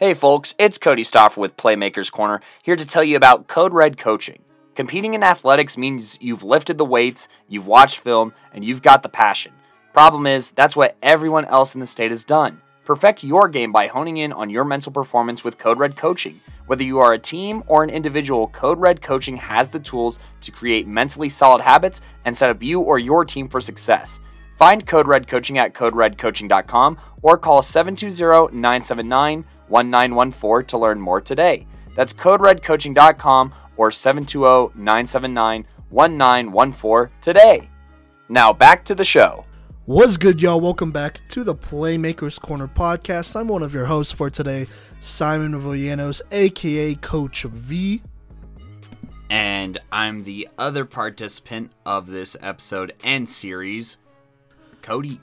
Hey folks, it's Cody Stoffer with Playmakers Corner, here to tell you about Code Red Coaching. Competing in athletics means you've lifted the weights, you've watched film, and you've got the passion. Problem is, that's what everyone else in the state has done. Perfect your game by honing in on your mental performance with Code Red Coaching. Whether you are a team or an individual, Code Red Coaching has the tools to create mentally solid habits and set up you or your team for success. Find Code Red Coaching at coderedcoaching.com or call 720 979 1914 to learn more today. That's coderedcoaching.com or 720 979 1914 today. Now back to the show. What's good, y'all? Welcome back to the Playmakers Corner podcast. I'm one of your hosts for today, Simon Villanos, aka Coach V. And I'm the other participant of this episode and series, Cody.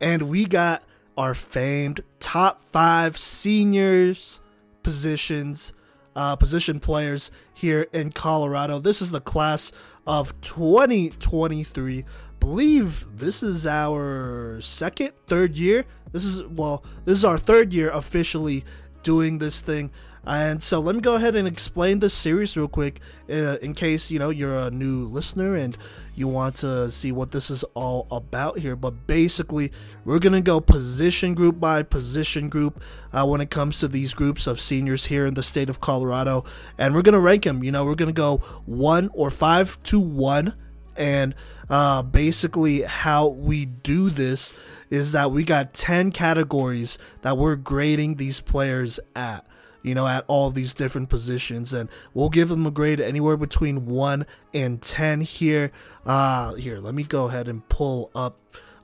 and we got our famed top five seniors positions, uh, position players here in Colorado. This is the class of 2023. Believe this is our second, third year. This is well, this is our third year officially doing this thing. And so let me go ahead and explain this series real quick uh, in case, you know, you're a new listener and you want to see what this is all about here. But basically, we're going to go position group by position group uh, when it comes to these groups of seniors here in the state of Colorado. And we're going to rank them. You know, we're going to go one or five to one. And uh, basically, how we do this is that we got 10 categories that we're grading these players at you know, at all these different positions. And we'll give them a grade anywhere between 1 and 10 here. Uh, here, let me go ahead and pull up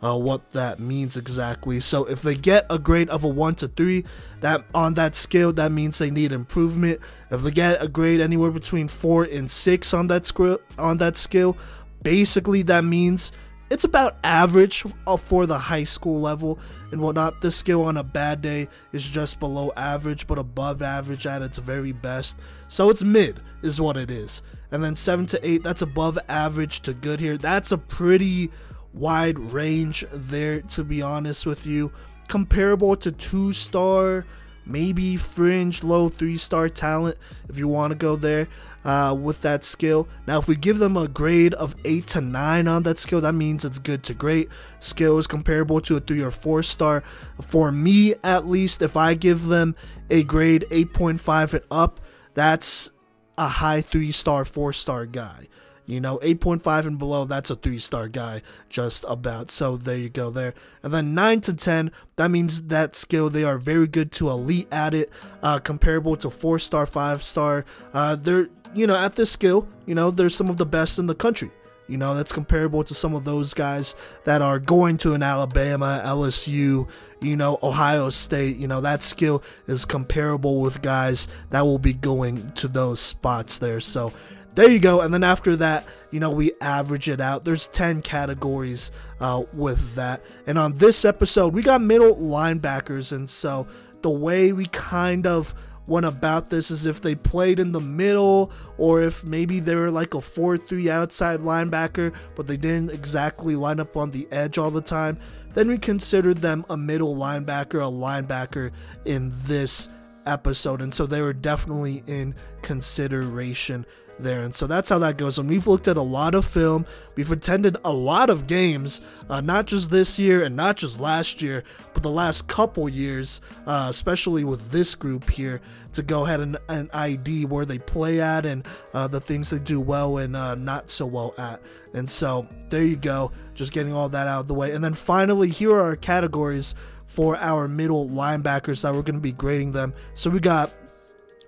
uh, what that means exactly. So if they get a grade of a 1 to 3, that on that scale, that means they need improvement. If they get a grade anywhere between 4 and 6 on that, scale, on that scale, basically that means it's about average uh, for the high school level and whatnot. The skill on a bad day is just below average, but above average at its very best. So it's mid, is what it is. And then 7 to 8, that's above average to good here. That's a pretty wide range there, to be honest with you. Comparable to 2 star, maybe fringe low 3 star talent if you want to go there uh, with that skill. Now, if we give them a grade of 8 to 9 on that skill, that means it's good to great. Skill is comparable to a 3 or 4 star. For me, at least, if I give them a grade 8.5 and up, that's a high 3 star, 4 star guy. You know, 8.5 and below, that's a three star guy, just about. So there you go, there. And then 9 to 10, that means that skill, they are very good to elite at it, uh, comparable to 4 star, 5 star. Uh, they're you know, at this skill, you know, they're some of the best in the country. You know, that's comparable to some of those guys that are going to an Alabama, LSU, you know, Ohio State. You know, that skill is comparable with guys that will be going to those spots there. So there you go. And then after that, you know, we average it out. There's 10 categories uh, with that. And on this episode, we got middle linebackers. And so the way we kind of went about this is if they played in the middle or if maybe they were like a 4-3 outside linebacker but they didn't exactly line up on the edge all the time then we considered them a middle linebacker a linebacker in this episode and so they were definitely in consideration there. And so that's how that goes. And we've looked at a lot of film. We've attended a lot of games, uh, not just this year and not just last year, but the last couple years, uh, especially with this group here, to go ahead and, and ID where they play at and uh, the things they do well and uh, not so well at. And so there you go, just getting all that out of the way. And then finally, here are our categories for our middle linebackers that we're going to be grading them. So we got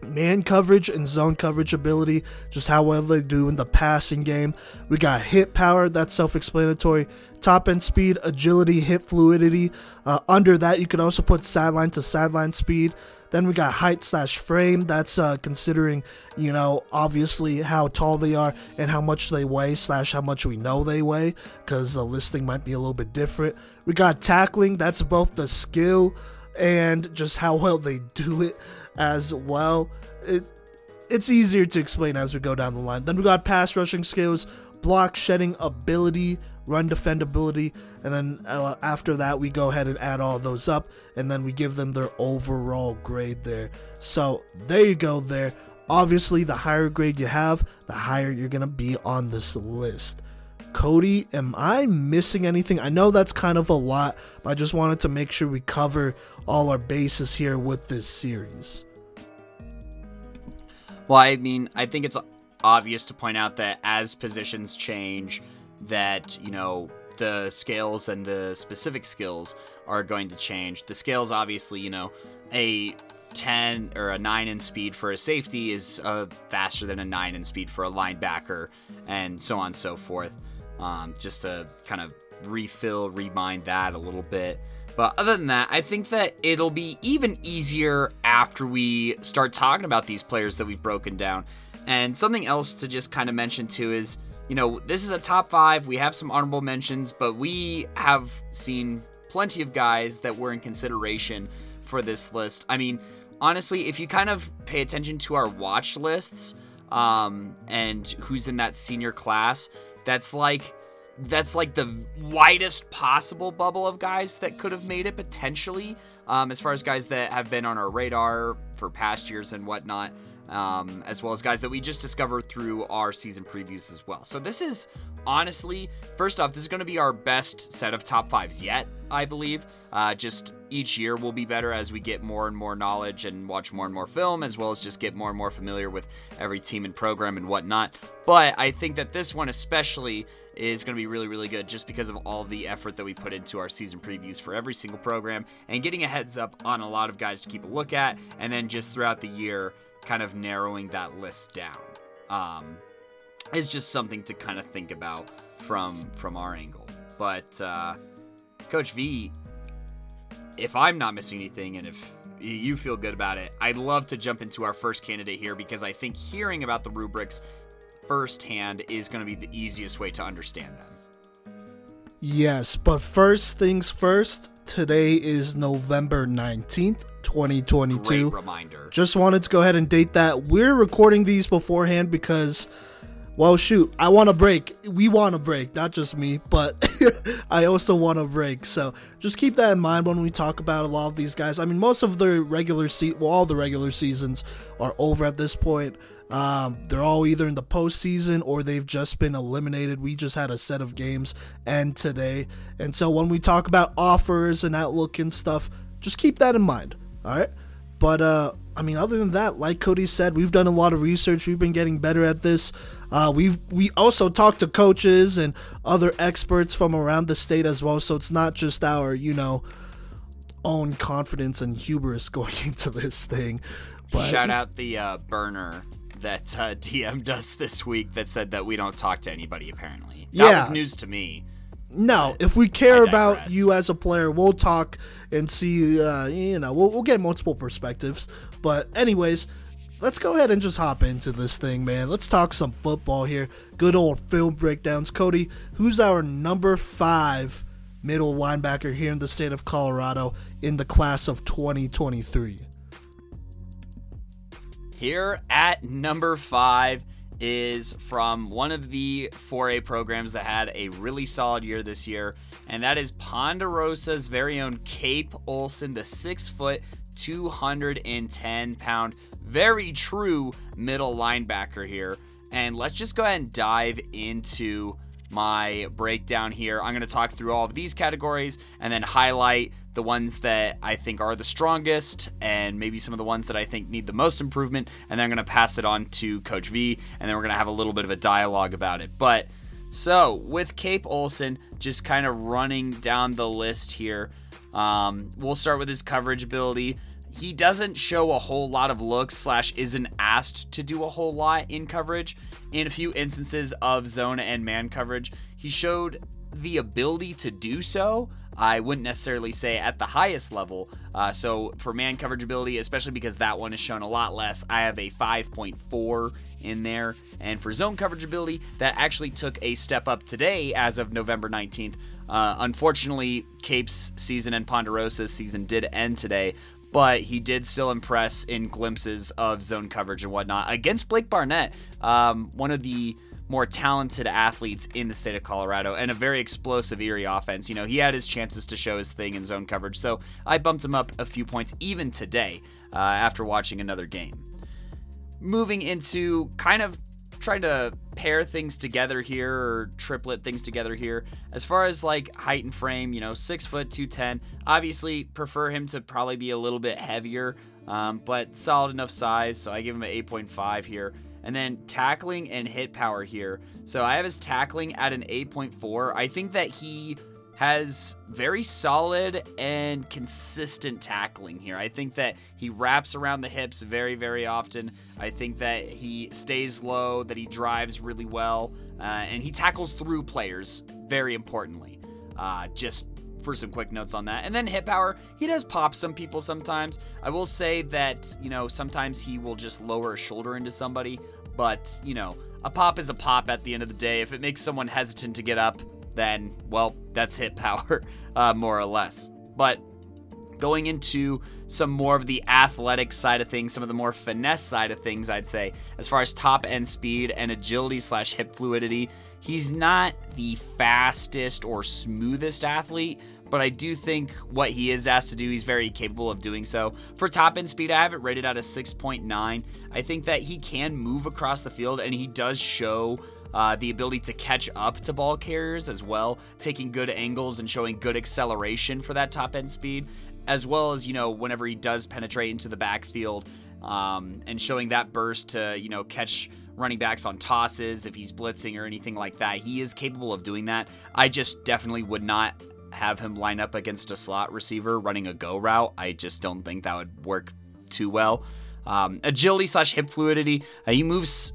man coverage and zone coverage ability, just how well they do in the passing game. We got hit power, that's self explanatory. Top end speed, agility, hip fluidity. Uh, under that, you can also put sideline to sideline speed. Then we got height slash frame. That's uh, considering, you know, obviously how tall they are and how much they weigh slash how much we know they weigh, because the listing might be a little bit different. We got tackling. That's both the skill and just how well they do it as well. It, it's easier to explain as we go down the line. Then we got pass rushing skills, block shedding ability, run defendability. and then uh, after that we go ahead and add all those up, and then we give them their overall grade there. So there you go there. Obviously, the higher grade you have, the higher you're gonna be on this list. Cody, am I missing anything? I know that's kind of a lot, but I just wanted to make sure we cover all our bases here with this series. Well, I mean, I think it's obvious to point out that as positions change, that, you know, the scales and the specific skills are going to change. The scales, obviously, you know, a 10 or a 9 in speed for a safety is uh, faster than a 9 in speed for a linebacker, and so on and so forth. Um, just to kind of refill, remind that a little bit. But other than that, I think that it'll be even easier after we start talking about these players that we've broken down. And something else to just kind of mention too is, you know, this is a top five. We have some honorable mentions, but we have seen plenty of guys that were in consideration for this list. I mean, honestly, if you kind of pay attention to our watch lists um, and who's in that senior class, that's like that's like the widest possible bubble of guys that could have made it potentially, um, as far as guys that have been on our radar for past years and whatnot um, as well as guys that we just discovered through our season previews as well. So this is honestly, first off, this is going to be our best set of top fives yet, I believe. Uh, just each year will be better as we get more and more knowledge and watch more and more film, as well as just get more and more familiar with every team and program and whatnot. But I think that this one especially is going to be really, really good just because of all the effort that we put into our season previews for every single program and getting a heads up on a lot of guys to keep a look at, and then just throughout the year kind of narrowing that list down um, is just something to kind of think about from from our angle. But uh, Coach V, if I'm not missing anything, and if you feel good about it, I'd love to jump into our first candidate here because I think hearing about the rubrics firsthand is going to be the easiest way to understand them. Yes, but first things first, today is November 19th, 2022. Great reminder. Just wanted to go ahead and date that. We're recording these beforehand because, well, shoot, I want a break. We want a break, not just me, but I also want a break. So just keep that in mind when we talk about a lot of these guys. I mean, most of the regular se- well, all the regular seasons are over at this point. Um, they're all either in the postseason or they've just been eliminated. We just had a set of games end today. And so when we talk about offers and outlook and stuff, just keep that in mind. All right. But uh, I mean, other than that, like Cody said, we've done a lot of research. We've been getting better at this. Uh, we've we also talked to coaches and other experts from around the state as well. So it's not just our you know own confidence and hubris going into this thing. But, Shout out the uh, burner that uh, DM does this week that said that we don't talk to anybody. Apparently, that yeah. was news to me. No, if we care about you as a player, we'll talk and see. Uh, you know, we'll, we'll get multiple perspectives. But anyways, let's go ahead and just hop into this thing, man. Let's talk some football here. Good old film breakdowns. Cody, who's our number five middle linebacker here in the state of Colorado in the class of 2023? Here at number five is from one of the 4A programs that had a really solid year this year, and that is Ponderosa's very own Cape Olson, the six foot, 210 pound, very true middle linebacker here. And let's just go ahead and dive into my breakdown here. I'm going to talk through all of these categories and then highlight the ones that I think are the strongest and maybe some of the ones that I think need the most improvement. And then I'm going to pass it on to Coach V, and then we're going to have a little bit of a dialogue about it. But so with Cape Olson, just kind of running down the list here, um, we'll start with his coverage ability. He doesn't show a whole lot of looks, slash, isn't asked to do a whole lot in coverage. In a few instances of zone and man coverage, he showed the ability to do so, I wouldn't necessarily say at the highest level. Uh, so for man coverage ability, especially because that one is shown a lot less, I have a 5.4 in there. And for zone coverage ability, that actually took a step up today as of November 19th. Uh, unfortunately, Cape's season and Ponderosa's season did end today, but he did still impress in glimpses of zone coverage and whatnot against Blake Barnett, um, one of the more talented athletes in the state of Colorado and a very explosive Erie offense. You know, he had his chances to show his thing in zone coverage, so I bumped him up a few points even today uh, after watching another game. Moving into kind of trying to pair things together here or triplet things together here. As far as like height and frame, you know, six foot, 210. Obviously, prefer him to probably be a little bit heavier, um, but solid enough size. So I give him an 8.5 here. And then tackling and hit power here. So I have his tackling at an 8.4. I think that he has very solid and consistent tackling here. I think that he wraps around the hips very, very often. I think that he stays low, that he drives really well, uh, and he tackles through players very importantly. Uh, just for some quick notes on that. And then hit power, he does pop some people sometimes. I will say that, you know, sometimes he will just lower a shoulder into somebody, but, you know, a pop is a pop at the end of the day. If it makes someone hesitant to get up, then, well, that's hit power, uh, more or less. But going into some more of the athletic side of things, some of the more finesse side of things, I'd say, as far as top end speed and agility slash hip fluidity, he's not the fastest or smoothest athlete, but I do think what he is asked to do, he's very capable of doing so. For top end speed, I have it rated at a 6.9. I think that he can move across the field and he does show uh, the ability to catch up to ball carriers as well, taking good angles and showing good acceleration for that top end speed, as well as, you know, whenever he does penetrate into the backfield um, and showing that burst to, you know, catch running backs on tosses if he's blitzing or anything like that. He is capable of doing that. I just definitely would not have him line up against a slot receiver running a go route. I just don't think that would work too well. Um, agility slash hip fluidity. Uh, he moves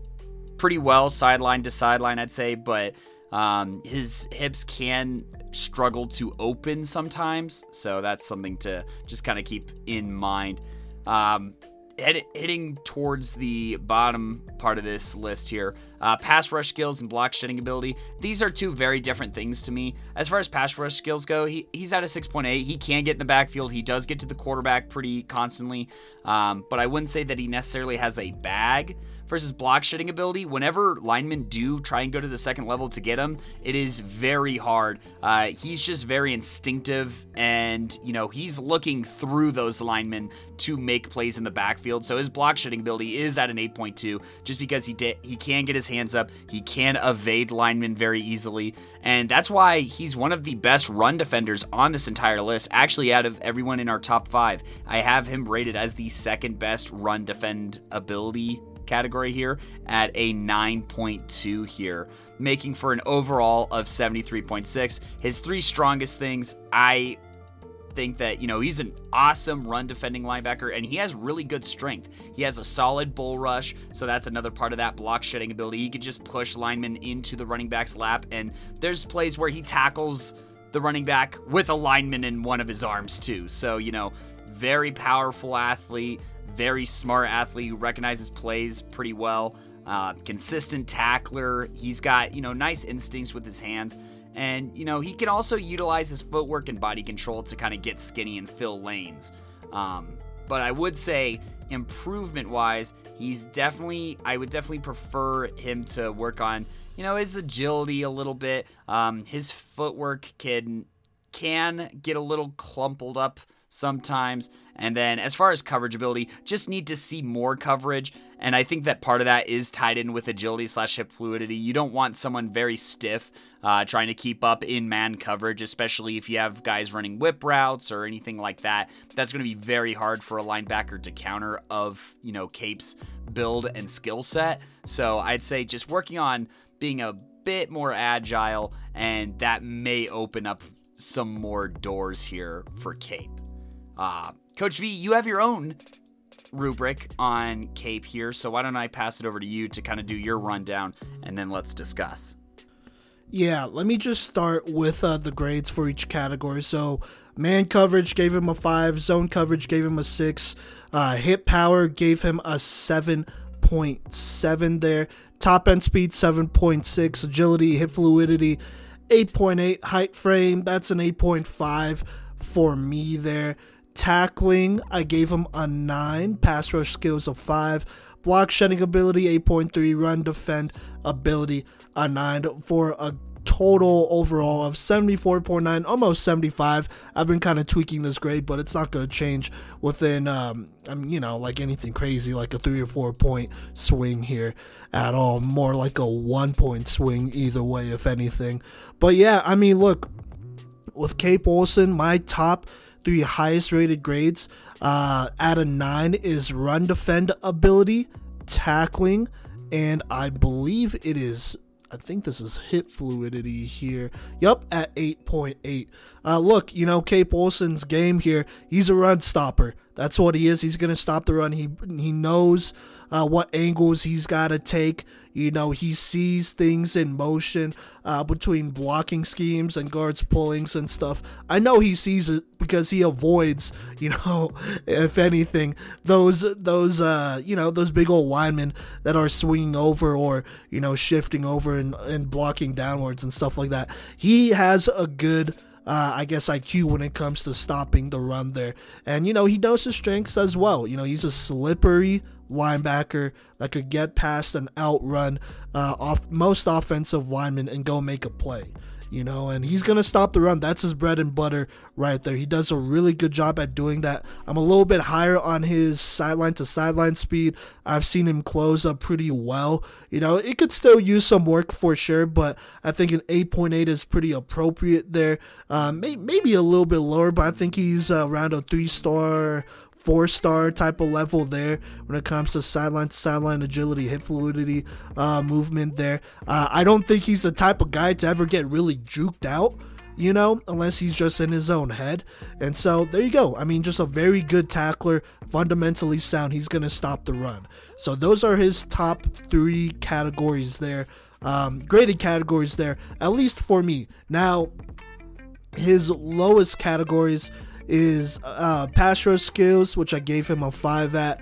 pretty well sideline to sideline, I'd say, but um, his hips can struggle to open sometimes. So that's something to just kind of keep in mind. Um, head, hitting towards the bottom part of this list here, uh, pass rush skills and block shedding ability. These are two very different things to me. As far as pass rush skills go, he, he's at a 6.8. He can get in the backfield. He does get to the quarterback pretty constantly, um, but I wouldn't say that he necessarily has a bag versus block shedding ability, whenever linemen do try and go to the second level to get him, it is very hard. Uh, he's just very instinctive, and you know he's looking through those linemen to make plays in the backfield. So his block shedding ability is at an 8.2, just because he did he can get his hands up, he can evade linemen very easily, and that's why he's one of the best run defenders on this entire list. Actually, out of everyone in our top five, I have him rated as the second best run defend ability category here at a 9.2 here, making for an overall of 73.6. His three strongest things, I think that, you know, he's an awesome run defending linebacker and he has really good strength. He has a solid bull rush, so that's another part of that block shedding ability. He could just push linemen into the running back's lap, and there's plays where he tackles the running back with a lineman in one of his arms, too. So, you know, very powerful athlete very smart athlete who recognizes plays pretty well. Uh, consistent tackler. He's got, you know, nice instincts with his hands. And, you know, he can also utilize his footwork and body control to kind of get skinny and fill lanes. Um, but I would say, improvement wise, he's definitely, I would definitely prefer him to work on, you know, his agility a little bit. Um, his footwork can, can get a little clumpled up sometimes. And then as far as coverage ability, just need to see more coverage. And I think that part of that is tied in with agility slash hip fluidity. You don't want someone very stiff uh, trying to keep up in man coverage, especially if you have guys running whip routes or anything like that. That's going to be very hard for a linebacker to counter of, you know, Cape's build and skill set. So I'd say just working on being a bit more agile, and that may open up some more doors here for Cape. Uh, Coach V, you have your own rubric on Cape here, so why don't I pass it over to you to kind of do your rundown and then let's discuss. Yeah, let me just start with uh, the grades for each category. So, man coverage gave him a 5, zone coverage gave him a 6, uh, hit power gave him a 7.7 there, top end speed 7.6, agility, hip fluidity 8.8, height frame that's an 8.5 for me there Tackling, I gave him a 9. Pass rush skills of 5. Block shedding ability, 8.3. Run defend ability, a 9. For a total overall of 74.9, almost 75. I've been kind of tweaking this grade, but it's not going to change within, um, I mean, you know, like anything crazy, like a three or four point swing here at all. More like a one point swing either way, if anything. But yeah, I mean, look, with Cape Olson, my top three highest rated grades uh, at a nine is run defend ability, tackling, and I believe it is I think this is hip fluidity here. Yup, at 8.8. Uh, look, you know, Cape Olson's game here, he's a run stopper. That's what he is. He's going to stop the run. He, he knows uh, what angles he's got to take. You know, he sees things in motion uh, between blocking schemes and guards pullings and stuff. I know he sees it because he avoids, you know, if anything, those those uh, you know those big old linemen that are swinging over or you know shifting over and, and blocking downwards and stuff like that. He has a good. Uh, I guess IQ when it comes to stopping the run there. And, you know, he knows his strengths as well. You know, he's a slippery linebacker that could get past and outrun uh, off most offensive linemen and go make a play. You know, and he's gonna stop the run. That's his bread and butter right there. He does a really good job at doing that. I'm a little bit higher on his sideline to sideline speed. I've seen him close up pretty well. You know, it could still use some work for sure, but I think an 8.8 is pretty appropriate there. Um, may, maybe a little bit lower, but I think he's uh, around a three star four star type of level there when it comes to sideline to sideline agility, hip fluidity, uh, movement there. Uh, I don't think he's the type of guy to ever get really juked out. You know, unless he's just in his own head. And so there you go. I mean, just a very good tackler, fundamentally sound. He's going to stop the run. So those are his top three categories there, um, graded categories there, at least for me. Now, his lowest categories is uh, pass rush skills, which I gave him a 5 at,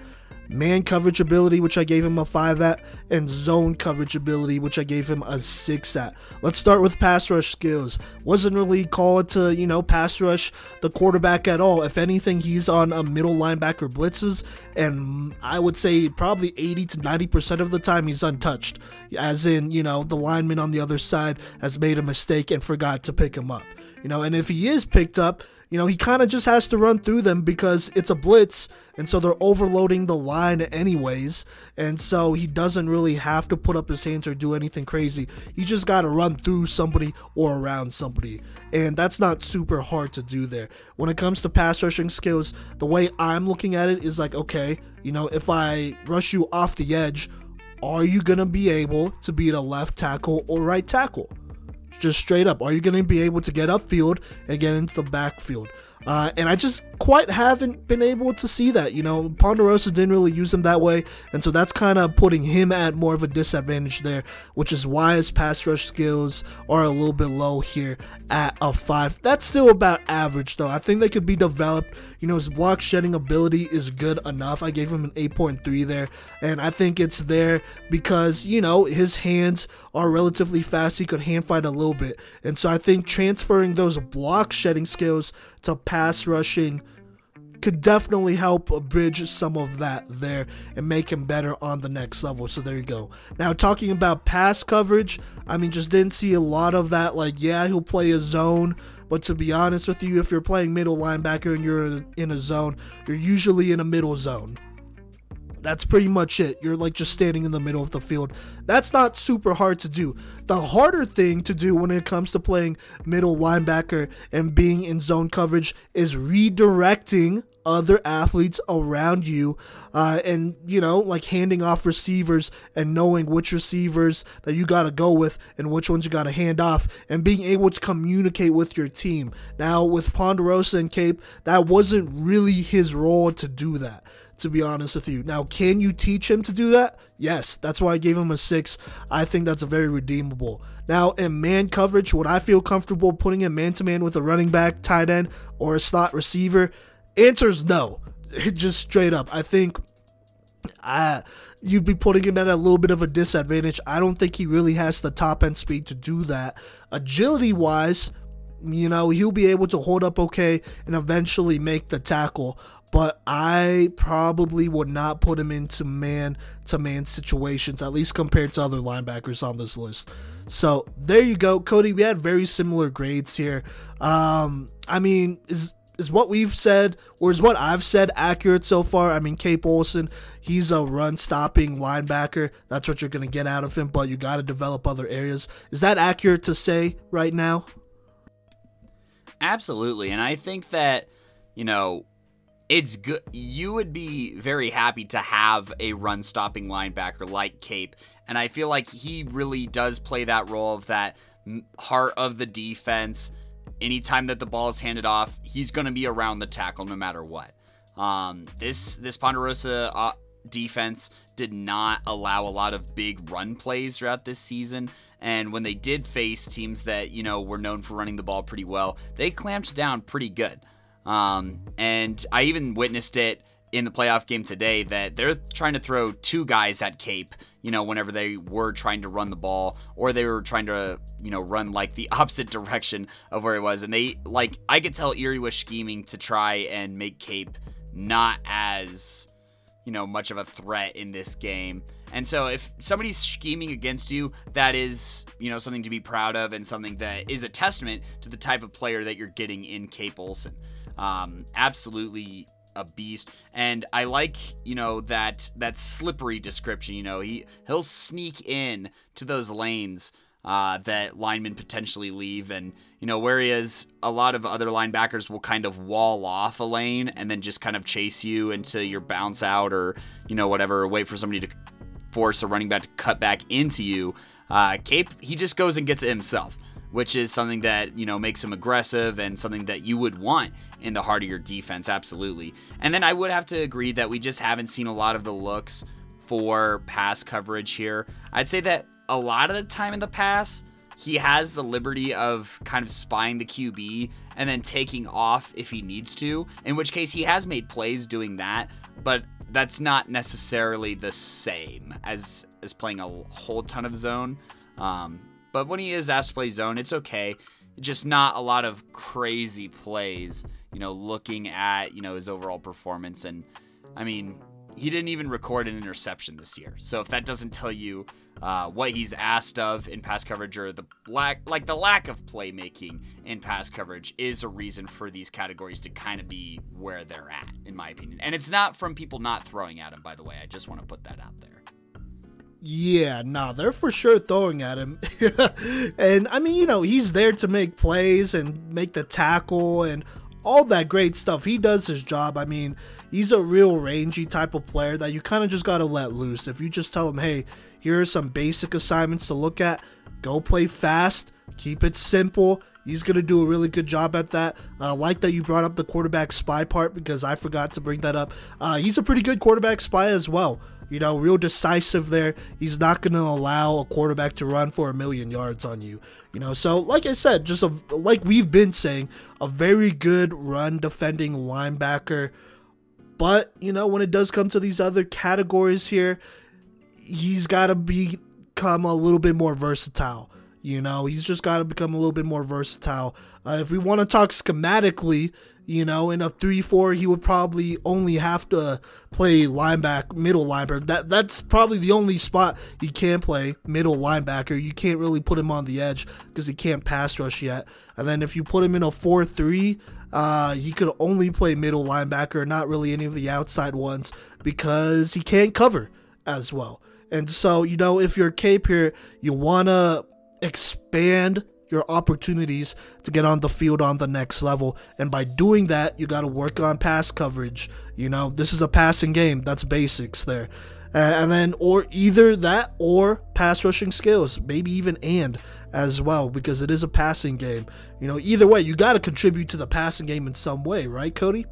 man coverage ability, which I gave him a 5 at, and zone coverage ability, which I gave him a 6 at. Let's start with pass rush skills. Wasn't really called to, you know, pass rush the quarterback at all. If anything, he's on a middle linebacker blitzes, and I would say probably 80 to 90% of the time he's untouched. As in, you know, the lineman on the other side has made a mistake and forgot to pick him up. You know, and if he is picked up, you know, he kind of just has to run through them because it's a blitz, and so they're overloading the line anyways, and so he doesn't really have to put up his hands or do anything crazy. He just got to run through somebody or around somebody, and that's not super hard to do there. When it comes to pass rushing skills, the way I'm looking at it is like, okay, you know, if I rush you off the edge, are you going to be able to beat a left tackle or right tackle? Just straight up. Are you going to be able to get upfield and get into the backfield? Uh, and I just quite haven't been able to see that. You know, Ponderosa didn't really use him that way, and so that's kind of putting him at more of a disadvantage there, which is why his pass rush skills are a little bit low here at a five. That's still about average, though. I think they could be developed. You know, his block shedding ability is good enough. I gave him an 8.3 there, and I think it's there because, you know, his hands are relatively fast. He could hand fight a little bit, and so I think transferring those block shedding skills to pass rushing could definitely help bridge some of that there and make him better on the next level. So there you go. Now talking about pass coverage, I mean just didn't see a lot of that. Like yeah, he'll play a zone, but to be honest with you, if you're playing middle linebacker and you're in a zone, you're usually in a middle zone. That's pretty much it. You're like just standing in the middle of the field. That's not super hard to do. The harder thing to do when it comes to playing middle linebacker and being in zone coverage is redirecting other athletes around you uh, and you know like handing off receivers and knowing which receivers that you got to go with and which ones you got to hand off and being able to communicate with your team now with ponderosa and cape that wasn't really his role to do that to be honest with you. Now, can you teach him to do that? Yes, that's why I gave him a six. I think that's a very redeemable. Now, in man coverage, would I feel comfortable putting him man to man with a running back, tight end, or a slot receiver? Answer's no. Just straight up. I think I you'd be putting him at a little bit of a disadvantage. I don't think he really has the top end speed to do that. Agility wise, you know, he'll be able to hold up okay and eventually make the tackle. But I probably would not put him into man to man situations, at least compared to other linebackers on this list. So there you go, Cody. We had very similar grades here. Um, I mean, is is what we've said or is what I've said accurate so far? I mean, Cape Olson, he's a run stopping linebacker. That's what you're going to get out of him, but you got to develop other areas. Is that accurate to say right now? Absolutely. And I think that, you know, it's good. You would be very happy to have a run stopping linebacker like Cape. And I feel like he really does play that role of that heart of the defense. Anytime that the ball is handed off, he's going to be around the tackle no matter what. Um, this this Ponderosa uh, defense did not allow a lot of big run plays throughout this season. And when they did face teams that, you know, were known for running the ball pretty well, they clamped down pretty good. Um, and I even witnessed it in the playoff game today that they're trying to throw two guys at Cape, you know, whenever they were trying to run the ball or they were trying to, you know, run like the opposite direction of where it was. And they, like, I could tell Erie was scheming to try and make Cape not as, you know, much of a threat in this game. And so if somebody's scheming against you, that is, you know, something to be proud of and something that is a testament to the type of player that you're getting in Cape Olson. Um, absolutely a beast. And i like you know that that slippery description you know he he'll sneak in to those lanes uh, that linemen potentially leave. And you know whereas a lot of other linebackers will kind of wall off a lane and then just kind of chase you into your bounce out or you know whatever wait for somebody to force a running back to cut back into you uh, cape he just goes and gets it himself which is something that, you know, makes him aggressive and something that you would want in the heart of your defense, absolutely. And then I would have to agree that we just haven't seen a lot of the looks for pass coverage here. I'd say that a lot of the time in the pass, he has the liberty of kind of spying the QB and then taking off if he needs to, in which case he has made plays doing that, but that's not necessarily the same as as playing a whole ton of zone. Um, but when he is asked to play zone, it's okay. Just not a lot of crazy plays, you know, looking at, you know, his overall performance. And I mean, he didn't even record an interception this year. So if that doesn't tell you uh, what he's asked of in pass coverage or the lack, like the lack of playmaking in pass coverage is a reason for these categories to kind of be where they're at, in my opinion. And it's not from people not throwing at him, by the way. I just want to put that out there. Yeah, nah, they're for sure throwing at him. and I mean, you know, he's there to make plays and make the tackle and all that great stuff. He does his job. I mean, he's a real rangy type of player that you kind of just got to let loose. If you just tell him, hey, here are some basic assignments to look at, go play fast, keep it simple. He's going to do a really good job at that. I uh, like that you brought up the quarterback spy part because I forgot to bring that up. Uh, he's a pretty good quarterback spy as well you know, real decisive there. He's not going to allow a quarterback to run for a million yards on you. You know, so like I said, just a, like we've been saying, a very good run defending linebacker. But, you know, when it does come to these other categories here, he's got to become a little bit more versatile. You know, he's just got to become a little bit more versatile. Uh, if we want to talk schematically, you know, in a three-four, he would probably only have to play linebacker, middle linebacker. That that's probably the only spot he can play middle linebacker. You can't really put him on the edge because he can't pass rush yet. And then if you put him in a four-three, uh, he could only play middle linebacker, not really any of the outside ones, because he can't cover as well. And so, you know, if you're Cape here, you wanna expand your opportunities to get on the field on the next level. And by doing that, you got to work on pass coverage. You know, this is a passing game. That's basics there. And then, or either that or pass rushing skills, maybe even and as well, because it is a passing game. You know, either way, you got to contribute to the passing game in some way, right, Cody?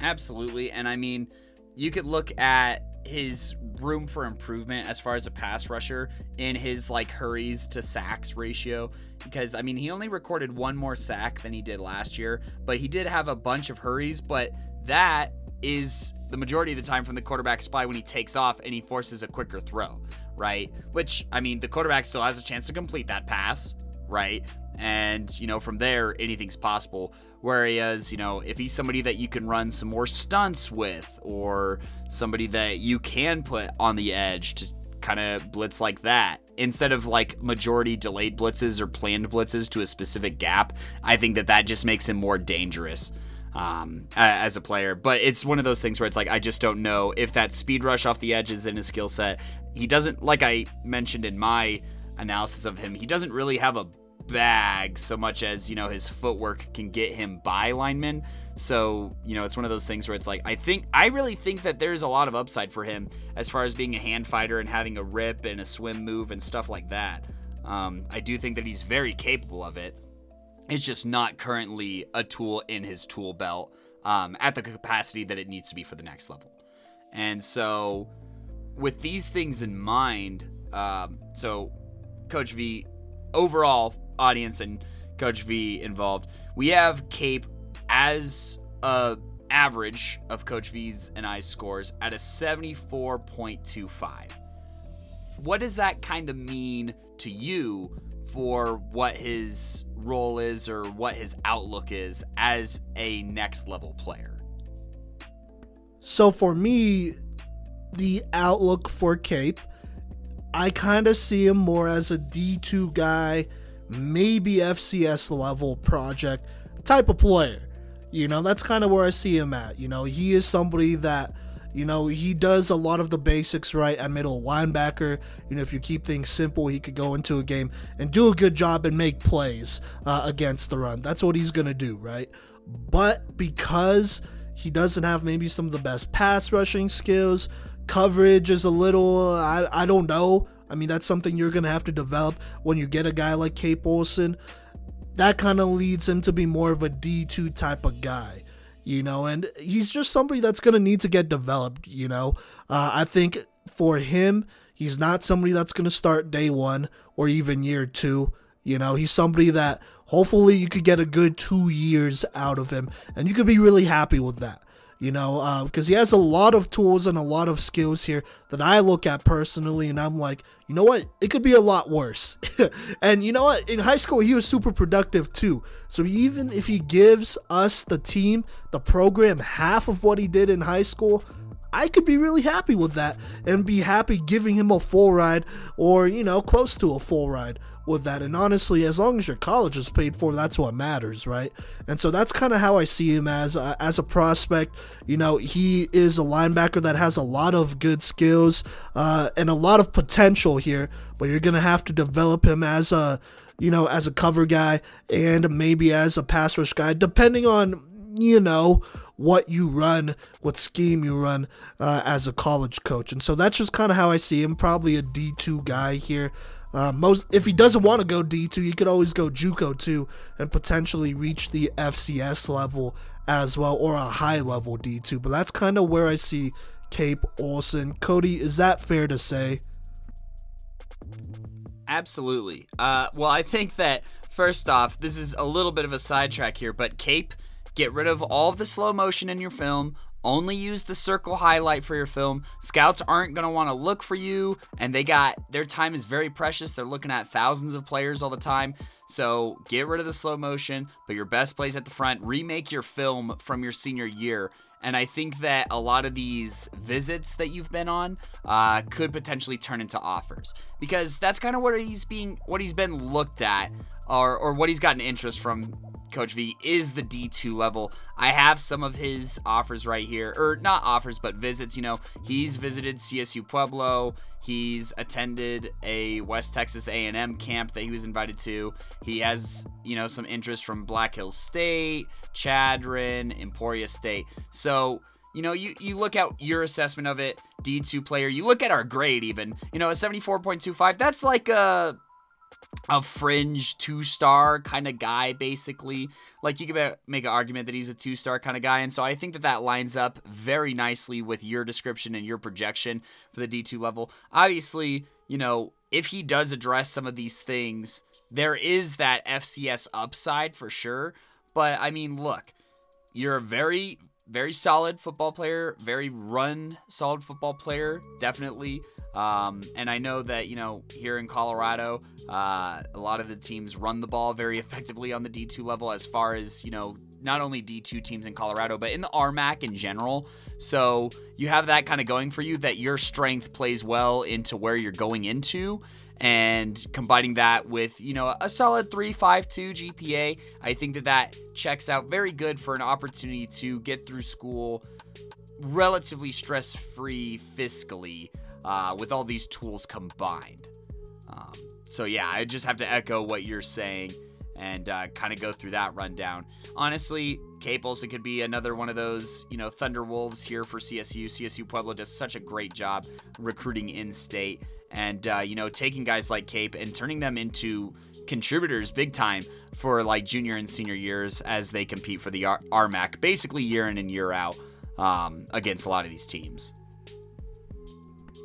Absolutely. And I mean, you could look at his room for improvement as far as a pass rusher in his like hurries to sacks ratio because I mean he only recorded one more sack than he did last year, but he did have a bunch of hurries, but that is the majority of the time from the quarterback spy when he takes off and he forces a quicker throw, right? Which I mean the quarterback still has a chance to complete that pass, right? And, you know, from there, anything's possible. Whereas, you know, if he's somebody that you can run some more stunts with, or somebody that you can put on the edge to kind of blitz like that, instead of like majority delayed blitzes or planned blitzes to a specific gap, I think that that just makes him more dangerous um, as a player. But it's one of those things where it's like I just don't know if that speed rush off the edge is in his skill set. He doesn't, like I mentioned in my analysis of him, he doesn't really have a bag so much as you know his footwork can get him by linemen. So you know it's one of those things where it's like I think I really think that there's a lot of upside for him as far as being a hand fighter and having a rip and a swim move and stuff like that. Um, I do think that he's very capable of it. It's just not currently a tool in his tool belt um, at the capacity that it needs to be for the next level. And so, with these things in mind, um, so Coach V, overall audience and Coach V involved, we have Cape as a average of Coach V's and I's scores at a 74.25. What does that kind of mean to you for what his role is or what his outlook is as a next level player? So for me, the outlook for Cape, I kind of see him more as a D2 guy, maybe FCS level project type of player. You know, that's kind of where I see him at. You know, he is somebody that you know, he does a lot of the basics right at middle linebacker. You know, if you keep things simple, he could go into a game and do a good job and make plays uh, against the run. That's what he's going to do, right? But because he doesn't have maybe some of the best pass rushing skills, coverage is a little, I, I don't know. I mean, that's something you're going to have to develop when you get a guy like Cape Olson. That kind of leads him to be more of a D2 type of guy you know, and he's just somebody that's going to need to get developed, you know. Uh, I think for him, he's not somebody that's going to start day one or even year two. You know, he's somebody that hopefully you could get a good two years out of him, and you could be really happy with that you know, because uh, he has a lot of tools and a lot of skills here that I look at personally, and I'm like, you know what, it could be a lot worse. and you know what, in high school, he was super productive too. So even if he gives us, the team, the program, half of what he did in high school, I could be really happy with that and be happy giving him a full ride or, you know, close to a full ride with that. And honestly, as long as your college is paid for, that's what matters, right? And so that's kind of how I see him as uh, as a prospect. You know, he is a linebacker that has a lot of good skills uh, and a lot of potential here, but you're gonna have to develop him as a you know as a cover guy and maybe as a pass rush guy, depending on you know what you run, what scheme you run uh, as a college coach. And so that's just kind of how I see him. Probably a D2 guy here. Uh, most if he doesn't want to go D2, he could always go JUCO too, and potentially reach the FCS level as well, or a high level D2. But that's kind of where I see Cape Olson. Cody, is that fair to say? Absolutely. Uh, well, I think that first off, this is a little bit of a sidetrack here, but Cape, get rid of all of the slow motion in your film. Only use the circle highlight for your film. Scouts aren't going to want to look for you, and they got their time is very precious. They're looking at thousands of players all the time. So get rid of the slow motion, put your best plays at the front, remake your film from your senior year. And I think that a lot of these visits that you've been on uh, could potentially turn into offers because that's kind of what he's being, what he's been looked at, or or what he's gotten interest from Coach V is the D2 level. I have some of his offers right here, or not offers, but visits. You know, he's visited CSU Pueblo. He's attended a West Texas A&M camp that he was invited to. He has, you know, some interest from Black Hills State, Chadron, Emporia State. So, you know, you, you look at your assessment of it, D2 player, you look at our grade even, you know, a 74.25, that's like a a fringe two star kind of guy, basically. Like you could make an argument that he's a two star kind of guy. And so I think that that lines up very nicely with your description and your projection for the D2 level. Obviously, you know, if he does address some of these things, there is that FCS upside for sure. But I mean, look, you're a very, very solid football player, very run solid football player, definitely. Um, and I know that, you know, here in Colorado, uh, a lot of the teams run the ball very effectively on the D2 level as far as, you know, not only D2 teams in Colorado, but in the RMAC in general. So you have that kind of going for you that your strength plays well into where you're going into and combining that with you know a solid 352 gpa i think that that checks out very good for an opportunity to get through school relatively stress free fiscally uh, with all these tools combined um, so yeah i just have to echo what you're saying and uh, kind of go through that rundown honestly Cape Olson could be another one of those, you know, Thunder Wolves here for CSU. CSU Pueblo does such a great job recruiting in state and uh, you know taking guys like Cape and turning them into contributors big time for like junior and senior years as they compete for the R- RMAC, basically year in and year out um, against a lot of these teams.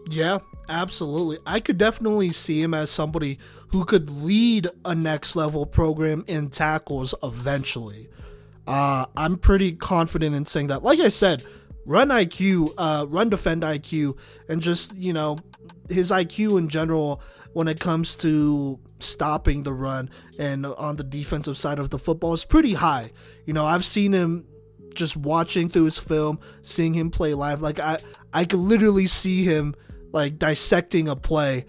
Yeah, absolutely. I could definitely see him as somebody who could lead a next level program in tackles eventually. Uh, I'm pretty confident in saying that. Like I said, run IQ, uh, run defend IQ, and just, you know, his IQ in general when it comes to stopping the run and on the defensive side of the football is pretty high. You know, I've seen him just watching through his film, seeing him play live. Like I, I could literally see him like dissecting a play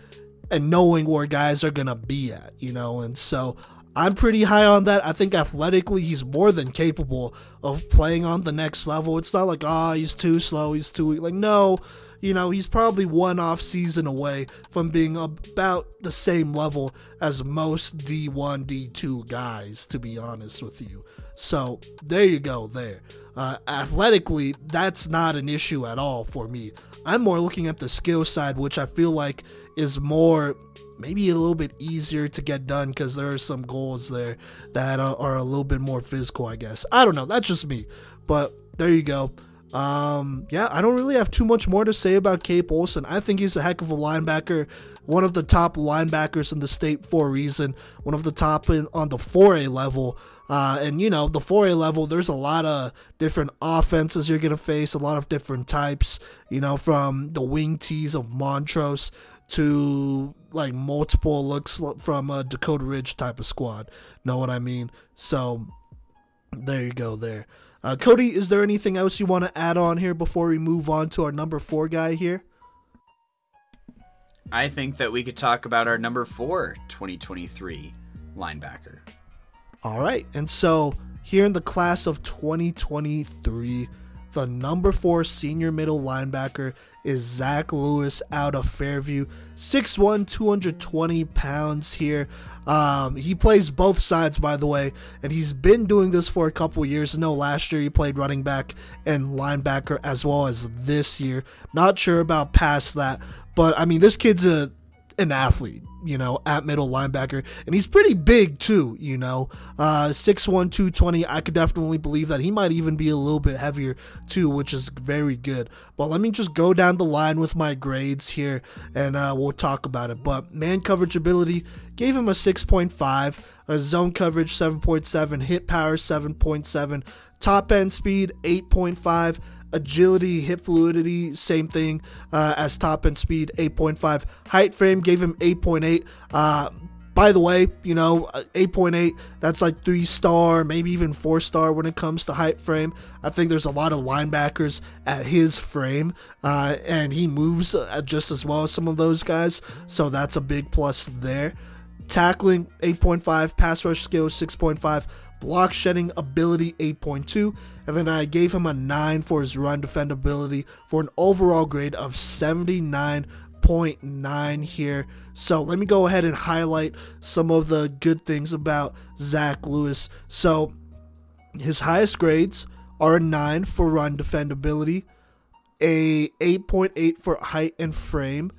and knowing where guys are gonna be at. You know, and so I'm pretty high on that. I think athletically, he's more than capable of playing on the next level. It's not like, oh, he's too slow, he's too weak. Like, no, you know, he's probably one off season away from being about the same level as most D1, D2 guys, to be honest with you. So there you go, there. Uh, athletically, that's not an issue at all for me. I'm more looking at the skill side, which I feel like is more maybe a little bit easier to get done because there are some goals there that are, are, a little bit more physical, I guess. I don't know. That's just me. But there you go. Um, yeah, I don't really have too much more to say about Cape Olson. I think he's a heck of a linebacker, one of the top linebackers in the state for a reason, one of the top in, on the 4A level. Uh, and you know, the 4A level, there's a lot of different offenses you're gonna face, a lot of different types. You know, from the wing tees of Montrose to like multiple looks from a Dakota Ridge type of squad. Know what I mean? So there you go. There. Uh, Cody, is there anything else you want to add on here before we move on to our number four guy here? I think that we could talk about our number four 2023 linebacker. All right. And so here in the class of 2023, the number four senior middle linebacker is Zach Lewis out of Fairview. 6'1, 220 pounds here. Um, he plays both sides, by the way, and he's been doing this for a couple years. No, last year he played running back and linebacker as well as this year. Not sure about past that, but I mean, this kid's a an athlete, you know, at middle linebacker. And he's pretty big too, you know. Uh 6'1, 220. I could definitely believe that he might even be a little bit heavier too, which is very good. But let me just go down the line with my grades here and uh, we'll talk about it. But man coverage ability gave him a 6.5, a zone coverage 7.7, hit power 7.7, top end speed 8.5 agility, hip fluidity, same thing uh, as top end speed, 8.5. Height frame gave him 8.8. Uh, by the way, you know, uh, 8.8, that's like three star, maybe even four star when it comes to height frame. I think there's a lot of linebackers at his frame, uh, and he moves uh, just as well as some of those guys, so that's a big plus there. Tackling 8.5, pass rush skill 6.5, block shedding ability 8.2, and then I gave him a 9 for his run defendability for an overall grade of 79.9 here. So let me go ahead and highlight some of the good things about Zach Lewis. So his highest grades are a 9 for run defendability, a 8.8 for height and frame,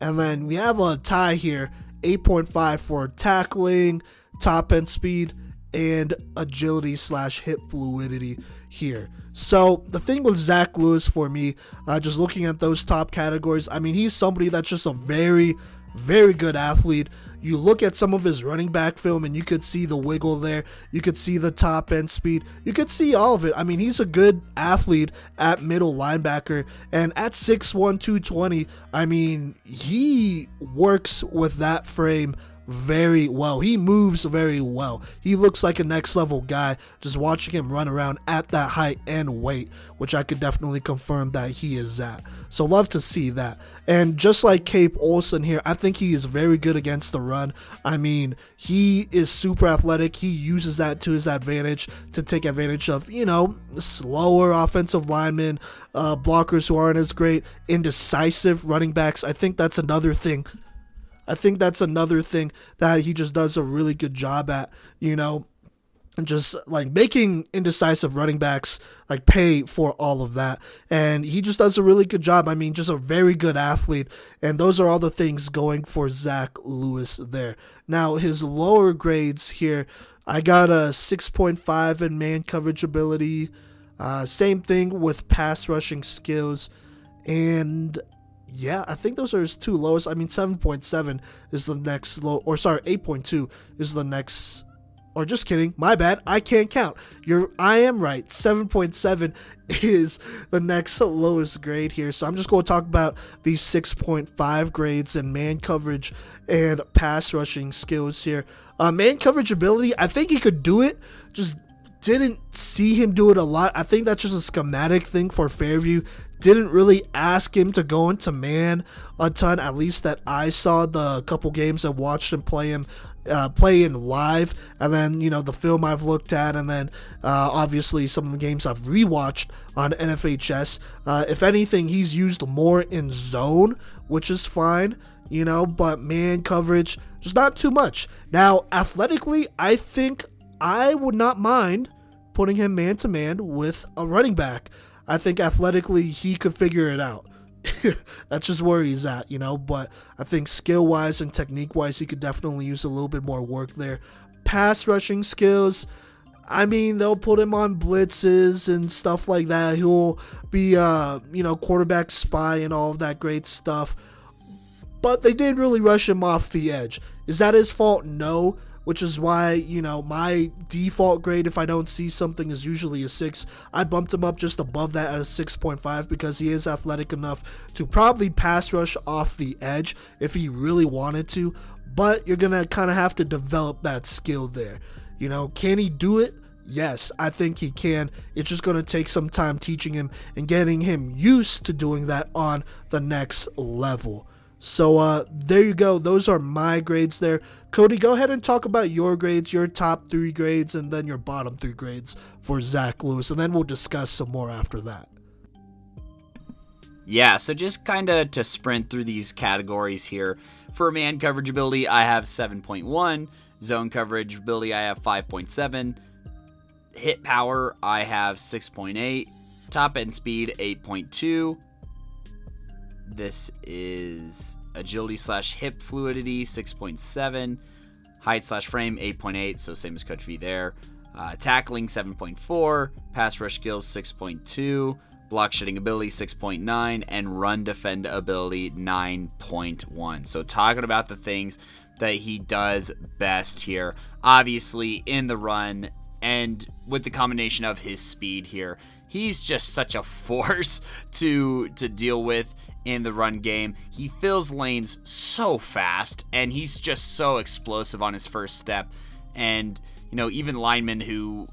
and then we have a tie here 8.5 for tackling, top end speed, and agility slash hip fluidity here. So the thing with Zach Lewis for me, uh, just looking at those top categories, I mean he's somebody that's just a very very good athlete. You look at some of his running back film and you could see the wiggle there. You could see the top end speed. You could see all of it. I mean, he's a good athlete at middle linebacker. And at 6'1, 220, I mean, he works with that frame very well. He moves very well. He looks like a next level guy just watching him run around at that height and weight, which I could definitely confirm that he is at. So love to see that. And just like Cape Olson here, I think he is very good against the run. I mean, he is super athletic. He uses that to his advantage to take advantage of, you know, slower offensive linemen, uh, blockers who aren't as great, indecisive running backs. I think that's another thing I think that's another thing that he just does a really good job at, you know, just like making indecisive running backs like pay for all of that. And he just does a really good job. I mean, just a very good athlete. And those are all the things going for Zach Lewis there. Now, his lower grades here, I got a 6.5 in man coverage ability. Uh, same thing with pass rushing skills. And yeah, I think those are his two lowest. I mean, 7.7 is the next low, or sorry, 8.2 is the next. Or just kidding, my bad. I can't count. You're, I am right. 7.7 is the next lowest grade here. So I'm just going to talk about these 6.5 grades and man coverage and pass rushing skills here. Uh, man coverage ability, I think he could do it. Just didn't see him do it a lot. I think that's just a schematic thing for Fairview didn't really ask him to go into man a ton, at least that I saw the couple games I've watched him play him. Uh, play in live, and then you know the film I've looked at, and then uh, obviously some of the games I've rewatched on NFHS. Uh, if anything, he's used more in zone, which is fine, you know, but man coverage just not too much. Now, athletically, I think I would not mind putting him man to man with a running back. I think athletically he could figure it out. That's just where he's at, you know. But I think skill wise and technique wise, he could definitely use a little bit more work there. Pass rushing skills, I mean, they'll put him on blitzes and stuff like that. He'll be, uh, you know, quarterback spy and all of that great stuff. But they did really rush him off the edge. Is that his fault? No which is why, you know, my default grade, if I don't see something, is usually a 6. I bumped him up just above that at a 6.5 because he is athletic enough to probably pass rush off the edge if he really wanted to, but you're going to kind of have to develop that skill there. You know, can he do it? Yes, I think he can. It's just going to take some time teaching him and getting him used to doing that on the next level. So uh, there you go. Those are my grades there. Cody, go ahead and talk about your grades, your top three grades, and then your bottom three grades for Zach Lewis, and then we'll discuss some more after that. Yeah, so just kind of to sprint through these categories here. For man coverage ability, I have 7.1. Zone coverage ability, I have 5.7. Hit power, I have 6.8. Top end speed, 8.2. This is agility slash hip fluidity 6.7, height slash frame 8.8, so same as Coach V there. Uh, tackling 7.4, pass rush skills 6.2, block shedding ability 6.9, and run defend ability 9.1. So talking about the things that he does best here, obviously in the run and with the combination of his speed here, he's just such a force to to deal with in the run game. He fills lanes so fast and he's just so explosive on his first step. And, you know, even linemen who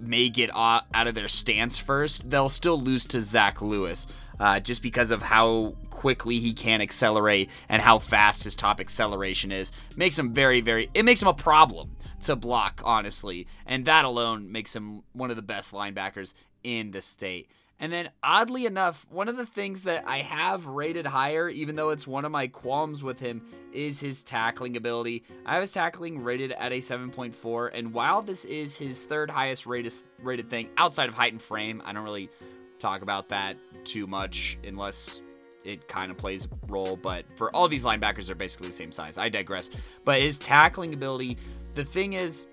may get out of their stance first, they'll still lose to Zach Lewis uh, just because of how quickly he can accelerate and how fast his top acceleration is. Makes him very, very, it makes him a problem to block, honestly. And that alone makes him one of the best linebackers in the state. And then, oddly enough, one of the things that I have rated higher, even though it's one of my qualms with him, is his tackling ability. I have his tackling rated at a 7.4, and while this is his third highest rated, rated thing outside of height and frame, I don't really talk about that too much unless it kind of plays a role. But for all these linebackers, are basically the same size. I digress. But his tackling ability, the thing is,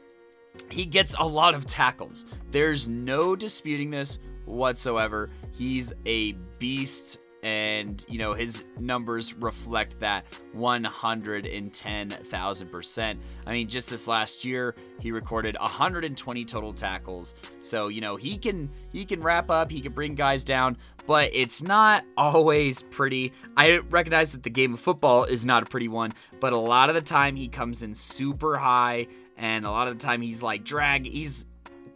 he gets a lot of tackles. There's no disputing this whatsoever. He's a beast and you know his numbers reflect that 110,000%. I mean, just this last year, he recorded 120 total tackles. So, you know, he can he can wrap up, he can bring guys down, but it's not always pretty. I recognize that the game of football is not a pretty one, but a lot of the time he comes in super high and a lot of the time he's like drag he's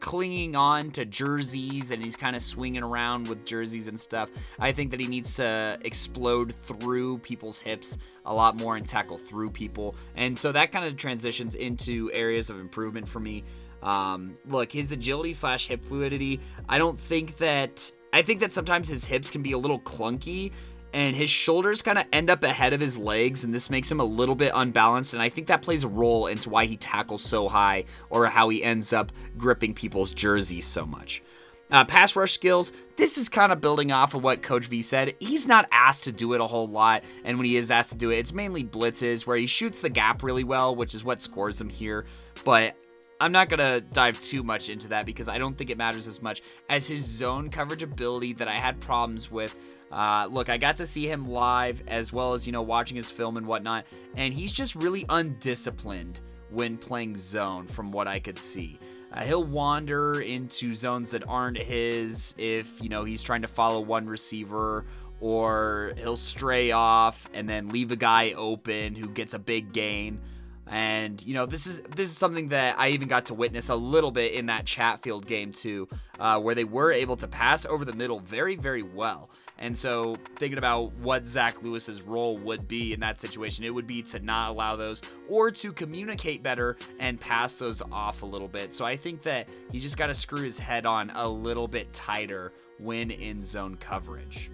clinging on to jerseys and he's kind of swinging around with jerseys and stuff. I think that he needs to explode through people's hips a lot more and tackle through people. And so that kind of transitions into areas of improvement for me. Um, look, his agility slash hip fluidity, I don't think that. I think that sometimes his hips can be a little clunky and his shoulders kind of end up ahead of his legs, and this makes him a little bit unbalanced. And I think that plays a role into why he tackles so high or how he ends up gripping people's jerseys so much. Uh, pass rush skills, this is kind of building off of what Coach V said. He's not asked to do it a whole lot, and when he is asked to do it, it's mainly blitzes where he shoots the gap really well, which is what scores him here. But I'm not going to dive too much into that because I don't think it matters as much as his zone coverage ability that I had problems with uh, look, I got to see him live as well as, you know, watching his film and whatnot, and he's just really undisciplined when playing zone from what I could see. Uh, he'll wander into zones that aren't his if, you know, he's trying to follow one receiver or he'll stray off and then leave a guy open who gets a big gain. And you know this is this is something that I even got to witness a little bit in that Chatfield game too, uh, where they were able to pass over the middle very very well. And so, thinking about what Zach Lewis's role would be in that situation, it would be to not allow those or to communicate better and pass those off a little bit. So, I think that he just got to screw his head on a little bit tighter when in zone coverage.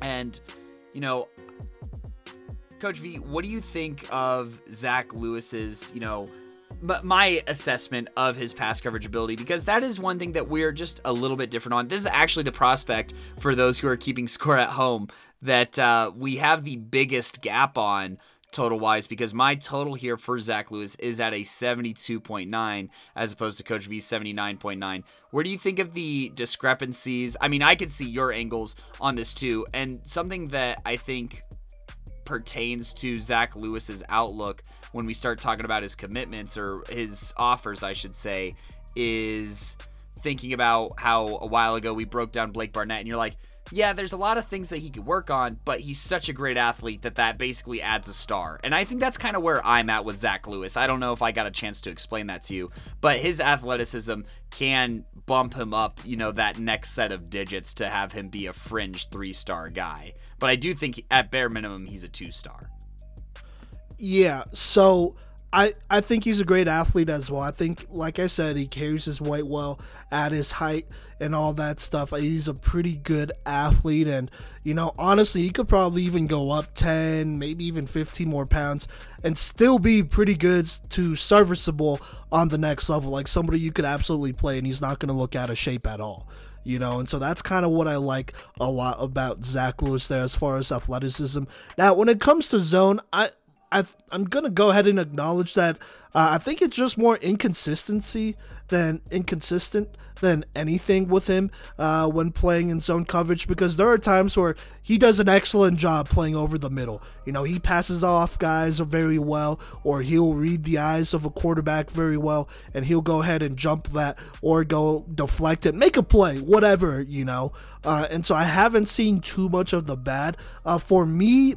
And, you know, Coach V, what do you think of Zach Lewis's, you know, my assessment of his pass coverage ability because that is one thing that we're just a little bit different on. This is actually the prospect for those who are keeping score at home that uh, we have the biggest gap on total wise because my total here for Zach Lewis is at a 72.9 as opposed to Coach V's 79.9. Where do you think of the discrepancies? I mean, I could see your angles on this too, and something that I think pertains to Zach Lewis's outlook when we start talking about his commitments or his offers, I should say, is thinking about how a while ago we broke down Blake Barnett, and you're like, yeah, there's a lot of things that he could work on, but he's such a great athlete that that basically adds a star. And I think that's kind of where I'm at with Zach Lewis. I don't know if I got a chance to explain that to you, but his athleticism can bump him up, you know, that next set of digits to have him be a fringe three star guy. But I do think at bare minimum, he's a two star. Yeah, so I I think he's a great athlete as well. I think, like I said, he carries his weight well at his height and all that stuff. He's a pretty good athlete, and you know, honestly, he could probably even go up ten, maybe even fifteen more pounds, and still be pretty good to serviceable on the next level. Like somebody you could absolutely play, and he's not going to look out of shape at all you know, and so that's kind of what I like a lot about Zach Lewis there as far as athleticism. Now, when it comes to zone, I i am gonna go ahead and acknowledge that uh, I think it's just more inconsistency than inconsistent than anything with him uh, when playing in zone coverage because there are times where he does an excellent job playing over the middle. You know, he passes off guys very well, or he'll read the eyes of a quarterback very well, and he'll go ahead and jump that or go deflect it, make a play, whatever, you know. Uh, and so I haven't seen too much of the bad. Uh, for me,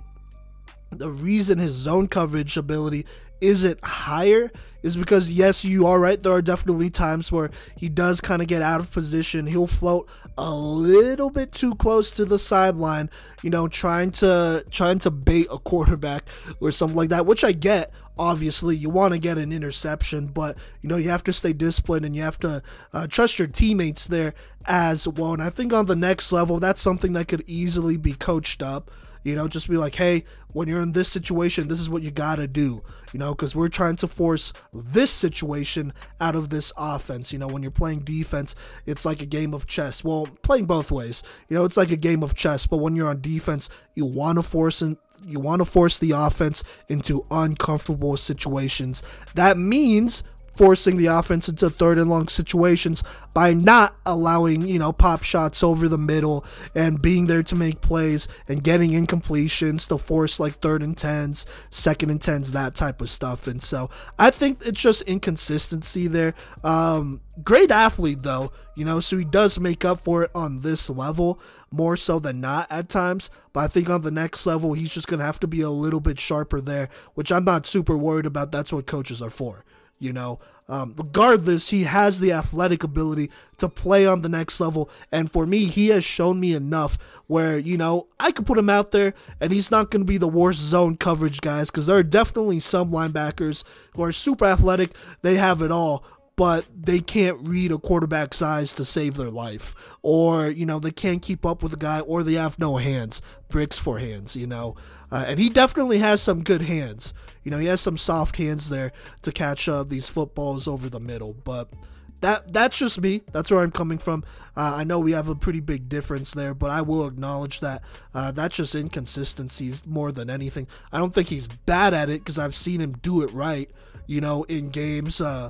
the reason his zone coverage ability isn't higher is because yes you are right there are definitely times where he does kind of get out of position. He'll float a little bit too close to the sideline you know trying to trying to bait a quarterback or something like that which i get obviously. You want to get an interception but you know you have to stay disciplined and you have to uh, trust your teammates there as well. And i think on the next level that's something that could easily be coached up you know, just be like, hey, when you're in this situation, this is what you got to do. You know, because we're trying to force this situation out of this offense. You know, when you're playing defense, it's like a game of chess. Well, playing both ways. You know, it's like a game of chess. But when you're on defense, you want to force in, you want to force the offense into uncomfortable situations. That means forcing the offense into third and long situations by not allowing, you know, pop shots over the middle and being there to make plays and getting incompletions to force like third and tens, second and tens, that type of stuff. And so I think it's just inconsistency there. Um, great athlete though, you know, so he does make up for it on this level more so than not at times. But I think on the next level, he's just going to have to be a little bit sharper there, which I'm not super worried about. That's what coaches are for. You know, um, regardless, he has the athletic ability to play on the next level. And for me, he has shown me enough where, you know, I could put him out there and he's not going to be the worst zone coverage guys because there are definitely some linebackers who are super athletic. They have it all but they can't read a quarterback size to save their life. Or, you know, they can't keep up with a guy, or they have no hands, bricks for hands, you know. Uh, and he definitely has some good hands. You know, he has some soft hands there to catch uh, these footballs over the middle. But that that's just me. That's where I'm coming from. Uh, I know we have a pretty big difference there, but I will acknowledge that uh, that's just inconsistencies more than anything. I don't think he's bad at it because I've seen him do it right. You know, in games. Uh,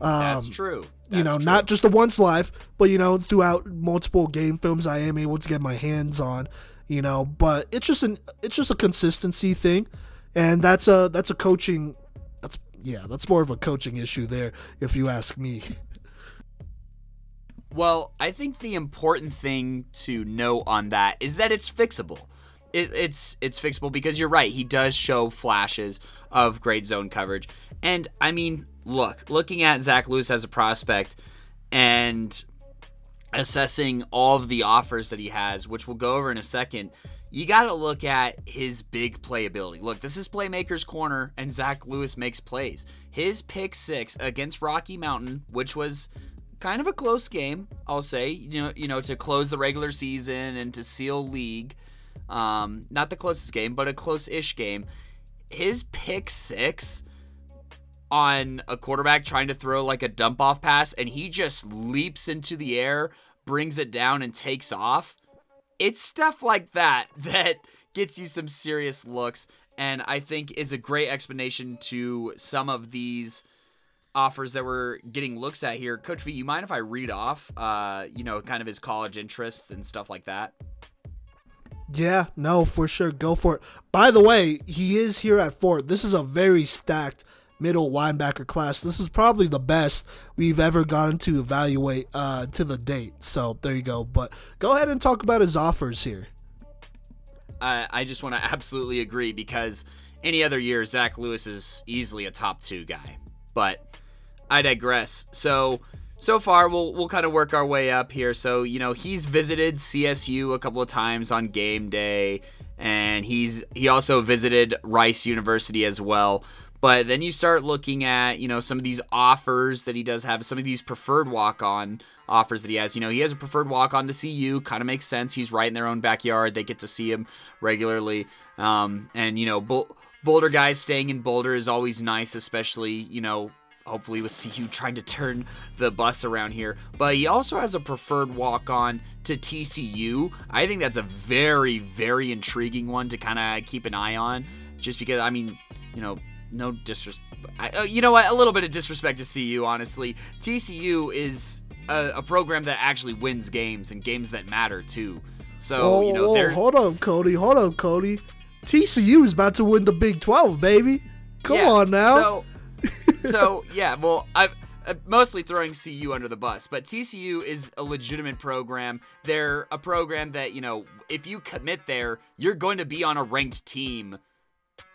um, That's true. That's you know, true. not just the once life, but you know, throughout multiple game films, I am able to get my hands on. You know, but it's just an it's just a consistency thing, and that's a that's a coaching. That's yeah, that's more of a coaching issue there, if you ask me. Well, I think the important thing to know on that is that it's fixable. It, it's it's fixable because you're right. He does show flashes of great zone coverage, and I mean, look, looking at Zach Lewis as a prospect and assessing all of the offers that he has, which we'll go over in a second, you got to look at his big playability. Look, this is Playmaker's Corner, and Zach Lewis makes plays. His pick six against Rocky Mountain, which was kind of a close game, I'll say, you know, you know, to close the regular season and to seal league. Um, not the closest game, but a close-ish game. His pick six on a quarterback trying to throw like a dump off pass and he just leaps into the air, brings it down, and takes off. It's stuff like that that gets you some serious looks, and I think is a great explanation to some of these offers that we're getting looks at here. Coach V, you mind if I read off, uh, you know, kind of his college interests and stuff like that? Yeah, no, for sure. Go for it. By the way, he is here at Fort. This is a very stacked middle linebacker class. This is probably the best we've ever gotten to evaluate uh, to the date. So there you go. But go ahead and talk about his offers here. I, I just want to absolutely agree because any other year, Zach Lewis is easily a top two guy. But I digress. So so far we'll we'll kind of work our way up here. So, you know, he's visited CSU a couple of times on game day and he's he also visited Rice University as well. But then you start looking at, you know, some of these offers that he does have, some of these preferred walk on offers that he has. You know, he has a preferred walk on to CU, kind of makes sense. He's right in their own backyard. They get to see him regularly. Um, and, you know, Boulder guys staying in Boulder is always nice, especially, you know, hopefully with CU trying to turn the bus around here. But he also has a preferred walk on to TCU. I think that's a very, very intriguing one to kind of keep an eye on. Just because, I mean, you know, no disrespect. Uh, you know what? A little bit of disrespect to CU, honestly. TCU is a, a, program that actually wins games and games that matter too. So oh, you know, oh, hold on, Cody. Hold on, Cody. TCU is about to win the Big Twelve, baby. Come yeah, on now. So, so yeah. Well, I've. I'm mostly throwing CU under the bus, but TCU is a legitimate program. They're a program that, you know, if you commit there, you're going to be on a ranked team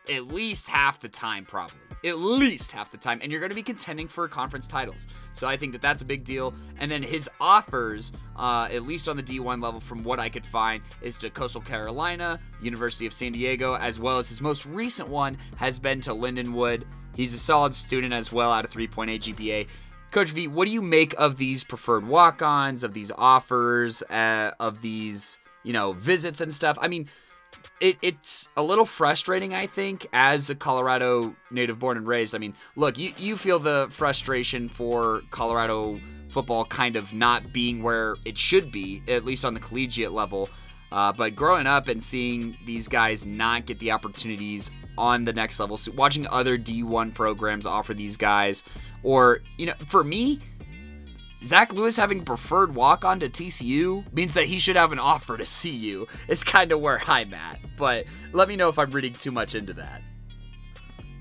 at least half the time, probably. At least half the time. And you're going to be contending for conference titles. So I think that that's a big deal. And then his offers, uh, at least on the D1 level, from what I could find, is to Coastal Carolina, University of San Diego, as well as his most recent one has been to Lindenwood. He's a solid student as well, out of 3.8 GPA. Coach V, what do you make of these preferred walk ons, of these offers, uh, of these, you know, visits and stuff? I mean, it, it's a little frustrating, I think, as a Colorado native born and raised. I mean, look, you, you feel the frustration for Colorado football kind of not being where it should be, at least on the collegiate level. Uh, but growing up and seeing these guys not get the opportunities on the next level, so watching other D1 programs offer these guys, or, you know, for me, Zach Lewis having preferred walk on to TCU means that he should have an offer to CU. It's kind of where I'm at. But let me know if I'm reading too much into that.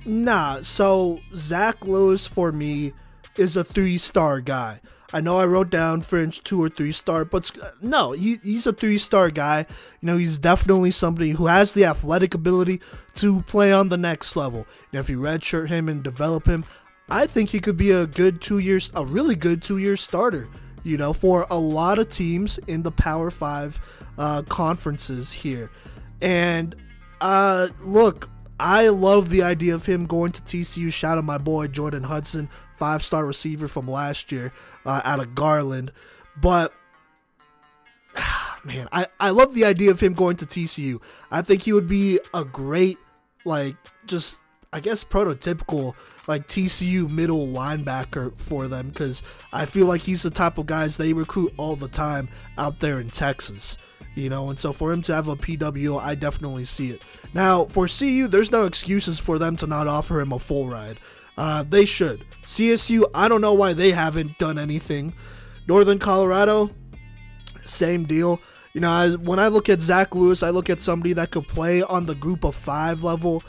Nah, so Zach Lewis for me is a three star guy. I know I wrote down French two or three star, but no, he, he's a three star guy. You know, he's definitely somebody who has the athletic ability to play on the next level. And if you redshirt him and develop him, I think he could be a good two years, a really good two year starter. You know, for a lot of teams in the Power Five uh, conferences here, and uh, look, I love the idea of him going to TCU. Shout out my boy Jordan Hudson, five star receiver from last year uh, out of Garland. But man, I, I love the idea of him going to TCU. I think he would be a great, like, just, I guess, prototypical, like, TCU middle linebacker for them because I feel like he's the type of guys they recruit all the time out there in Texas you know, and so for him to have a PWO, I definitely see it. Now, for CU, there's no excuses for them to not offer him a full ride. Uh, they should. CSU, I don't know why they haven't done anything. Northern Colorado, same deal. You know, as, when I look at Zach Lewis, I look at somebody that could play on the group of five level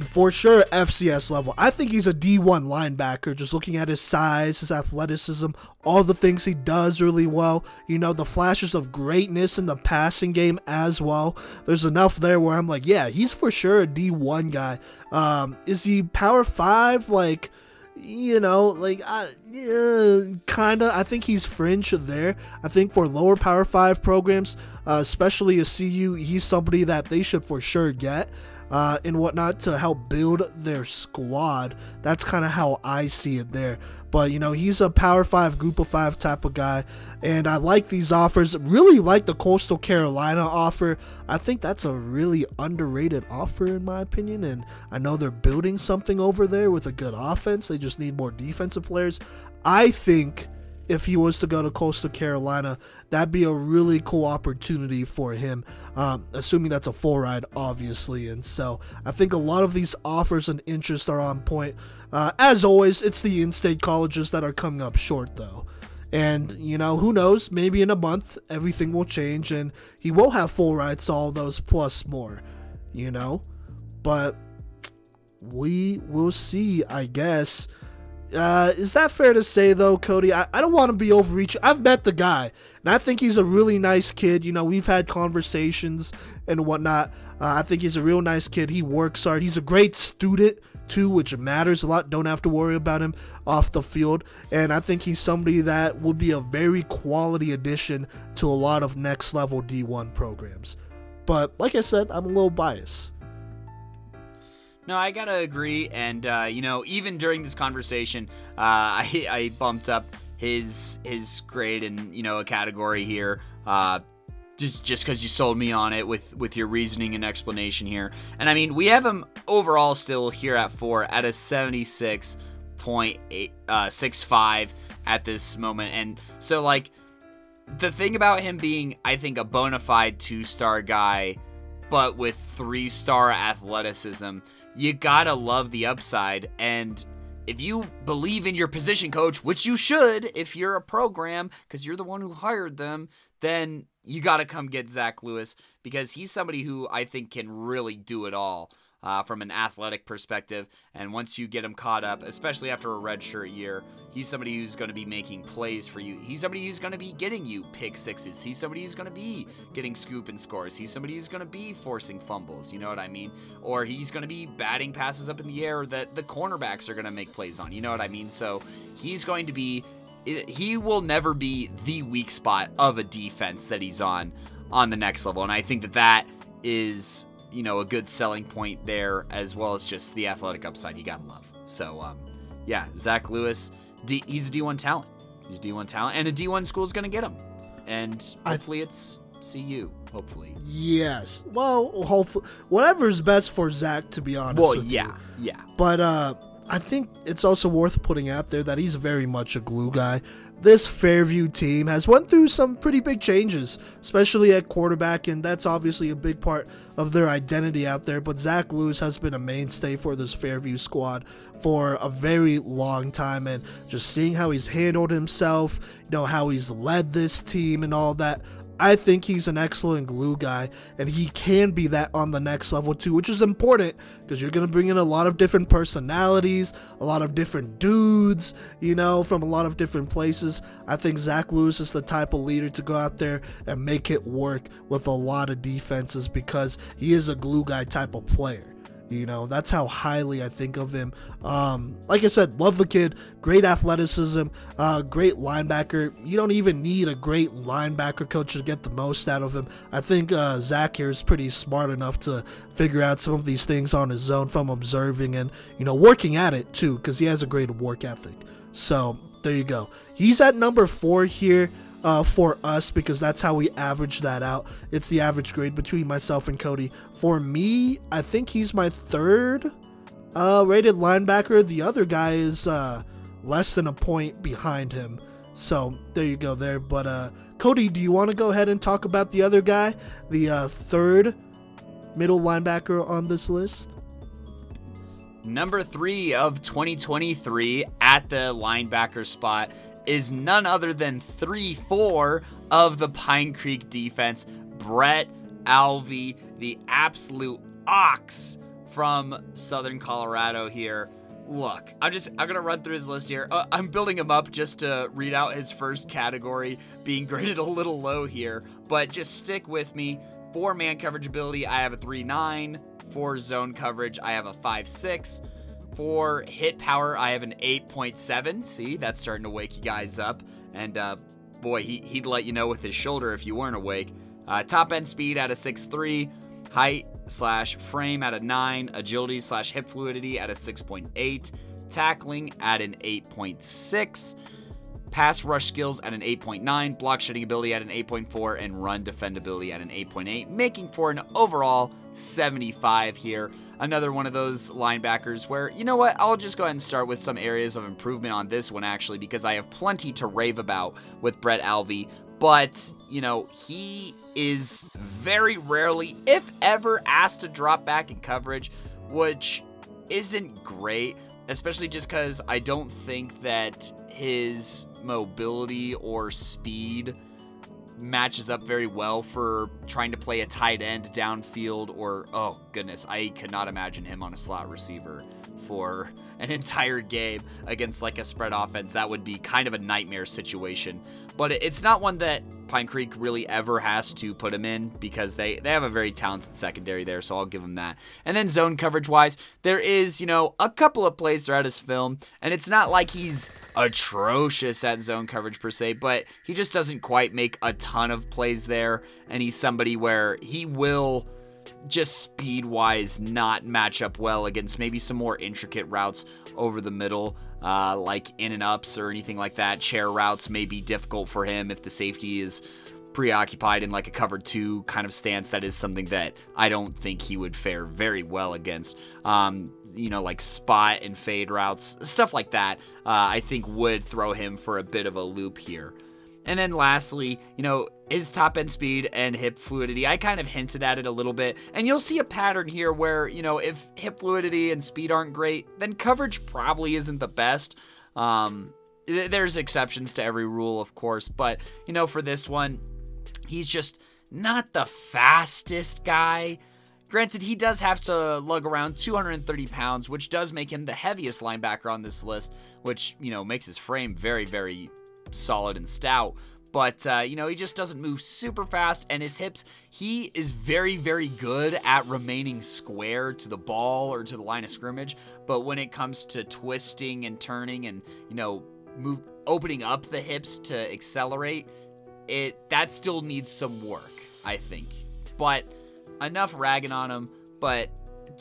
for sure FCS level. I think he's a D1 linebacker, just looking at his size, his athleticism, all the things he does really well. You know, the flashes of greatness in the passing game as well. There's enough there where I'm like, yeah, he's for sure a D1 guy. Um, is he power five? Like, you know, like I, yeah, kind of. I think he's fringe there. I think for lower Power Five programs, uh, especially a CU, he's somebody that they should for sure get uh, and whatnot to help build their squad. That's kind of how I see it there. But you know, he's a Power Five, Group of Five type of guy, and I like these offers. Really like the Coastal Carolina offer. I think that's a really underrated offer in my opinion. And I know they're building something over there with a good offense. They just need more defensive players. I think if he was to go to Coastal Carolina, that'd be a really cool opportunity for him, um, assuming that's a full ride, obviously. And so I think a lot of these offers and interest are on point. Uh, as always, it's the in state colleges that are coming up short, though. And, you know, who knows? Maybe in a month, everything will change and he will have full rides to all those plus more, you know? But we will see, I guess. Uh, is that fair to say though, Cody? I, I don't want to be overreaching. I've met the guy, and I think he's a really nice kid. You know, we've had conversations and whatnot. Uh, I think he's a real nice kid. He works hard. He's a great student too, which matters a lot. Don't have to worry about him off the field. And I think he's somebody that would be a very quality addition to a lot of next level D1 programs. But like I said, I'm a little biased. No, I gotta agree, and uh, you know, even during this conversation, uh, I, I bumped up his his grade in you know a category here, uh, just just because you sold me on it with with your reasoning and explanation here. And I mean, we have him overall still here at four at a seventy six point eight uh, six five at this moment, and so like the thing about him being, I think, a bona fide two star guy, but with three star athleticism you gotta love the upside. And if you believe in your position coach, which you should if you're a program, because you're the one who hired them, then you gotta come get Zach Lewis because he's somebody who I think can really do it all uh, from an athletic perspective. And once you get him caught up, especially after a redshirt year, he's somebody who's going to be making plays for you. He's somebody who's going to be getting you pick sixes. He's somebody who's going to be getting scoop and scores. He's somebody who's going to be forcing fumbles. You know what I mean? Or he's going to be batting passes up in the air that the cornerbacks are going to make plays on. You know what I mean? So he's going to be. He will never be the weak spot of a defense that he's on on the next level. And I think that that is you know, a good selling point there, as well as just the athletic upside you gotta love. So, um, yeah, Zach Lewis, D- he's a D1 talent. He's a D1 talent, and a D1 school is gonna get him. And hopefully, I, it's CU. Hopefully, yes. Well, hopefully, whatever's best for Zach, to be honest. Well, yeah, you. yeah. But uh, I think it's also worth putting out there that he's very much a glue guy this Fairview team has went through some pretty big changes, especially at quarterback, and that's obviously a big part of their identity out there. But Zach Lewis has been a mainstay for this Fairview squad for a very long time, and just seeing how he's handled himself, you know, how he's led this team and all that. I think he's an excellent glue guy, and he can be that on the next level too, which is important because you're going to bring in a lot of different personalities, a lot of different dudes, you know, from a lot of different places. I think Zach Lewis is the type of leader to go out there and make it work with a lot of defenses because he is a glue guy type of player. You know, that's how highly I think of him. Um, like I said, love the kid. Great athleticism, uh, great linebacker. You don't even need a great linebacker coach to get the most out of him. I think uh, Zach here is pretty smart enough to figure out some of these things on his own from observing and, you know, working at it too, because he has a great work ethic. So there you go. He's at number four here uh, for us because that's how we average that out. It's the average grade between myself and Cody. For me, I think he's my third uh, rated linebacker. The other guy is uh, less than a point behind him. So there you go there. But uh, Cody, do you want to go ahead and talk about the other guy, the uh, third middle linebacker on this list? Number three of 2023 at the linebacker spot is none other than 3 4 of the Pine Creek defense. Brett Alvey, the absolute ox from Southern Colorado here. Look, I'm just I'm gonna run through his list here. Uh, I'm building him up just to read out his first category, being graded a little low here, but just stick with me. For man coverage ability, I have a 3 9. For zone coverage, I have a 5 6. For hit power, I have an 8.7. See, that's starting to wake you guys up. And uh, boy, he, he'd let you know with his shoulder if you weren't awake. Uh, top end speed at a 6.3. Height slash frame at a 9. Agility slash hip fluidity at a 6.8. Tackling at an 8.6 pass rush skills at an 8.9, block shedding ability at an 8.4, and run defendability at an 8.8, making for an overall 75 here another one of those linebackers where, you know what, I'll just go ahead and start with some areas of improvement on this one actually, because I have plenty to rave about with Brett Alvey. But, you know, he is very rarely, if ever, asked to drop back in coverage, which isn't great, especially just because I don't think that his mobility or speed matches up very well for trying to play a tight end downfield or oh goodness, I could not imagine him on a slot receiver for an entire game against like a spread offense. That would be kind of a nightmare situation but it's not one that Pine Creek really ever has to put him in because they, they have a very talented secondary there, so I'll give him that. And then zone coverage wise, there is, you know, a couple of plays throughout his film, and it's not like he's atrocious at zone coverage per se, but he just doesn't quite make a ton of plays there, and he's somebody where he will just speed wise not match up well against maybe some more intricate routes over the middle uh, like in and ups or anything like that. Chair routes may be difficult for him if the safety is preoccupied in like a cover two kind of stance. That is something that I don't think he would fare very well against. Um, you know, like spot and fade routes, stuff like that, uh, I think would throw him for a bit of a loop here. And then lastly, you know, his top end speed and hip fluidity. I kind of hinted at it a little bit. And you'll see a pattern here where, you know, if hip fluidity and speed aren't great, then coverage probably isn't the best. Um, there's exceptions to every rule, of course, but, you know, for this one, he's just not the fastest guy. Granted, he does have to lug around 230 pounds, which does make him the heaviest linebacker on this list, which, you know, makes his frame very, very solid and stout. But, uh, you know, he just doesn't move super fast, and his hips, he is very, very good at remaining square to the ball or to the line of scrimmage. But when it comes to twisting and turning and, you know, move, opening up the hips to accelerate, it that still needs some work, I think. But enough ragging on him. But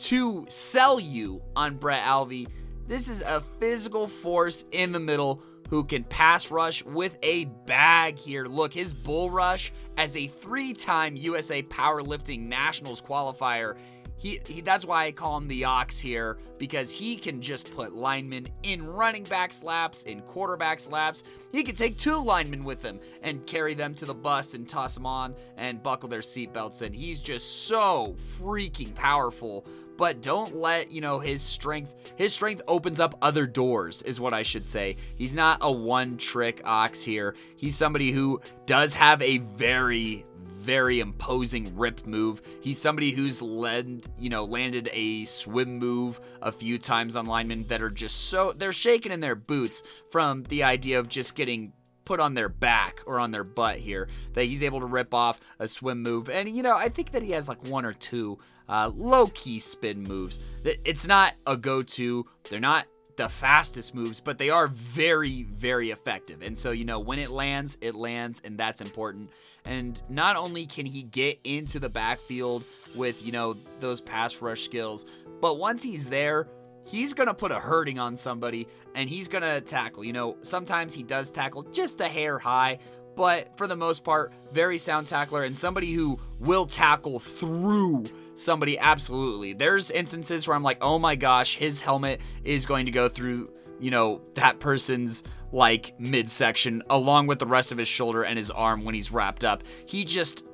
to sell you on Brett Alvey, this is a physical force in the middle who can pass rush with a bag here. Look, his bull rush as a three time USA Powerlifting Nationals qualifier, he, he that's why I call him the ox here because he can just put linemen in running back slaps, in quarterback slaps. He can take two linemen with him and carry them to the bus and toss them on and buckle their seatbelts And He's just so freaking powerful. But don't let, you know, his strength his strength opens up other doors is what I should say. He's not a one trick ox here. He's somebody who does have a very very imposing rip move. He's somebody who's led, you know, landed a swim move a few times on linemen that are just so they're shaking in their boots from the idea of just getting put on their back or on their butt here that he's able to rip off a swim move and you know i think that he has like one or two uh, low key spin moves it's not a go-to they're not the fastest moves, but they are very, very effective. And so, you know, when it lands, it lands, and that's important. And not only can he get into the backfield with, you know, those pass rush skills, but once he's there, he's going to put a hurting on somebody and he's going to tackle. You know, sometimes he does tackle just a hair high, but for the most part, very sound tackler and somebody who will tackle through somebody absolutely. There's instances where I'm like, "Oh my gosh, his helmet is going to go through, you know, that person's like midsection along with the rest of his shoulder and his arm when he's wrapped up." He just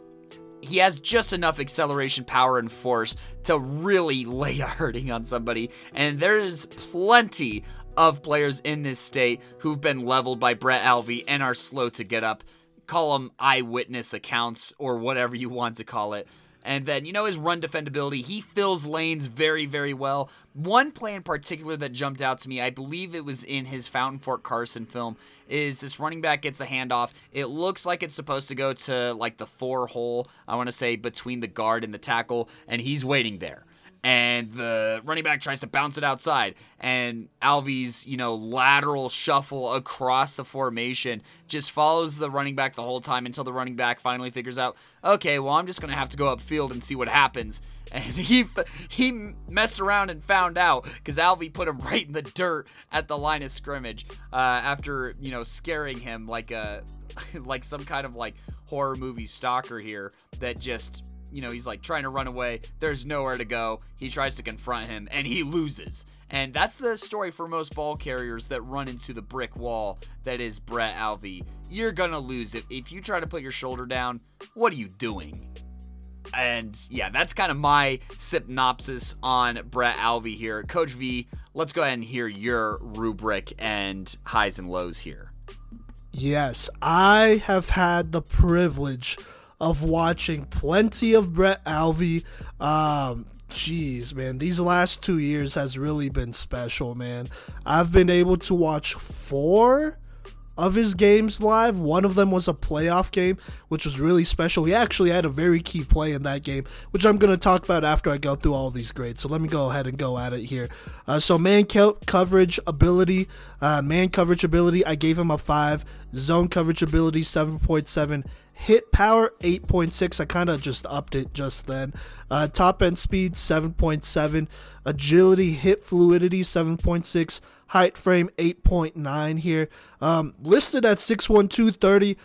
he has just enough acceleration, power, and force to really lay a hurting on somebody. And there's plenty of players in this state who've been leveled by Brett Alvey and are slow to get up. Call them eyewitness accounts or whatever you want to call it. And then, you know, his run defendability, he fills lanes very, very well. One play in particular that jumped out to me, I believe it was in his Fountain Fort Carson film, is this running back gets a handoff. It looks like it's supposed to go to like the four hole, I want to say between the guard and the tackle, and he's waiting there and the running back tries to bounce it outside and Alvey's, you know, lateral shuffle across the formation just follows the running back the whole time until the running back finally figures out, okay, well, I'm just going to have to go upfield and see what happens. And he he messed around and found out because Alvey put him right in the dirt at the line of scrimmage uh, after, you know, scaring him like a like some kind of like horror movie stalker here that just you know, he's like trying to run away. There's nowhere to go. He tries to confront him and he loses. And that's the story for most ball carriers that run into the brick wall that is Brett Alvey. You're going to lose it. If you try to put your shoulder down, what are you doing? And yeah, that's kind of my synopsis on Brett Alvey here. Coach V, let's go ahead and hear your rubric and highs and lows here. Yes, I have had the privilege of watching plenty of Brett Alvey. Um, jeez, man, these last two years has really been special, man. I've been able to watch four of his games live. One of them was a playoff game, which was really special. He actually had a very key play in that game, which I'm going to talk about after I go through all these grades. So let me go ahead and go at it here. Uh, so man co- coverage ability, uh, man coverage ability, I gave him a five. Zone coverage ability, seven point seven Hit power 8.6. I kind of just upped it just then. Uh, top end speed 7.7. Agility, hip fluidity 7.6. Height frame 8.9 here. Um, listed at 6'1",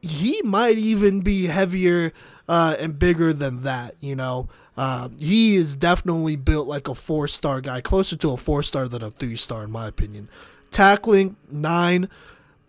He might even be heavier uh, and bigger than that, you know. Uh, he is definitely built like a four star guy, closer to a four star than a three star, in my opinion. Tackling, 9.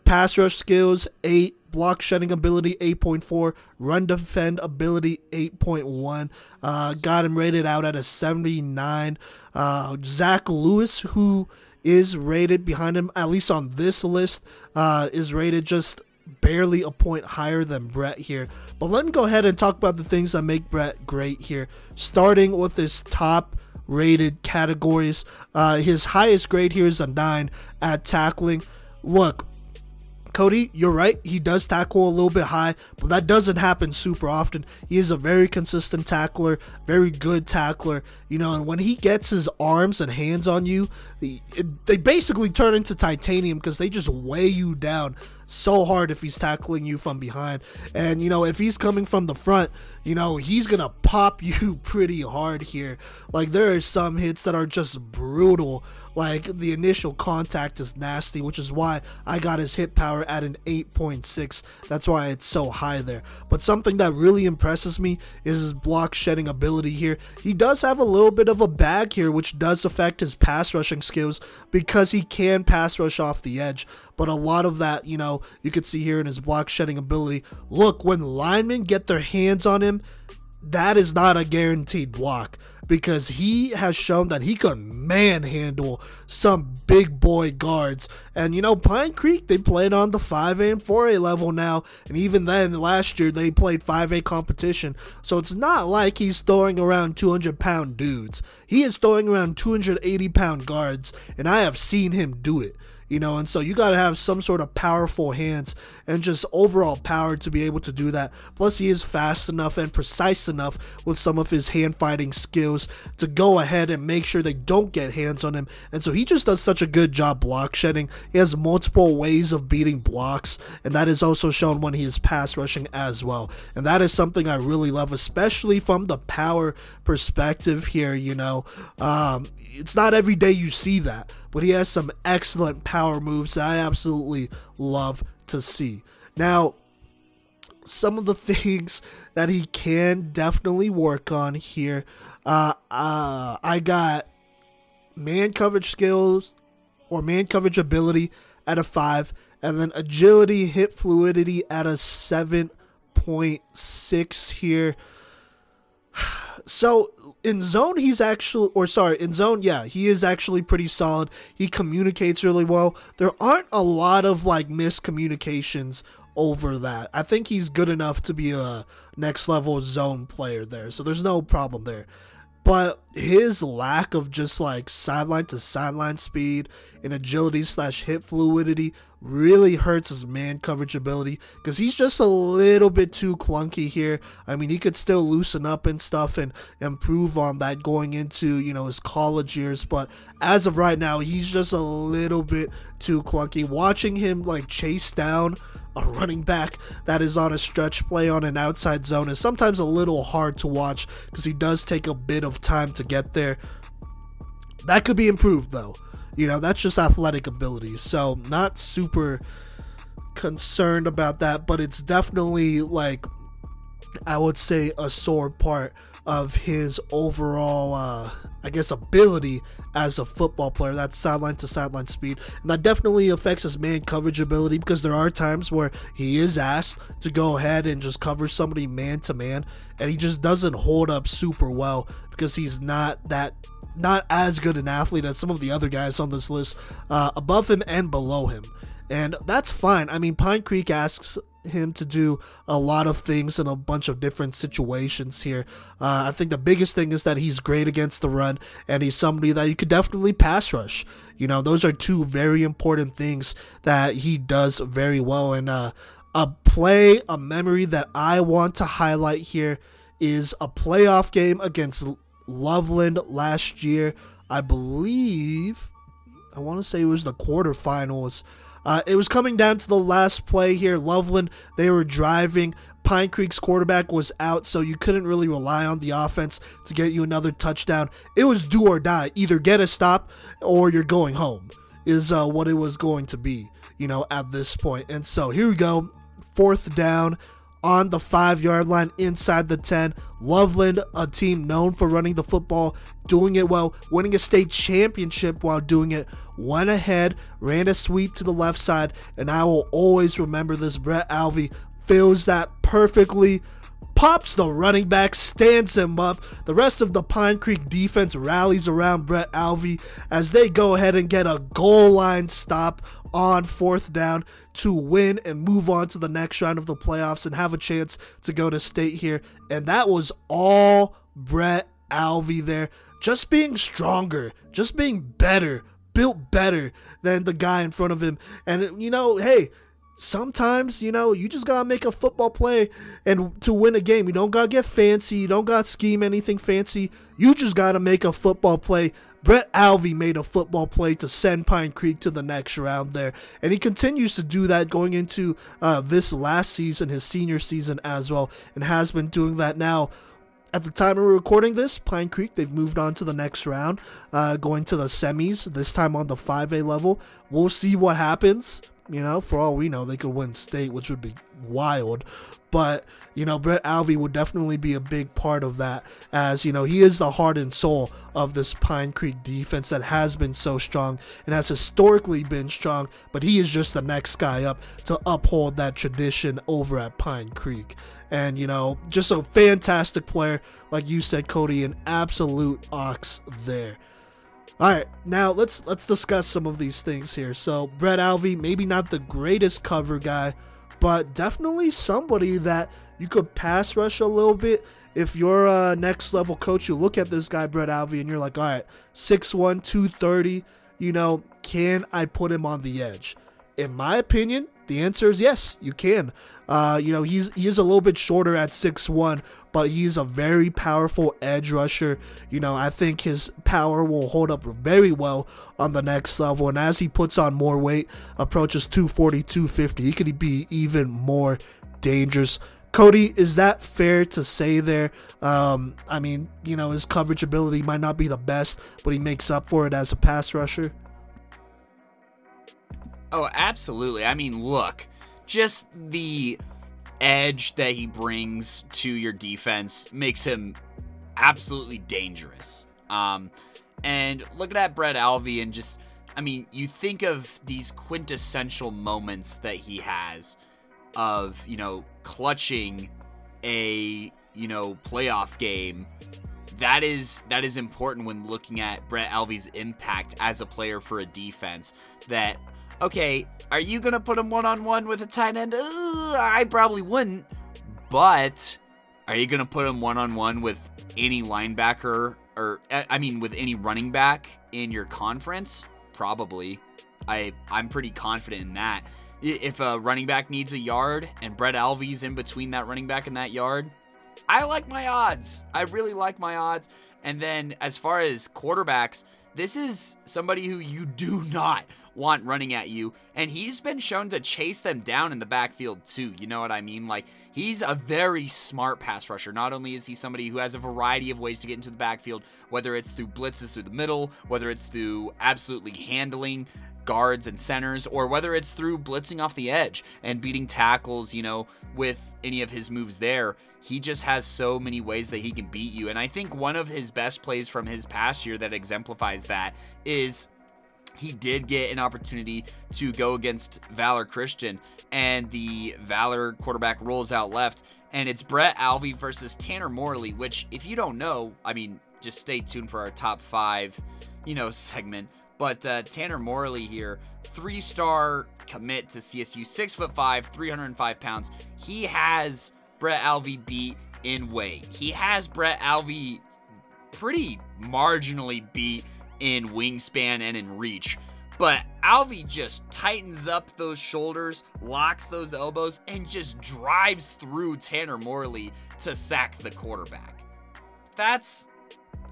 Pass rush skills, 8 block shedding ability 8.4, run defend ability 8.1. Uh, got him rated out at a 79. Uh, Zach Lewis, who is rated behind him, at least on this list, uh, is rated just barely a point higher than Brett here. But let me go ahead and talk about the things that make Brett great here. Starting with his top rated categories. Uh, his highest grade here is a 9 at tackling. Look, Cody, you're right. He does tackle a little bit high, but that doesn't happen super often. He is a very consistent tackler, very good tackler. You know, and when he gets his arms and hands on you, they basically turn into titanium because they just weigh you down. so hard if he's tackling you from behind. And, you know, if he's coming from the front, you know, he's going to pop you pretty hard here. Like, there are some hits that are just brutal like the initial contact is nasty, which is why I got his hit power at an 8.6. That's why it's so high there. But something that really impresses me is his block shedding ability here. He does have a little bit of a bag here, which does affect his pass rushing skills because he can pass rush off the edge. But a lot of that, you know, you could see here in his block shedding ability. Look, when linemen get their hands on him, that is not a guaranteed block because he has shown that he can manhandle some big boy guards. And you know, Pine Creek, they played on the 5A and 4A level now. And even then, last year, they played 5A competition. So it's not like he's throwing around 200 pound dudes. He is throwing around 280 pound guards. And I have seen him do it you know, and so you got to have some sort of powerful hands and just overall power to be able to do that. Plus, he is fast enough and precise enough with some of his hand fighting skills to go ahead and make sure they don't get hands on him. And so he just does such a good job block shedding. He has multiple ways of beating blocks, and that is also shown when he is pass rushing as well. And that is something I really love, especially from the power perspective here. You know, um, it's not every day you see that but he has some excellent power moves that I absolutely love to see. Now, some of the things that he can definitely work on here. Uh, uh, I got man coverage skills or man coverage ability at a five, and then agility, hip fluidity at a 7.6 here. So in zone he's actually or sorry in zone yeah he is actually pretty solid. He communicates really well. There aren't a lot of like miscommunications over that. I think he's good enough to be a next level zone player there so there's no problem there. But his lack of just like sideline to sideline speed and agility slash hip fluidity really hurts his man coverage ability because he's just a little bit too clunky here. I mean, he could still loosen up and stuff and improve on that going into, you know, his college years, but as of right now, he's just a little bit too clunky. Watching him like chase down a running back that is on a stretch play on an outside zone is sometimes a little hard to watch because he does take a bit of time to get there. That could be improved though. You know, that's just athletic ability. So, not super concerned about that, but it's definitely like I would say a sore part of his overall uh I guess ability as a football player. That's sideline to sideline speed. And that definitely affects his man coverage ability because there are times where he is asked to go ahead and just cover somebody man to man and he just doesn't hold up super well because he's not that not as good an athlete as some of the other guys on this list uh, above him and below him. And that's fine. I mean, Pine Creek asks him to do a lot of things in a bunch of different situations here. Uh, I think the biggest thing is that he's great against the run, and he's somebody that you could definitely pass rush. You know, those are two very important things that he does very well. And uh, a play, a memory that I want to highlight here is a playoff game against Loveland last year. I believe, I want to say it was the quarterfinals. Uh, it was coming down to the last play here. Loveland, they were driving. Pine Creek's quarterback was out, so you couldn't really rely on the offense to get you another touchdown. It was do or die. Either get a stop or you're going home, is uh, what it was going to be, you know, at this point. And so here we go. Fourth down on the five yard line inside the 10. Loveland, a team known for running the football, doing it well, winning a state championship while doing it, went ahead, ran a sweep to the left side, and I will always remember this. Brett Alvey fills that perfectly pops the running back, stands him up. The rest of the Pine Creek defense rallies around Brett Alvey as they go ahead and get a goal line stop on fourth down to win and move on to the next round of the playoffs and have a chance to go to state here. And that was all Brett Alvey there. Just being stronger, just being better, built better than the guy in front of him. And, you know, hey, sometimes, you know, you just gotta make a football play and to win a game. You don't gotta get fancy, you don't gotta scheme anything fancy. You just gotta make a football play. Brett Alvey made a football play to send Pine Creek to the next round there, and he continues to do that going into uh, this last season, his senior season as well, and has been doing that now at the time of recording this, Pine Creek, they've moved on to the next round, uh, going to the semis, this time on the 5A level. We'll see what happens. You know, for all we know, they could win state, which would be wild. But, you know, Brett Alvey would definitely be a big part of that, as, you know, he is the heart and soul of this Pine Creek defense that has been so strong and has historically been strong, but he is just the next guy up to uphold that tradition over at Pine Creek and you know just a fantastic player like you said cody an absolute ox there all right now let's let's discuss some of these things here. So brett alvey maybe not the greatest cover guy but definitely somebody that you could pass rush a little bit. If you're a next level coach you look at this guy brett alvey and you're like all right 6'1 230 you know can i put him on the edge? In my opinion the answer is yes you can. Uh, you know, he's he is a little bit shorter at six one, but he's a very powerful edge rusher. You know, I think his power will hold up very well on the next level. And as he puts on more weight, approaches 240, 250, he could be even more dangerous. Cody, is that fair to say there? Um, I mean, you know, his coverage ability might not be the best, but he makes up for it as a pass rusher. Oh, absolutely. I mean, look, just the edge that he brings to your defense makes him absolutely dangerous. Um, and looking at that Brett Alvey and just, I mean, you think of these quintessential moments that he has of, you know, clutching a, you know, playoff game. That is that is important when looking at Brett Alvey's impact as a player for a defense. That okay, are you gonna put him one on one with a tight end? Uh, I probably wouldn't. But are you gonna put him one on one with any linebacker or I mean with any running back in your conference? Probably. I I'm pretty confident in that. If a running back needs a yard and Brett Alvey's in between that running back and that yard, I like my odds. I really like my odds. And then as far as quarterbacks, this is somebody who you do not want running at you. And he's been shown to chase them down in the backfield too. You know what I mean? Like, he's a very smart pass rusher. Not only is he somebody who has a variety of ways to get into the backfield, whether it's through blitzes through the middle, whether it's through absolutely handling guards and centers, or whether it's through blitzing off the edge and beating tackles, you know, with any of his moves there. He just has so many ways that he can beat you. And I think one of his best plays from his past year that exemplifies that is he did get an opportunity to go against Valor Christian, and the Valor quarterback rolls out left, and it's Brett Alvey versus Tanner Morley. Which, if you don't know, I mean, just stay tuned for our top five, you know, segment. But uh, Tanner Morley here, three-star commit to CSU, six foot five, 305 pounds. He has Brett Alvey beat in weight. He has Brett Alvey pretty marginally beat in wingspan and in reach. But Alvey just tightens up those shoulders, locks those elbows, and just drives through Tanner Morley to sack the quarterback. That's.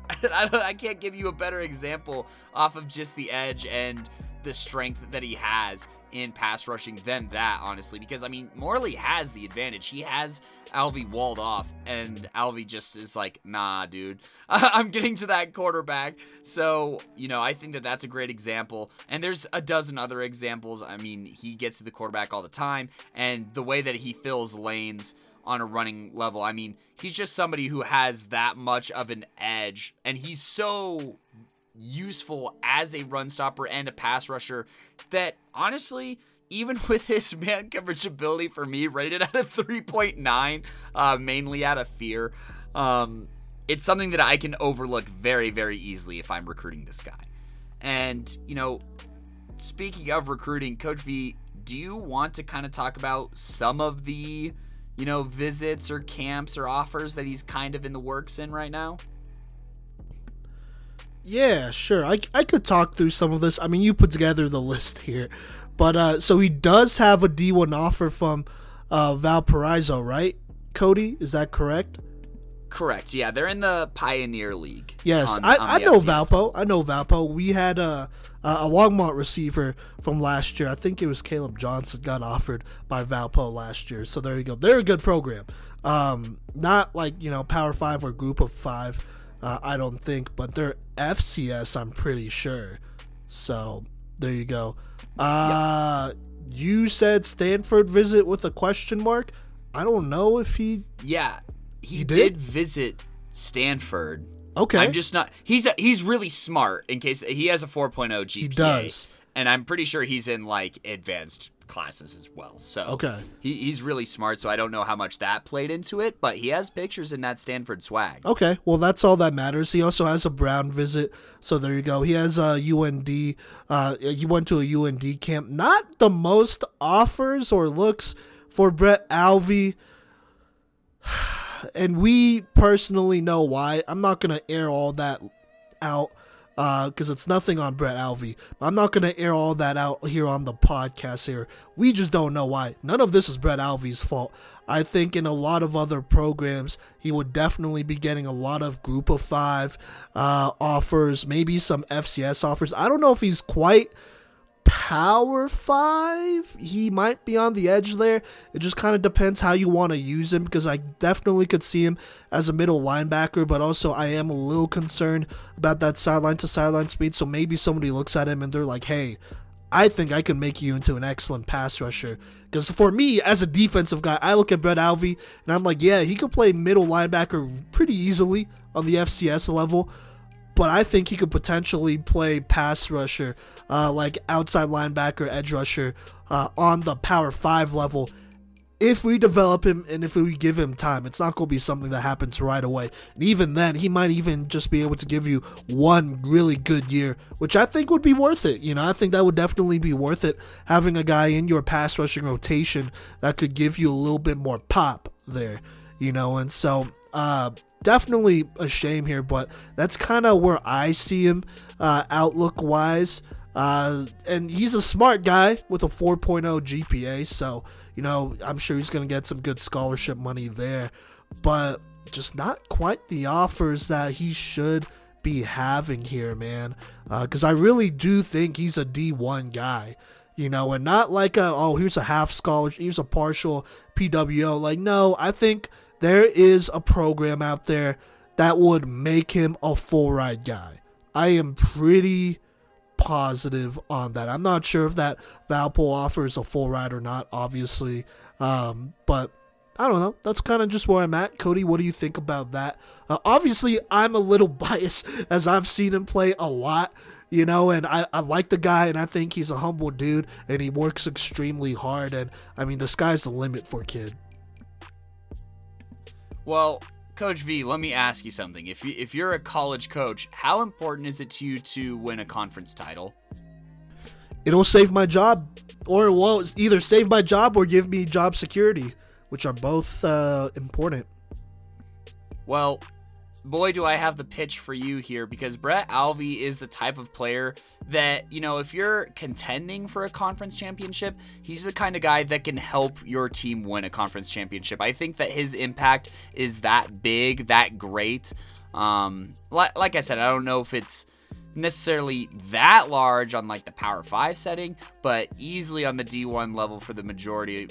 I, I can't give you a better example off of just the edge and the strength that he has in pass rushing than that, honestly. Because, I mean, Morley has the advantage. He has Alvey walled off, and Alvey just is like, nah, dude, I'm getting to that quarterback. So, you know, I think that that's a great example. And there's a dozen other examples. I mean, he gets to the quarterback all the time, and the way that he fills lanes on a running level. I mean, he's just somebody who has that much of an edge, and he's so useful as a run stopper and a pass rusher that honestly, even with his man coverage ability for me rated at a 3.9, uh, mainly out of fear, um, it's something that I can overlook very, very easily if I'm recruiting this guy. And, you know, speaking of recruiting, Coach V, do you want to kind of talk about some of the, you know, visits or camps or offers that he's kind of in the works in right now? Yeah, sure. I, I could talk through some of this. I mean, you put together the list here, But uh, so he does have a D1 offer from uh, Valparaiso, right? Cody, is that correct? Correct. Yeah, they're in the Pioneer League. Yes, on- I, on I know FCS Valpo. I know Valpo. We had a a Longmont receiver from last year. I think it was Caleb Johnson got offered by Valpo last year. So there you go. They're a good program. Um, not like you know Power Five or Group of Five. Uh, I don't think, but they're FCS. I'm pretty sure. So there you go. Uh, you said Stanford visit with a question mark. I don't know if he. Yeah, he, He did? did? visit Stanford. Okay. I'm just not. He's a, he's really smart. In case he has a 4.0 GPA. He does. and I'm pretty sure he's in like advanced classes as well. So Okay. he, he's really smart. So I don't know how much that played into it, but he has pictures in that Stanford swag. Okay, well that's all that matters. He also has a Brown visit, so there you go. He has a UND. Uh, he went to a UND camp. Not the most offers or looks for Brett Alvey, and we personally know why. I'm not gonna air all that out because it's nothing on Brett Alvey. I'm not gonna air all that out here on the podcast. Here, we just don't know why. None of this is Brett Alvey's fault. I think in a lot of other programs, he would definitely be getting a lot of Group of Five uh, offers, maybe some FCS offers. I don't know if he's quite Power Five. He might be on the edge there. It just kind of depends how you want to use him because I definitely could see him as a middle linebacker, but also I am a little concerned about that sideline to sideline speed. So maybe somebody looks at him and they're like, hey, I think I can make you into an excellent pass rusher. Because for me, as a defensive guy, I look at Brett Alvey and I'm like, yeah, he could play middle linebacker pretty easily on the FCS level but I think he could potentially play pass rusher, uh, like outside linebacker, edge rusher, uh, on the Power Five level. If we develop him and if we give him time, it's not going to be something that happens right away. And even then, he might even just be able to give you one really good year, which I think would be worth it. You know, I think that would definitely be worth it having a guy in your pass rushing rotation that could give you a little bit more pop there you know and so uh definitely a shame here but that's kind of where i see him uh outlook wise uh and he's a smart guy with a 4.0 gpa so you know i'm sure he's gonna get some good scholarship money there but just not quite the offers that he should be having here man because i really do think he's a d1 guy you know, and not like a oh here's a half scholarship, here's a partial PWO. Like no, I think there is a program out there that would make him a full ride guy. I am pretty positive on that. I'm not sure if that Valpo offers a full ride or not, obviously, um, but. I don't know. That's kind of just where I'm at. Cody, what do you think about that? Uh, obviously, I'm a little biased as I've seen him play a lot you know, and I, I like the guy, and I think he's a humble dude, and he works extremely hard, and I mean, the sky's the limit for kid. Well, Coach V, let me ask you something. If you, if you're a college coach, how important is it to you to win a conference title? It'll save my job, or well, it's either save my job or give me job security, which are both uh, important. Well, boy, do I have the pitch for you here because Brett Alvey is the type of player that, you know, if you're contending for a conference championship, he's the kind of guy that can help your team win a conference championship. I think that his impact is that big, that great. Um, like, like I said, I don't know if it's necessarily that large on like the Power 5 setting, but easily on the D1 level for the majority.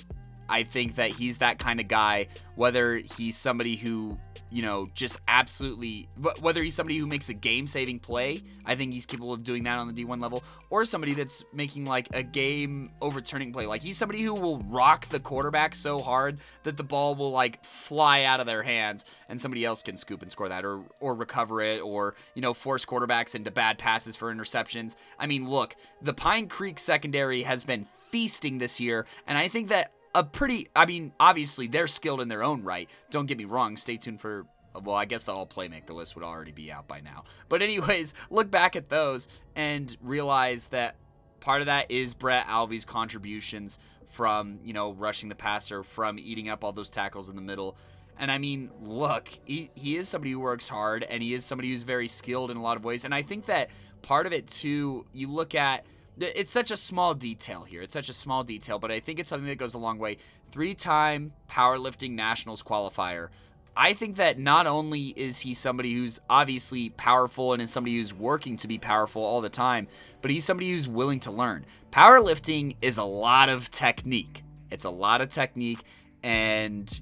I think that he's that kind of guy, whether he's somebody who, you know, just absolutely, whether he's somebody who makes a game saving play, I think he's capable of doing that on the D1 level, or somebody that's making like a game overturning play. Like he's somebody who will rock the quarterback so hard that the ball will like fly out of their hands and somebody else can scoop and score that or, or recover it or, you know, force quarterbacks into bad passes for interceptions. I mean, look, the Pine Creek secondary has been feasting this year, and I think that a pretty I mean, obviously they're skilled in their own right. Don't get me wrong. Stay tuned for well, I guess the all playmaker list would already be out by now. But anyways, look back at those and realize that part of that is Brett Alvey's contributions from, you know, rushing the passer, from eating up all those tackles in the middle. And I mean, look, he, he is somebody who works hard and he is somebody who's very skilled in a lot of ways. And I think that part of it too, you look at it's such a small detail here. It's such a small detail, but I think it's something that goes a long way. Three-time powerlifting nationals qualifier. I think that not only is he somebody who's obviously powerful and is somebody who's working to be powerful all the time, but he's somebody who's willing to learn. Powerlifting is a lot of technique. It's a lot of technique, and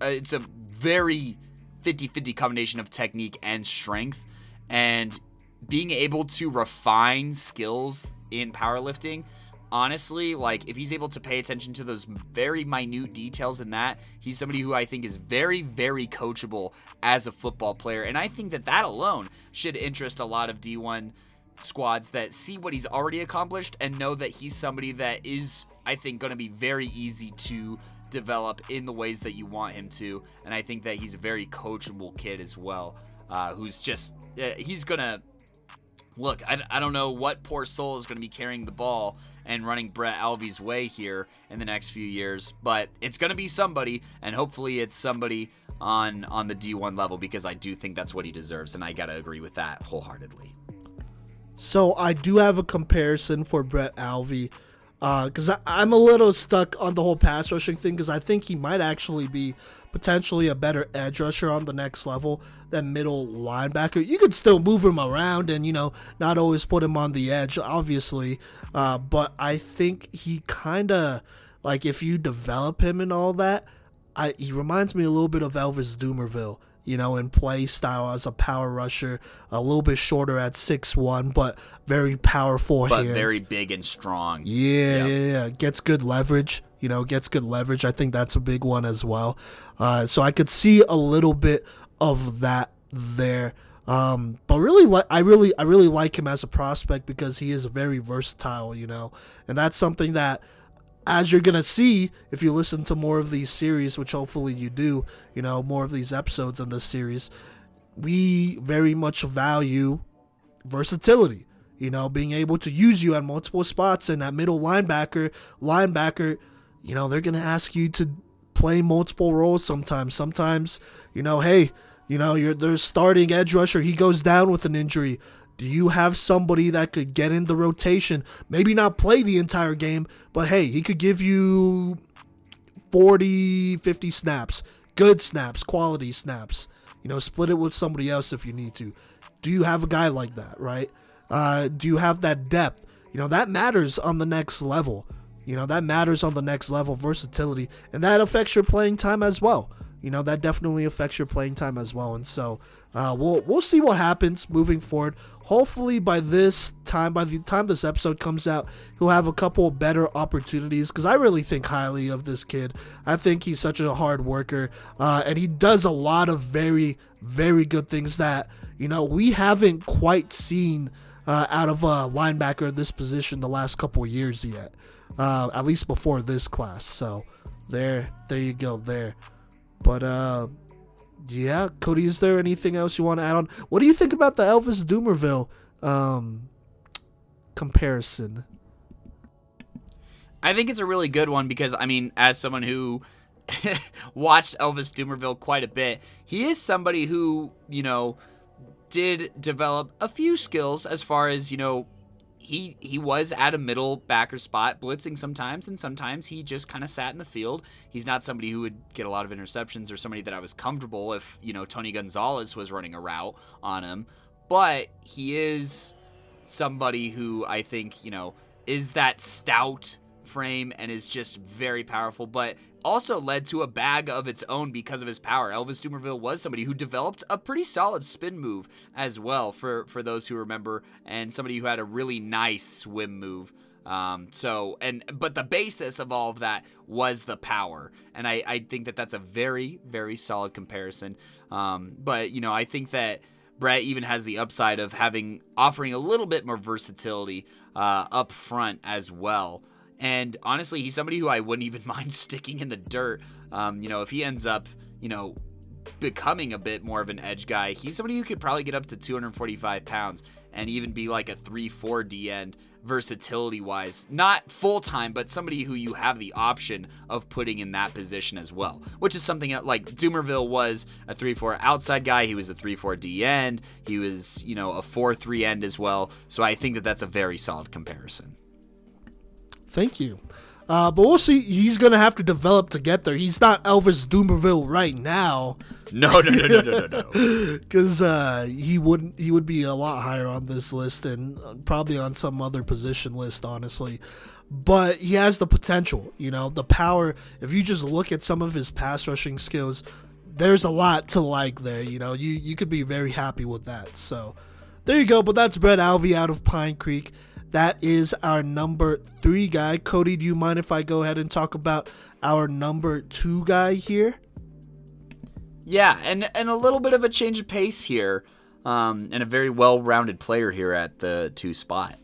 uh, it's a very 50 50 combination of technique and strength. And being able to refine skills in powerlifting honestly, like if he's able to pay attention to those very minute details in that, he's somebody who I think is very, very coachable as a football player. And I think that that alone should interest a lot of D1 squads that see what he's already accomplished and know that he's somebody that is, I think, going to be very easy to develop in the ways that you want him to. And I think that he's a very coachable kid as well, uh, who's just, uh, he's going to look, I, I don't know what poor soul is going to be carrying the ball and running Brett Alvey's way here in the next few years, but it's going to be somebody, and hopefully it's somebody on on the D1 level because I do think that's what he deserves, and I got to agree with that wholeheartedly. So I do have a comparison for Brett Alvey because uh, I'm a little stuck on the whole pass rushing thing because I think he might actually be potentially a better edge rusher on the next level than middle linebacker. You could still move him around and, you know, not always put him on the edge, obviously. Uh, but I think he kind of, like, if you develop him and all that, I, he reminds me a little bit of Elvis Dumervil you know, in play style as a power rusher, a little bit shorter at six one, but very powerful but hands. very big and strong. Yeah, yep. yeah, yeah, gets good leverage. You know, gets good leverage. I think that's a big one as well. Uh, so I could see a little bit of that there. Um, but really, I really, I really like him as a prospect because he is very versatile. You know, and that's something that as you're to see if you listen to more of these series, which hopefully you do, you know, more of these episodes in this series, we very much value versatility. You know, being able to use you at multiple spots and that middle linebacker, linebacker, you know, they're going to ask you to play multiple roles sometimes. Sometimes, you know, hey, you know, you're there's starting edge rusher, he goes down with an injury. Do you have somebody that could get in the rotation? Maybe not play the entire game, but hey, he could give you 40, 50 snaps, good snaps, quality snaps. You know, split it with somebody else if you need to. Do you have a guy like that, right? Uh, do you have that depth? You know, that matters on the next level. You know, that matters on the next level, versatility, and that affects your playing time as well. You know, that definitely affects your playing time as well. And so, uh, we'll we'll see what happens moving forward hopefully by this time by the time this episode comes out he'll have a couple better opportunities because i really think highly of this kid i think he's such a hard worker uh, and he does a lot of very very good things that you know we haven't quite seen uh, out of a linebacker in this position the last couple years yet uh, at least before this class so there there you go there but uh yeah, Cody, is there anything else you want to add on? What do you think about the Elvis Dumervil um, comparison? I think it's a really good one because, I mean, as someone who watched Elvis Dumervil quite a bit, he is somebody who, you know, did develop a few skills as far as, you know, he he was at a middle backer spot, blitzing sometimes, and sometimes he just kind of sat in the field. He's not somebody who would get a lot of interceptions or somebody that I was comfortable if you know Tony Gonzalez was running a route on him, but he is somebody who I think you know is that stout frame and is just very powerful, but also led to a bag of its own because of his power. Elvis Dumervil was somebody who developed a pretty solid spin move as well, for, for those who remember, and somebody who had a really nice swim move. Um, so and but the basis of all of that was the power, and I, I think that that's a very very solid comparison. Um, but you know I think that Brett even has the upside of having offering a little bit more versatility uh, up front as well. And honestly, he's somebody who I wouldn't even mind sticking in the dirt. Um, you know, if he ends up, you know, becoming a bit more of an edge guy. He's somebody who could probably get up to 245 pounds and even be like a 3 4 D end versatility wise. Not full time, but somebody who you have the option of putting in that position as well, which is something that, like Dumervil was a 3 4 outside guy. He was a 3 4 D end. He was, you know, a 4 3 end as well. So I think that that's a very solid comparison. Thank you. Uh, but we'll see. He's gonna have to develop to get there. He's not Elvis Dumervil right now. No, no, no, no, no, no, no. Because uh, he wouldn't. He would be a lot higher on this list and probably on some other position list, honestly. But he has the potential. You know, the power. If you just look at some of his pass rushing skills, there's a lot to like there. You know, you you could be very happy with that. So there you go. But that's Brett Alvey out of Pine Creek. That is our number three guy. Cody, do you mind if I go ahead and talk about our number two guy here? Yeah, and and a little bit of a change of pace here, um, and a very well-rounded player here at the two spot.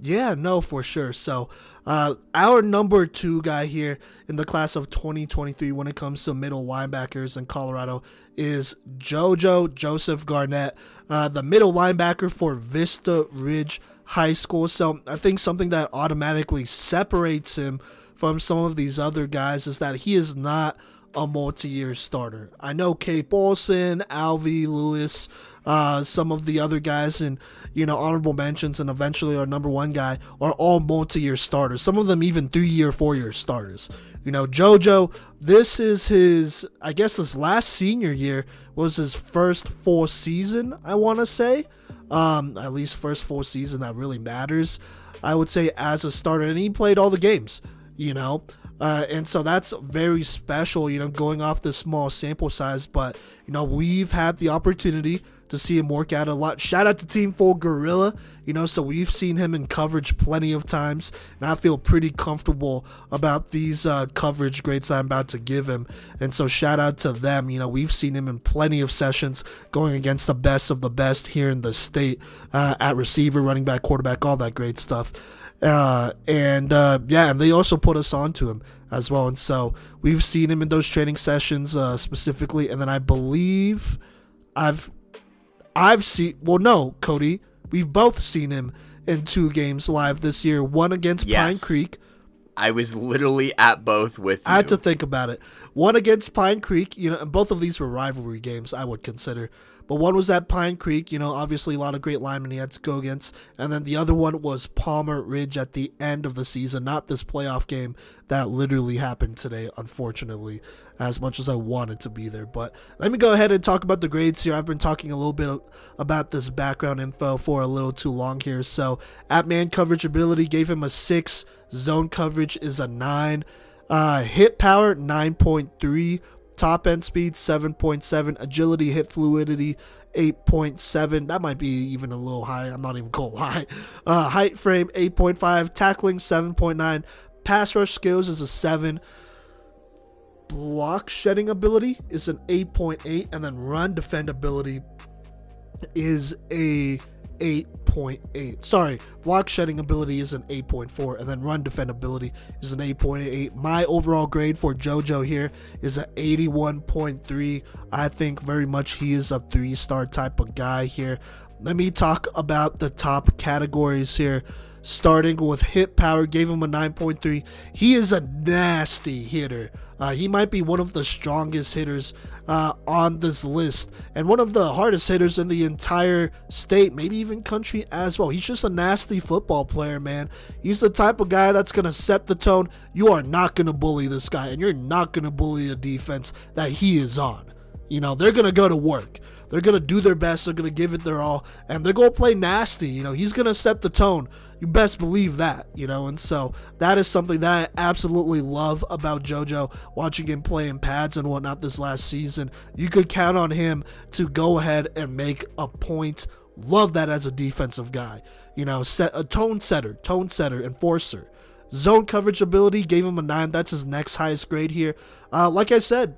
Yeah, no, for sure. So, uh, our number two guy here in the class of 2023 when it comes to middle linebackers in Colorado is JoJo Joseph Garnett, uh, the middle linebacker for Vista Ridge high school. So I think something that automatically separates him from some of these other guys is that he is not a multi-year starter. I know Cape Olson, Alvey Lewis, uh, some of the other guys and you know honorable mentions and eventually our number one guy are all multi-year starters. Some of them even three-year, four-year starters. You know, JoJo, this is his I guess his last senior year was his first full season, I want to say um, at least first full season that really matters. I would say as a starter, and he played all the games, you know. Uh, and so that's very special, you know, going off the small sample size. But, you know, we've had the opportunity to see him work out a lot. Shout out to Team Full Gorilla, you know, so we've seen him in coverage plenty of times, and I feel pretty comfortable about these uh, coverage grades I'm about to give him. And so shout out to them. You know, we've seen him in plenty of sessions going against the best of the best here in the state uh, at receiver, running back, quarterback, all that great stuff. Uh, and uh, yeah, and they also put us on to him as well. And so we've seen him in those training sessions uh, specifically. And then I believe I've I've seen, well, no, Cody, we've both seen him in two games live this year. One against yes. Pine Creek. I was literally at both with you. I had to think about it. One against Pine Creek, you know, and both of these were rivalry games, I would consider. But one was at Pine Creek, you know, obviously a lot of great linemen he had to go against. And then the other one was Palmer Ridge at the end of the season, not this playoff game that literally happened today, unfortunately as much as I wanted to be there. But let me go ahead and talk about the grades here. I've been talking a little bit about this background info for a little too long here. So, at man coverage ability gave him a 6, zone coverage is a 9, uh, hit power 9.3, top end speed 7.7, agility, hip fluidity 8.7. That might be even a little high. I'm not even to lie. Uh, height frame 8.5, tackling 7.9, pass rush skills is a 7 block shedding ability is an 8.8 and then run defend ability is a 8.8. Sorry, block shedding ability is an 8.4 and then run defend ability is an 8.8. My overall grade for JoJo here is an 81.3. I think very much he is a 3-star type of guy here. Let me talk about the top categories here starting with hit power, gave him a 9.3. He is a nasty hitter. Uh, he might be one of the strongest hitters uh, on this list and one of the hardest hitters in the entire state, maybe even country as well. He's just a nasty football player, man. He's the type of guy that's going to set the tone. You are not going to bully this guy, and you're not going to bully a defense that he is on. You know, they're going to go to work. They're going to do their best. They're going to give it their all. And they're going to play nasty. You know, he's going to set the tone. You best believe that, you know. And so that is something that I absolutely love about JoJo. Watching him play in pads and whatnot this last season, you could count on him to go ahead and make a point. Love that as a defensive guy. You know, set a tone setter, tone setter, enforcer. Zone coverage ability gave him a nine. That's his next highest grade here. Uh, like I said,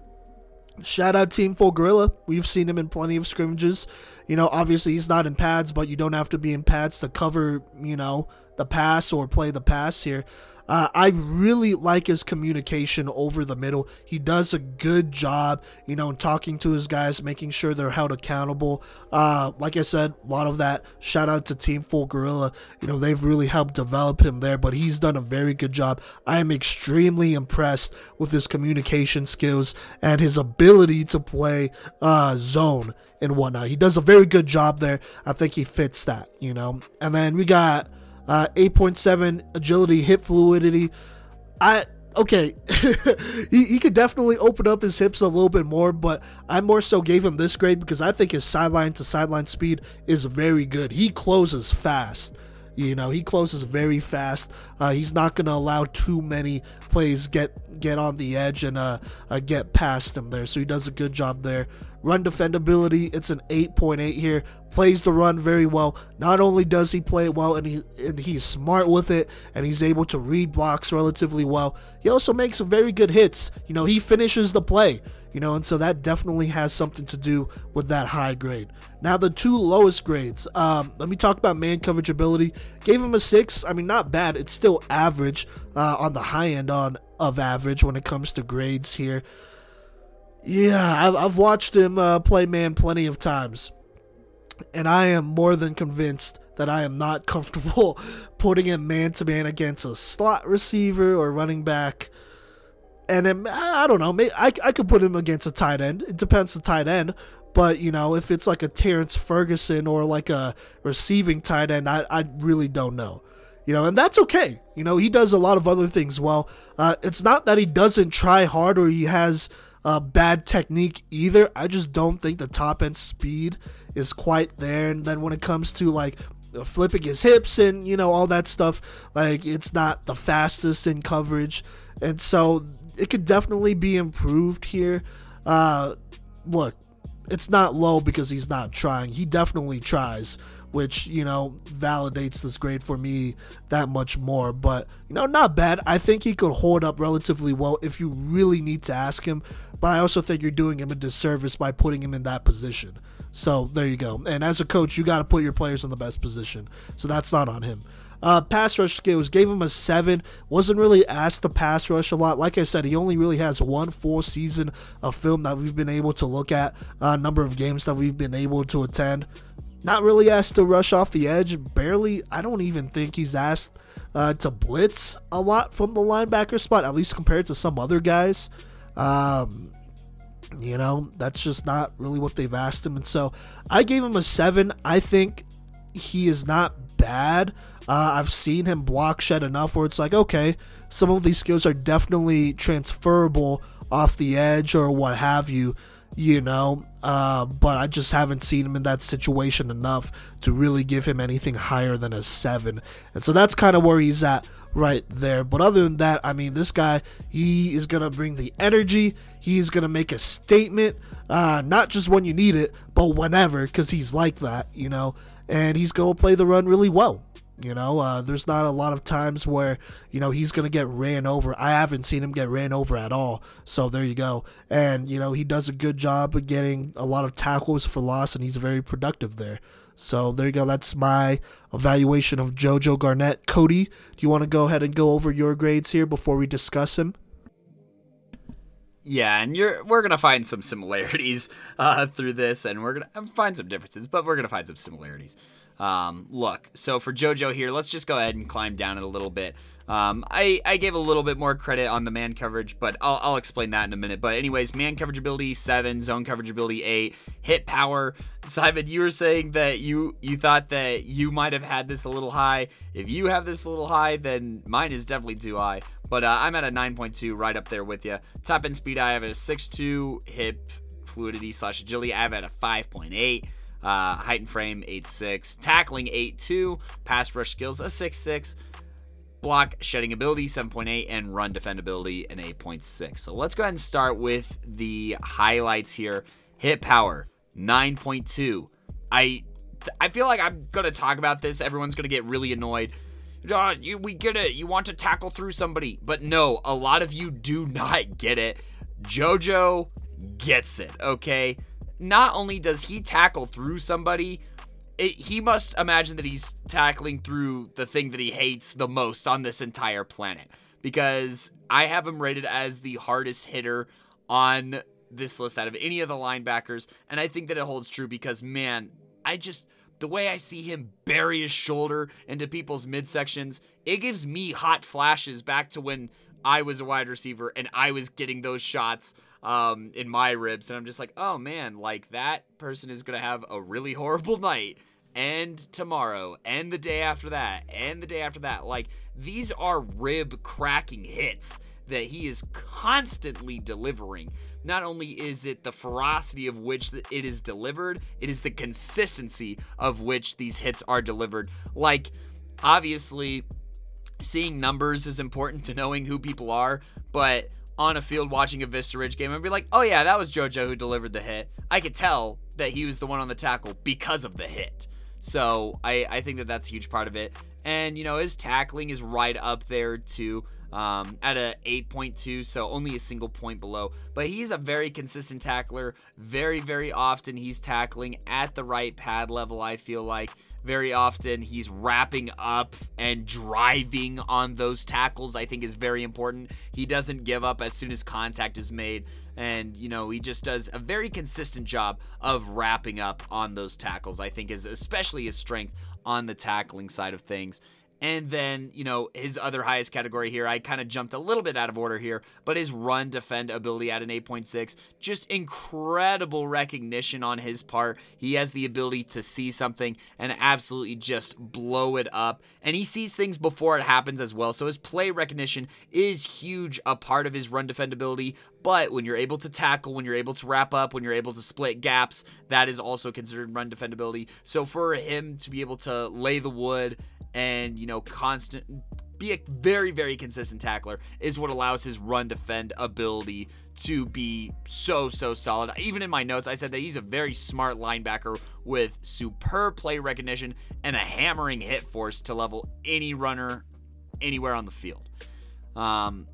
Shout out Team Full Gorilla. We've seen him in plenty of scrimmages. You know, obviously he's not in pads, but you don't have to be in pads to cover, you know, the pass or play the pass here. Uh, I really like his communication over the middle. He does a good job, you know, in talking to his guys, making sure they're held accountable. Uh, like I said, a lot of that. Shout out to Team Full Gorilla. You know, they've really helped develop him there, but he's done a very good job. I am extremely impressed with his communication skills and his ability to play uh, zone and whatnot. He does a very good job there. I think he fits that, you know. And then we got uh, 8.7 agility, hip fluidity. I okay, he, he could definitely open up his hips a little bit more, but I more so gave him this grade because I think his sideline to sideline speed is very good. He closes fast. You know, he closes very fast. Uh, he's not going to allow too many plays get get on the edge and uh, uh, get past him there. So he does a good job there. Run defendability, it's an 8.8 here. Plays the run very well. Not only does he play it well, and he and he's smart with it, and he's able to read blocks relatively well. He also makes some very good hits. You know, he finishes the play you know, and so that definitely has something to do with that high grade. Now, the two lowest grades, um, let me talk about man coverage ability. Gave him a six. I mean, not bad. It's still average uh, on the high end on of average when it comes to grades here. Yeah, I've, I've watched him uh, play man plenty of times, and I am more than convinced that I am not comfortable putting him man to man against a slot receiver or running back. And I don't know, I, I could put him against a tight end. It depends the tight end. But, you know, if it's like a Terrance Ferguson or like a receiving tight end, I, I really don't know you know, and that's okay. You know, he does a lot of other things well. Uh, it's not that he doesn't try hard or he has uh, bad technique either. I just don't think the top end speed is quite there. And then when it comes to like flipping his hips and you know all that stuff, like it's not the fastest in coverage, and so it could definitely be improved here. Uh, look, it's not low because he's not trying. He definitely tries which you know validates this grade for me that much more. But you know, not bad. I think he could hold up relatively well if you really need to ask him. But I also think you're doing him a disservice by putting him in that position. So there you go. And as a coach, you got to put your players in the best position. So that's not on him. Uh, pass rush skills gave him a seven. Wasn't really asked to pass rush a lot. Like I said, he only really has one full season of film that we've been able to look at. A uh, number of games that we've been able to attend not really asked to rush off the edge. Barely. I don't even think he's asked uh, to blitz a lot from the linebacker spot, at least compared to some other guys. Um, you know, that's just not really what they've asked him. And so I gave him a seven. I think he is not bad. Uh, I've seen him block shed enough where it's like, okay, some of these skills are definitely transferable off the edge or what have you you know. Uh, but I just haven't seen him in that situation enough to really give him anything higher than a seven. And so that's kind of where he's at right there. But other than that, I mean, this guy, he is going to bring the energy. He's going to make a statement, uh, not just when you need it, but whenever, because he's like that, you know. And he's going to play the run really well. You know, uh, there's not a lot of times where, you know, he's going to get ran over. I haven't seen him get ran over at all. So there you go. And, you know, he does a good job of getting a lot of tackles for loss, and he's very productive there. So there you go. That's my evaluation of JoJo Garnett. Cody, do you want to go ahead and go over your grades here before we discuss him? Yeah, and you're we're gonna find some similarities uh, through this, and we're gonna find some differences, but we're gonna find some similarities. Um, look, so for JoJo here, let's just go ahead and climb down it a little bit. Um, I, I gave a little bit more credit on the man coverage, but I'll, I'll explain that in a minute. But anyways, man coverage ability seven, zone coverage ability eight, hit power. Simon, you were saying that you you thought that you might have had this a little high. If you have this a little high, then mine is definitely too high. But uh, I'm at a 9.2, right up there with you. Top end speed, I have a 6.2, hip fluidity slash agility, I have at a 5.8. Uh, height and frame 8'6, tackling 8'2, pass rush skills a 6'6, block shedding ability 7.8, and run defendability an 8.6. So let's go ahead and start with the highlights here. Hit power 9.2. I I feel like I'm gonna talk about this. Everyone's gonna get really annoyed. Oh, you, we get it. You want to tackle through somebody, but no, a lot of you do not get it. JoJo gets it. Okay not only does he tackle through somebody, it, he must imagine that he's tackling through the thing that he hates the most on this entire planet because I have him rated as the hardest hitter on this list out of any of the linebackers. And I think that it holds true because, man, I just, the way I see him bury his shoulder into people's midsections, it gives me hot flashes back to when I was a wide receiver and I was getting those shots um, in my ribs. And I'm just like, oh man, like that person is to have a really horrible night. And tomorrow, and the day after that, and the day after that. Like, these are rib cracking hits that he is constantly delivering. Not only is it the ferocity of which it is delivered, it is the consistency of which these hits are delivered. Like, obviously, seeing numbers is important to knowing who people are, but on a field watching a Vista Ridge game and be like, oh yeah, that was JoJo who delivered the hit. I could tell that he was the one on the tackle because of the hit. So I, I think that that's a huge part of it. And, you know, his tackling is right up there too. Um, at a 8.2, so only a single point below. But he's a very consistent tackler. Very, very often he's tackling at the right pad level, I feel like. Very often he's wrapping up and driving on those tackles, I think is very important. He doesn't give up as soon as contact is made. And, you know, he just does a very consistent job of wrapping up on those tackles, I think is especially his strength on the tackling side of things. And then, you know, his other highest category here, I kind of jumped a little bit out of order here, but his run defend ability at an 8.6, just incredible recognition on his part. He has the ability to see something and absolutely just blow it up. And he sees things before it happens as well. So his play recognition is huge, a part of his run defend ability. But when you're able to tackle, when you're able to wrap up, when you're able to split gaps, that is also considered run defendability. So for him to be able to lay the wood and you know constant be a very very consistent tackler is what allows his run defend ability to be so so solid. Even in my notes I said that he's a very smart linebacker with superb play recognition and a hammering hit force to level any runner anywhere on the field. Um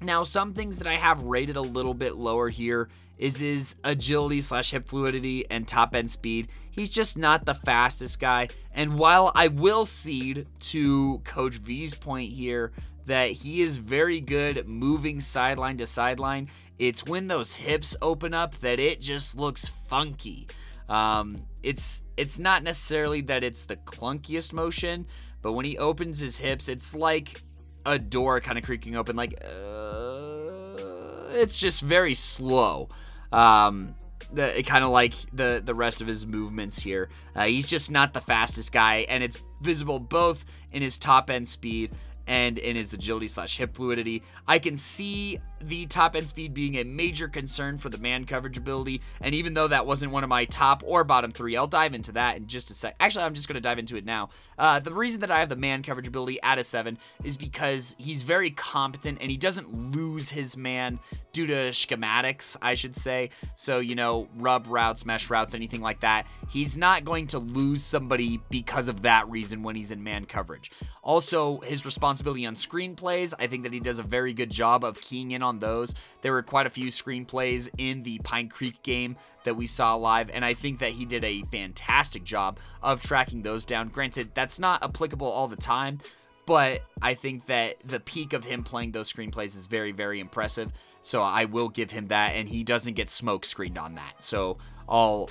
now some things that I have rated a little bit lower here is his agility slash hip fluidity and top end speed. He's just not the fastest guy. And while I will cede to Coach V's point here that he is very good moving sideline to sideline, it's when those hips open up that it just looks funky. Um, it's it's not necessarily that it's the clunkiest motion, but when he opens his hips, it's like a door kind of creaking open. Like uh, it's just very slow. Um, the kind of like the the rest of his movements here. Uh, he's just not the fastest guy, and it's visible both in his top end speed and in his agility slash hip fluidity. I can see the top end speed being a major concern for the man coverage ability. And even though that wasn't one of my top or bottom three, I'll dive into that in just a sec. Actually, I'm just going to dive into it now. Uh, the reason that I have the man coverage ability at a seven is because he's very competent and he doesn't lose his man due to schematics, I should say. So, you know, rub routes, mesh routes, anything like that. He's not going to lose somebody because of that reason when he's in man coverage. Also, his responsibility on screenplays, I think that he does a very good job of keying in on those. There were quite a few screenplays in the Pine Creek game that we saw live, and I think that he did a fantastic job of tracking those down. Granted, that's not applicable all the time, but I think that the peak of him playing those screenplays is very, very impressive. So I will give him that, and he doesn't get smoke screened on that. So I'll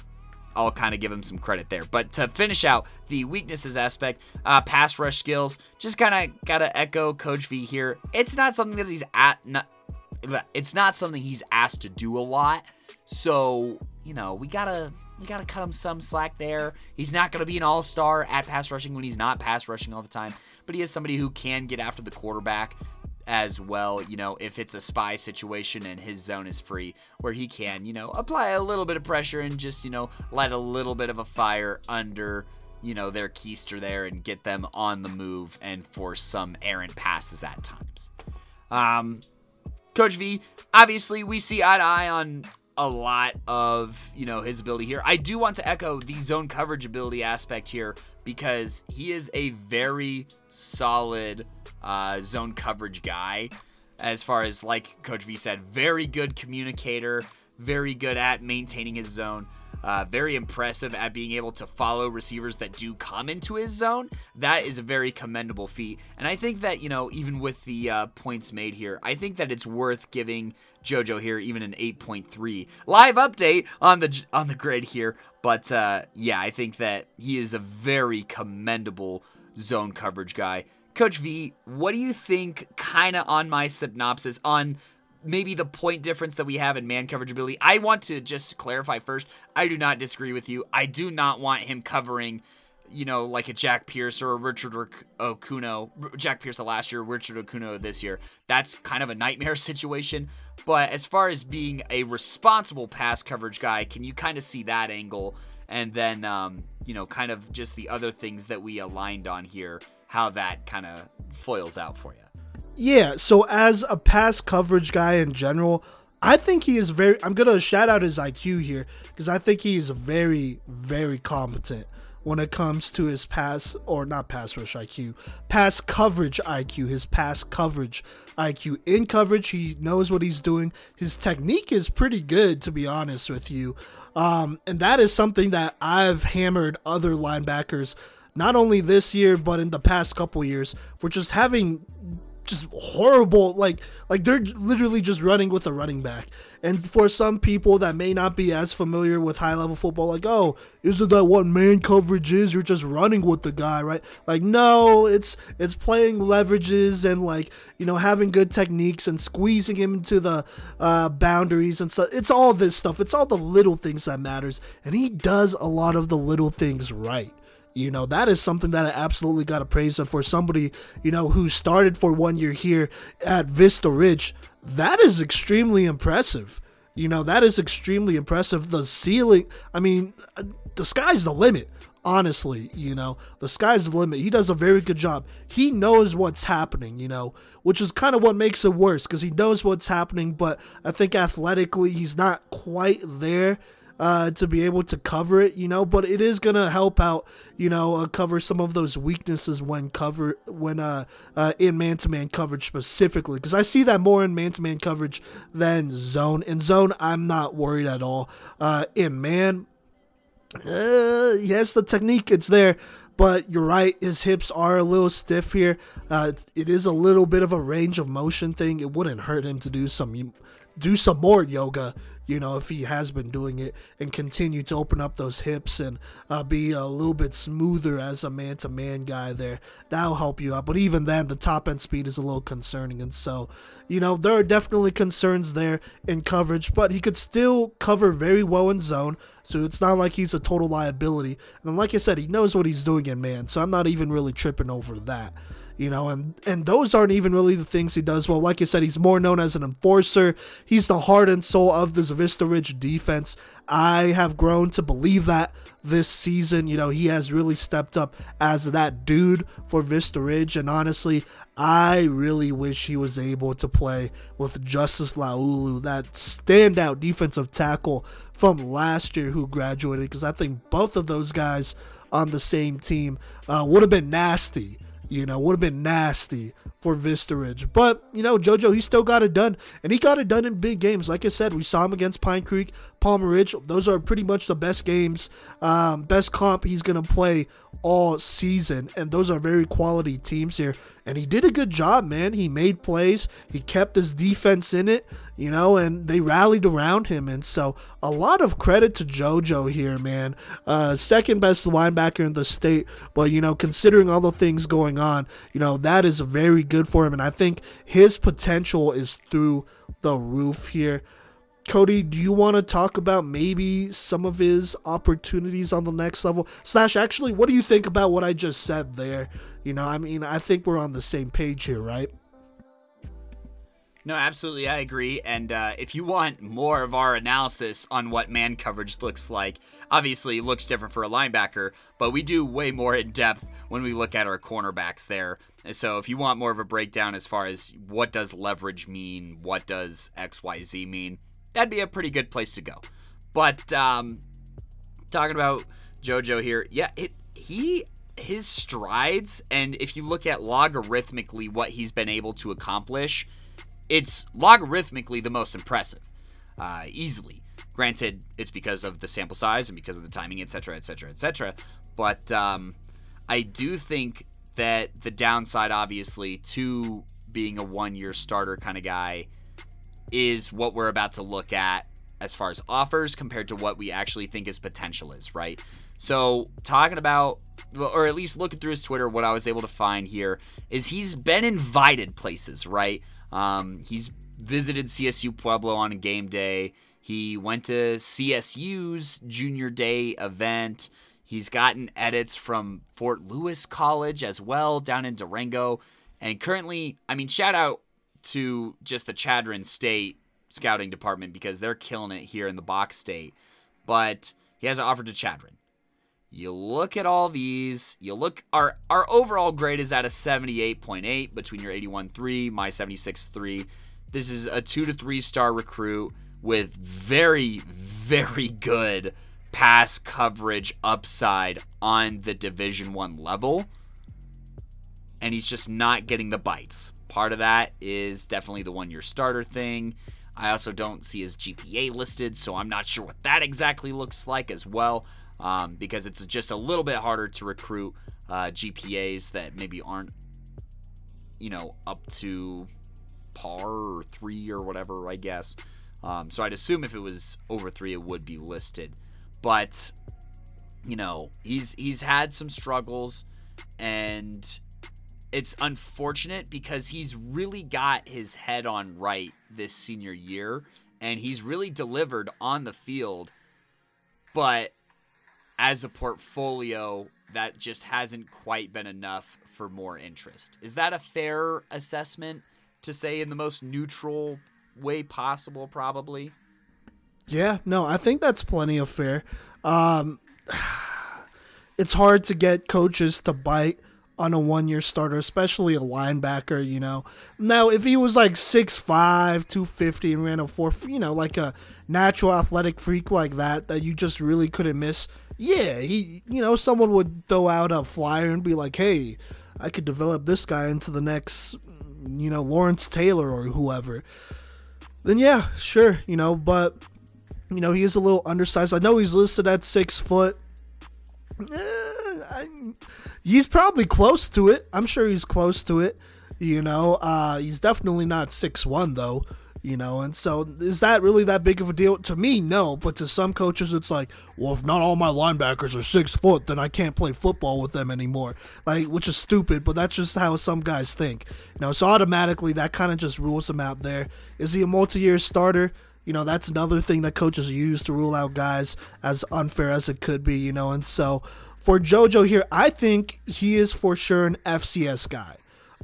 I'll kind of give him some credit there. But to finish out the weaknesses aspect, uh, pass rush skills, just kind of gotta echo Coach V here. It's not something that he's at not, it's not something he's asked to do a lot. So, you know, we gotta we gotta cut him some slack there. He's not gonna be an all-star at pass rushing when he's not pass rushing all the time, but he is somebody who can get after the quarterback as well, you know, if it's a spy situation and his zone is free, where he can, you know, apply a little bit of pressure and just, you know, light a little bit of a fire under, you know, their keister there and get them on the move and force some errant passes at times. Um, Coach V, obviously, we see eye to eye on a lot of you know his ability here. I do want to echo the zone coverage ability aspect here because he is a very solid uh, zone coverage guy. As far as like Coach V said, very good communicator, very good at maintaining his zone. Uh, very impressive at being able to follow receivers that do come into his zone. That is a very commendable feat. And I think that, you know, even with the uh, points made here, I think that it's worth giving JoJo here even an 8.3. Live update on the on the grid here, but uh, yeah, I think that he is a very commendable zone coverage guy. Coach V, what do you think kind of on my synopsis on maybe the point difference that we have in man coverage ability. I want to just clarify first. I do not disagree with you. I do not want him covering, you know, like a Jack Pierce or a Richard Okuno. Jack Pierce last year, Richard Okuno this year. That's kind of a nightmare situation. But as far as being a responsible pass coverage guy, can you kind of see that angle? And then, um, you know, kind of just the other things that we aligned on here, how that kind of foils out for you. Yeah, so as a pass coverage guy in general, I think he is very. I'm gonna shout out his IQ here because I think he is very, very competent when it comes to his pass or not pass rush IQ, pass coverage IQ. His pass coverage IQ in coverage, he knows what he's doing. His technique is pretty good, to be honest with you, um, and that is something that I've hammered other linebackers not only this year but in the past couple years for just having just horrible like like they're literally just running with a running back. And for some people that may not be as familiar with high level football like oh isn't that what man coverage is? You're just running with the guy right? Like no it's it's playing leverages and like you know having good techniques and squeezing him into the uh, boundaries and so it's all this stuff. It's all the little things that matters. And he does a lot of the little things right you know, that is something that I absolutely got to praise him for somebody, you know, who started for one year here at Vista Ridge. That is extremely impressive. You know, that is extremely impressive. The ceiling, I mean, the sky's the limit, honestly. You know, the sky's the limit. He does a very good job. He knows what's happening, you know, which is kind of what makes it worse because he knows what's happening, but I think athletically, he's not quite there uh, to be able to cover it, you know. But it is gonna help out, you know, uh, cover some of those weaknesses when cover when uh, uh in man to man coverage specifically, because I see that more in man to man coverage than zone. In zone, I'm not worried at all. Uh, in man, uh, yes, the technique it's there. But you're right, his hips are a little stiff here. Uh, it is a little bit of a range of motion thing. It wouldn't hurt him to do some do some more yoga you know, if he has been doing it and continue to open up those hips and uh, be a little bit smoother as a man to man guy there, that'll help you out. But even then, the top end speed is a little concerning. And so, you know, there are definitely concerns there in coverage, but he could still cover very well in zone. So it's not like he's a total liability. And like I said, he knows what he's doing in man. So I'm not even really tripping over that you know, and and those aren't even really the things he does well. Like I said, he's more known as an enforcer. He's the heart and soul of this Vista Ridge defense. I have grown to believe that this season. You know, he has really stepped up as that dude for Vista Ridge, and honestly, I really wish he was able to play with Justice Laulu, that standout defensive tackle from last year who graduated, because I think both of those guys on the same team uh, would have been nasty you know, would have been nasty for Vista Ridge. But, you know, JoJo, he still got it done. And he got it done in big games. Like I said, we saw him against Pine Creek, Palmer Ridge. Those are pretty much the best games, um, best comp he's going to play all season. And those are very quality teams here. And he did a good job, man. He made plays, he kept his defense in it, you know, and they rallied around him. And so a lot of credit to JoJo here, man. Uh, second best linebacker in the state. But, you know, considering all the things going on, you know, that is very good for him. And I think his potential is through the roof here. Cody, do you want to talk about maybe some of his opportunities on the next level? Slash, actually, what do you think about what I just said there? You know, I mean, I think we're on the same page here, right? No, absolutely, I agree. And uh, if you want more of our analysis on what man coverage looks like, obviously it looks different for a linebacker, but we do way more in depth when we look at our cornerbacks there. So if you want more of a breakdown as far as what does leverage mean, what does XYZ mean, that'd be a pretty good place to go. But um, talking about JoJo here, yeah, it, he his strides and if you look at logarithmically what he's been able to accomplish, it's logarithmically the most impressive, uh, easily. Granted, it's because of the sample size and because of the timing, etc., etc., etc. But um, I do think that the downside, obviously, to being a one-year starter kind of guy, is what we're about to look at as far as offers compared to what we actually think his potential is, right? So, talking about, or at least looking through his Twitter, what I was able to find here is he's been invited places, right? Um, he's visited CSU Pueblo on a game day. He went to CSU's junior day event. He's gotten edits from Fort Lewis College as well down in Durango. And currently, I mean, shout out to just the Chadron State scouting department because they're killing it here in the box state. But he has an offer to Chadron. You look at all these, you look our our overall grade is at a 78.8 between your 81.3, my 76.3. This is a 2 to 3 star recruit with very very good pass coverage upside on the division 1 level. And he's just not getting the bites. Part of that is definitely the one year starter thing. I also don't see his GPA listed, so I'm not sure what that exactly looks like as well um, because it's just a little bit harder to recruit uh, GPAs that maybe aren't, you know, up to par or three or whatever, I guess. Um, so I'd assume if it was over three, it would be listed. But you know, he's he's had some struggles, and it's unfortunate because he's really got his head on right this senior year, and he's really delivered on the field. But as a portfolio, that just hasn't quite been enough for more interest. Is that a fair assessment to say in the most neutral way possible, probably? Yeah, no, I think that's plenty of fair. Um, it's hard to get coaches to bite on a one year starter, especially a linebacker, you know. Now, if he was like 6'5, 250 and ran a 4, you know, like a natural athletic freak like that, that you just really couldn't miss, yeah, he, you know, someone would throw out a flyer and be like, hey, I could develop this guy into the next, you know, Lawrence Taylor or whoever. Then yeah, sure, you know, but you know he is a little undersized. I know he's listed at six foot. Eh, I, he's probably close to it. I'm sure he's close to it. You know, uh, he's definitely not six one though you know. And so is that really that big of a deal? To me no. But to some coaches it's like well if not all my linebackers are six foot then i can't play football with them anymore. Like which is stupid but that's just how some guys think. You know so automatically that kind of just rules them out there. Is he a multi-year starter? You know that's another thing that coaches use to rule out guys as unfair as it could be you know. And so for jojo here i think he is for sure an fcs guy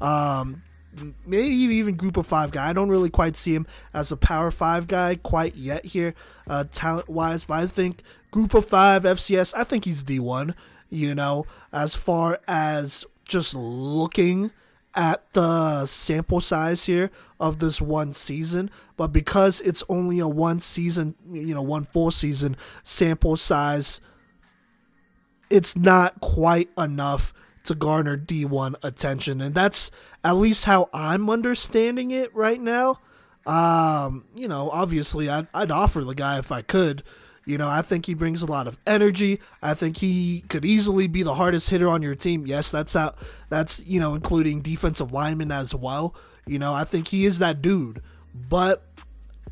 um, maybe even group of five guy. I don't really quite see him as a power five guy quite yet here, uh, talent wise. But I think group of five FCS. I think he's D one. You know, as far as just looking at the sample size here of this one season, but because it's only a one season, you know, one full season sample size, it's not quite enough to garner D1 attention. And that's at least how I'm understanding it right now. Um, you know, obviously, I'd, I'd offer the guy if I could. You know, I think he brings a lot of energy. I think he could easily be the hardest hitter on your team. Yes, that's how. That's you know, including defensive linemen as well. You know, I think he is that dude. But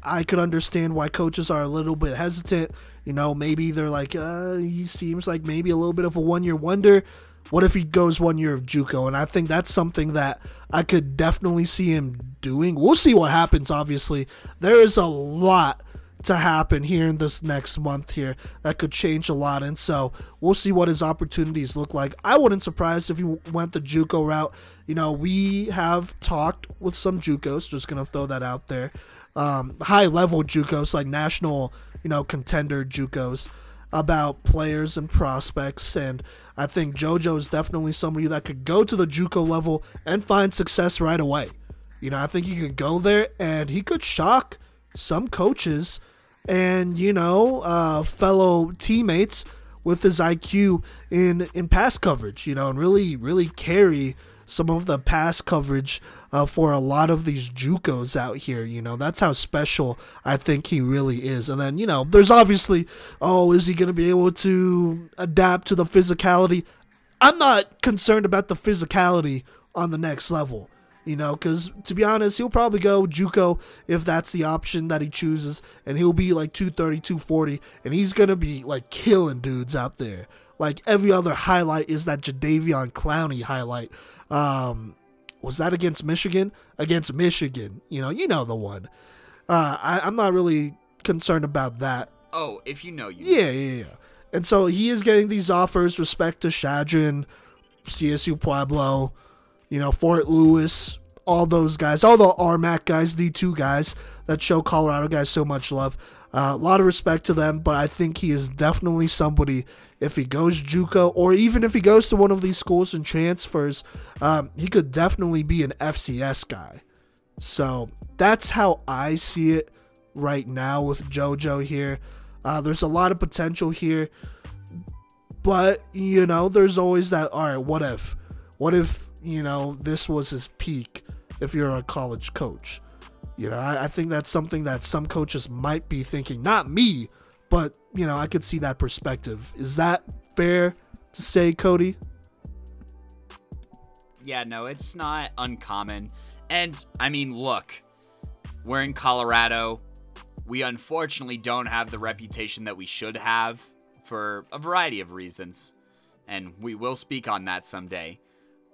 I could understand why coaches are a little bit hesitant. You know, maybe they're like, uh, he seems like maybe a little bit of a one year wonder. What if he goes one year of JUCO? And I think that's something that I could definitely see him doing. We'll see what happens. Obviously, there is a lot to happen here in this next month here that could change a lot, and so we'll see what his opportunities look like. I wouldn't surprise if he went the JUCO route. You know, we have talked with some JUCOs. Just gonna throw that out there. Um, high level JUCOs like national, you know, contender JUCOs about players and prospects and I think JoJo is definitely somebody that could go to the JUCO level and find success right away. You know, I think he could go there and he could shock some coaches and you know uh, fellow teammates with his IQ in in pass coverage. You know, and really really carry some of the pass coverage uh, for a lot of these JUCOs out here. You know, that's how special I think he really is. And then, you know, there's obviously, oh, is he going to be able to adapt to the physicality? I'm not concerned about the physicality on the next level. You know, because to be honest, he'll probably go JUCO if that's the option that he chooses, and he'll be like 230, 240, and he's gonna be like killing dudes out there. Like every other highlight is that Jadeveon Clowney highlight. Um, was that against Michigan? Against Michigan, you know, you know the one. Uh, I, I'm not really concerned about that. Oh, if you know, you. Yeah, yeah, yeah. And so he is getting these offers. Respect to Chadron, CSU Pueblo, you know, Fort Lewis, all those guys, all the RMAC guys, the two guys that show Colorado guys so much love. Uh, a lot of respect to them, but I think he is definitely somebody. If he goes JUCO, or even if he goes to one of these schools and transfers, um, he could definitely be an FCS guy. So that's how I see it right now with JoJo here. Uh, there's a lot of potential here, but you know, there's always that. All right, what if? What if you know this was his peak? If you're a college coach, you know, I, I think that's something that some coaches might be thinking. Not me, but you know, I could see that perspective. Is that fair to say, Cody? Yeah, no, it's not uncommon. And I mean, look, we're in Colorado. We unfortunately don't have the reputation that we should have for a variety of reasons. And we will speak on that someday.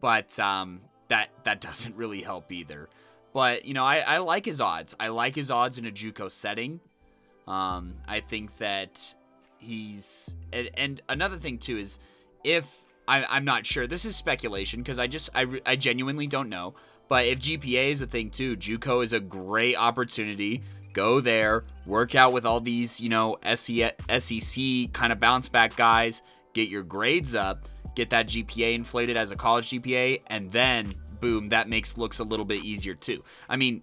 But um, that that doesn't really help either. But you know, I, I like his odds. I like his odds in a JUCO setting. Um, I think that he's and, and another thing too is if I, I'm not sure. This is speculation because I just I, I genuinely don't know. But if GPA is a thing too, JUCO is a great opportunity. Go there, work out with all these you know SEC kind of bounce back guys, get your grades up, get that GPA inflated as a college GPA, and then boom, that makes looks a little bit easier too. I mean,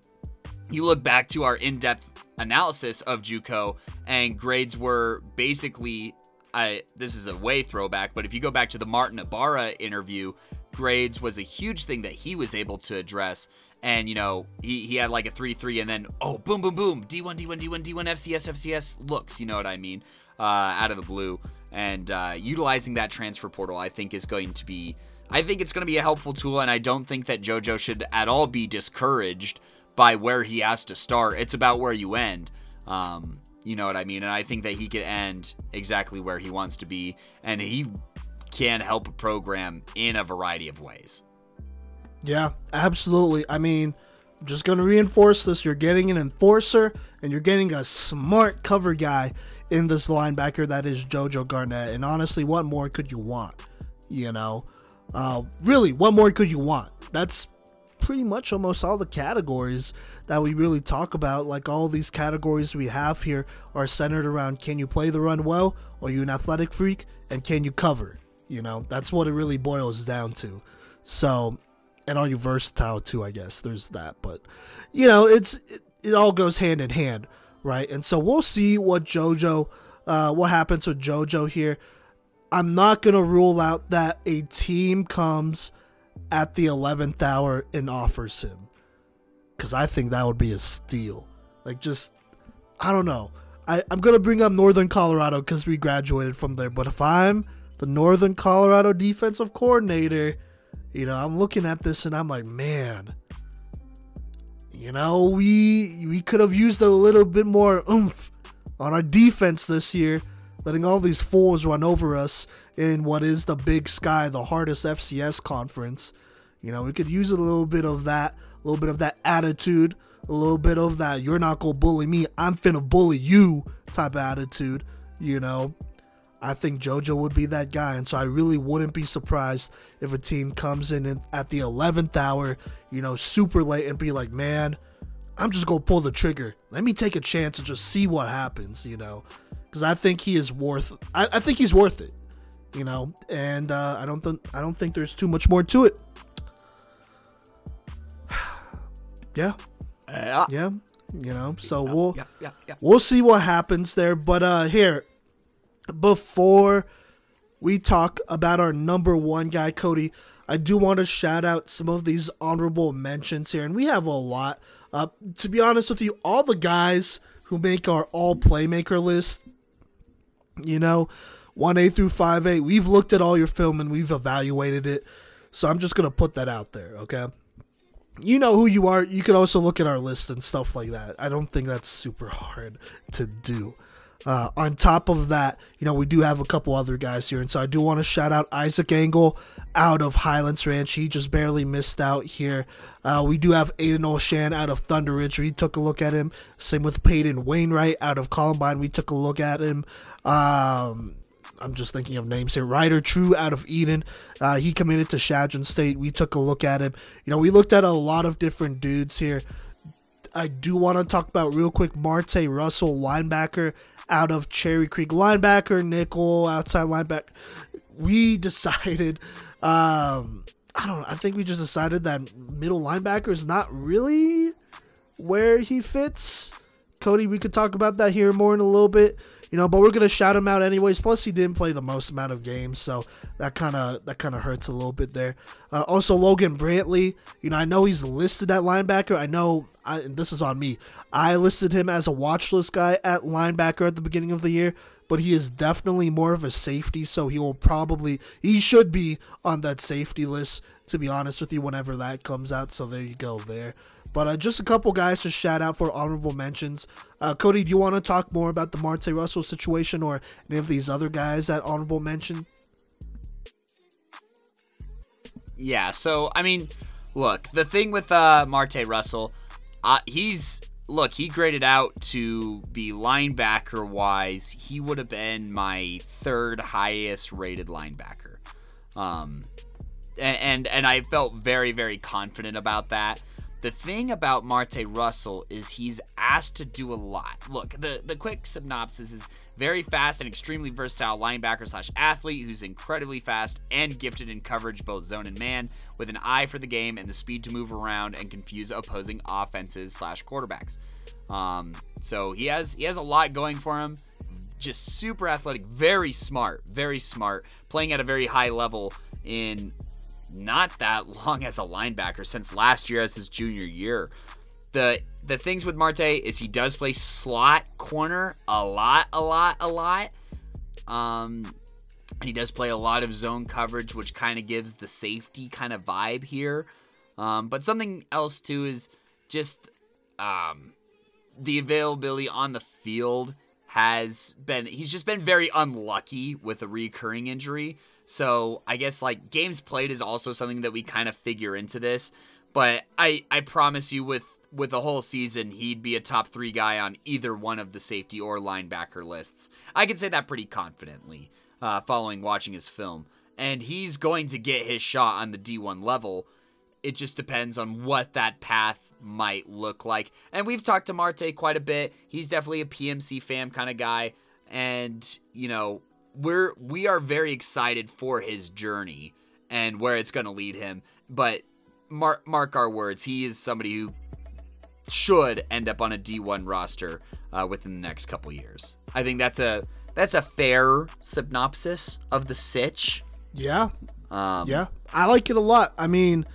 you look back to our in-depth analysis of JUCO, and grades were basically. I this is a way throwback, but if you go back to the Martin Ibarra interview, grades was a huge thing that he was able to address. And you know, he, he had like a 3-3 and then oh boom boom boom D1 D1 D1 D1 FCS FCS looks, you know what I mean? Uh, out of the blue. And uh, utilizing that transfer portal I think is going to be I think it's going to be a helpful tool and I don't think that JoJo should at all be discouraged by where he has to start. It's about where you end. Um, you know what I mean? And I think that he could end exactly where he wants to be, and he can help a program in a variety of ways. Yeah, absolutely. I mean, just going to reinforce this. You're getting an enforcer, and you're getting a smart cover guy in this linebacker that is JoJo Garnett. And honestly, what more could you want? You know, uh, really, what more could you want? That's pretty much almost all the categories that we really talk about. Like all these categories we have here are centered around can you play the run well? Are you an athletic freak? And can you cover? You know, that's what it really boils down to. So, and are you versatile too? I guess there's that, but you know, it's it, it all goes hand in hand, right? And so we'll see what JoJo, uh, what happens with JoJo here. I'm not gonna rule out that a team comes at the 11th hour and offers him. Because I think that would be a steal. Like, just, I don't know. I, I'm going to bring up Northern Colorado because we graduated from there. But if I'm the Northern Colorado defensive coordinator, you know, I'm looking at this and I'm like, man, you know, we we could have used a little bit more oomph on our defense this year, letting all these fools run over us in what is the Big Sky, the hardest FCS conference. You know, we could use a little bit of that, a little bit of that attitude, a little bit of that you're not gonna bully me, I'm finna bully you type of attitude. You know, I think JoJo would be that guy, and so I really wouldn't be surprised if a team comes in at the 11th hour, you know, super late and be like, man, I'm just gonna pull the trigger. Let me take a chance and just see what happens, you know, because I think he is worth. I, I think he's worth it you know, and uh, I don't think I don't think there's too much more to it. yeah, yeah, yeah, you know. So we'll yeah, yeah, yeah. we'll see what happens there. But uh, here, before we talk about our number one guy, Cody, I do want to shout out some of these honorable mentions here, and we have a lot. Uh, to be honest with you, all the guys who make our all playmaker list, you know, 1A through 5A, we've looked at all your film and we've evaluated it. So I'm just going to put that out there, okay? You know who you are. You can also look at our list and stuff like that. I don't think that's super hard to do. Uh, on top of that, you know, we do have a couple other guys here. And so I do want to shout out Isaac Engel out of Highlands Ranch. He just barely missed out here. Uh, we do have Aiden O'Shan out of Thunder Ridge. We took a look at him. Same with Peyton Wainwright out of Columbine. We took a look at him. Um, I'm just thinking of names here. Ryder True out of Eden. Uh, he committed to Chadron State. We took a look at him. You know, we looked at a lot of different dudes here. I do want to talk about real quick Marte Russell, linebacker out of Cherry Creek, linebacker, nickel, outside linebacker. We decided, um, I don't know, I think we just decided that middle linebacker is not really where he fits. Cody, we could talk about that here more in a little bit you know, but we're gonna shout him out anyways. Plus, he didn't play the most amount of games, so that kind of that kind of hurts a little bit there. Uh, also, Logan Brantley. You know, I know he's listed at linebacker. I know, I, this is on me. I listed him as a watch list guy at linebacker at the beginning of the year, but he is definitely more of a safety, so he will probably he should be on that safety list. To be honest with you, whenever that comes out, so there you go there. But uh, just a couple guys to shout out for honorable mentions. Uh, Cody, do you want to talk more about the Marte Russell situation or any of these other guys that honorable mention? Yeah, so I mean, look, the thing with uh, Marte Russell, uh, he's look, he graded out to be linebacker wise. He would have been my third highest rated linebacker, um, and, and and I felt very very confident about that. The thing about Marte Russell is he's asked to do a lot. Look, the, the quick synopsis is very fast and extremely versatile linebacker slash athlete who's incredibly fast and gifted in coverage, both zone and man, with an eye for the game and the speed to move around and confuse opposing offenses slash quarterbacks. Um, so he has he has a lot going for him. Just super athletic, very smart, very smart, playing at a very high level in not that long as a linebacker since last year as his junior year. The the things with Marte is he does play slot corner a lot, a lot, a lot. Um, and he does play a lot of zone coverage, which kind of gives the safety kind of vibe here. Um, but something else too is just um, the availability on the field has been he's just been very unlucky with a recurring injury. So I guess like games played is also something that we kind of figure into this. But I I promise you with with the whole season he'd be a top three guy on either one of the safety or linebacker lists. I can say that pretty confidently, uh, following watching his film. And he's going to get his shot on the D1 level. It just depends on what that path might look like. And we've talked to Marte quite a bit. He's definitely a PMC fam kind of guy. And, you know, we're we are very excited for his journey and where it's going to lead him. But mark mark our words, he is somebody who should end up on a D1 roster uh, within the next couple years. I think that's a that's a fair synopsis of the sitch. Yeah. Um, yeah, I like it a lot. I mean,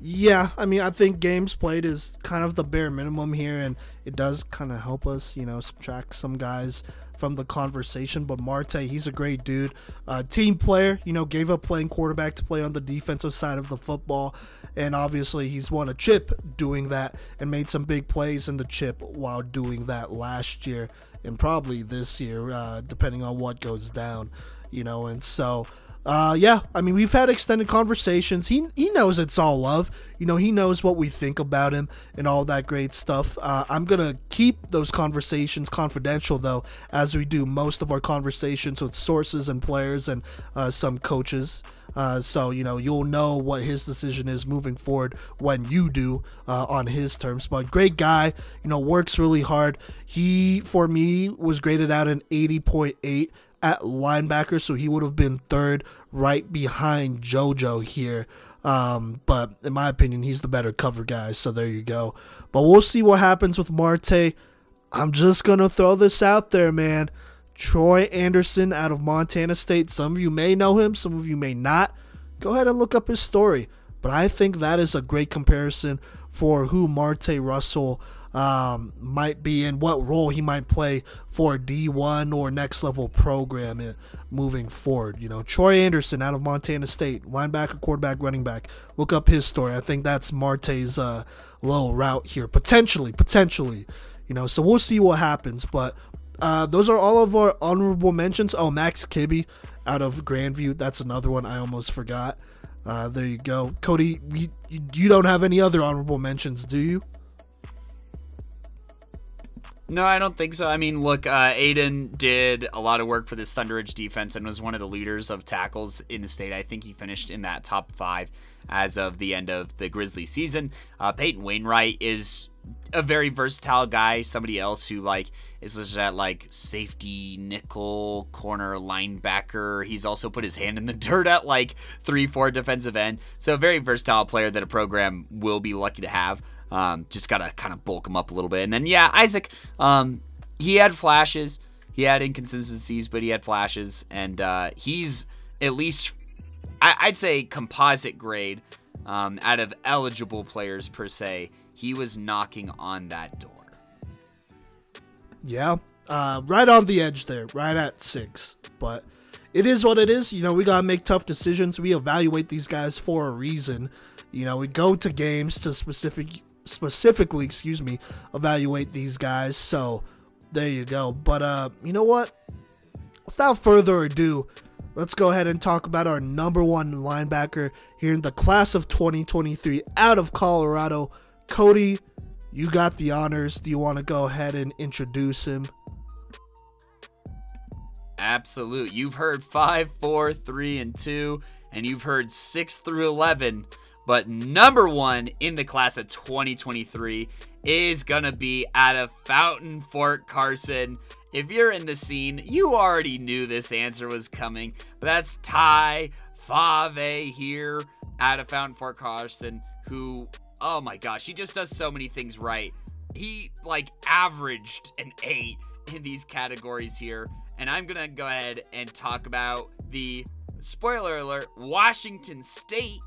yeah, I mean, I think games played is kind of the bare minimum here, and it does kind of help us, you know, subtract some guys from the conversation. But Marte, he's a great dude. Uh, team player, you know, gave up playing quarterback to play on the defensive side of the football. And obviously, he's won a chip doing that and made some big plays in the chip while doing that last year and probably this year, uh, depending on what goes down, you know. And so uh, yeah, I mean, we've had extended conversations. He he knows it's all love. You know, he knows what we think about him and all that great stuff. Uh, I'm gonna keep those conversations confidential, though, as we do most of our conversations with sources and players and uh, some coaches. Uh, so you know you'll know what his decision is moving forward when you do uh, on his terms. But great guy, you know works really hard. He for me was graded out an 80.8 at linebacker, so he would have been third, right behind JoJo here. Um, but in my opinion, he's the better cover guy. So there you go. But we'll see what happens with Marte. I'm just gonna throw this out there, man. Troy Anderson out of Montana State. Some of you may know him, some of you may not. Go ahead and look up his story. But I think that is a great comparison for who Marte Russell um, might be and what role he might play for a D1 or next level program moving forward. You know, Troy Anderson out of Montana State, linebacker, quarterback, running back. Look up his story. I think that's Marte's uh, little route here, potentially, potentially. You know, so we'll see what happens. But uh, those are all of our honorable mentions. Oh, Max Kibbe out of Grandview. That's another one I almost forgot. Uh, there you go. Cody, you don't have any other honorable mentions, do you? No, I don't think so. I mean, look, uh, Aiden did a lot of work for this Thunder Ridge defense and was one of the leaders of tackles in the state. I think he finished in that top five as of the end of the Grizzly season. Uh, Peyton Wainwright is a very versatile guy, somebody else who like is just at like safety, nickel, corner, linebacker. He's also put his hand in the dirt at like three, four defensive end. So a very versatile player that a program will be lucky to have. Um, just gotta kind of bulk him up a little bit. And then yeah, Isaac, um, he had flashes, he had inconsistencies, but he had flashes, and uh, he's at least I, would say composite grade um, out of eligible players per se. He was knocking on that door. Yeah, uh, right on the edge there, right at six. But it is what it is. You know, we gotta make tough decisions. We evaluate these guys for a reason. You know, we go to games to specific specifically, excuse me, evaluate these guys. So there you go. But uh, you know what? Without further ado, let's go ahead and talk about our number one linebacker here in the class of 2023 out of Colorado. Cody, you got the honors. Do you want to go ahead and introduce him? Absolute. You've heard five, four, three, and 2, and you've heard 6 through 11. But number one in the class of 2023 is to be out of Fountain Fort Carson. If you're in the scene, you already knew this answer was coming. But that's Ty Fave here out of Fountain Fort Carson, who, oh my gosh, he just does so many things right. He, like, averaged an 8 in these categories here. And I'm to go ahead and talk about the, spoiler alert, Washington State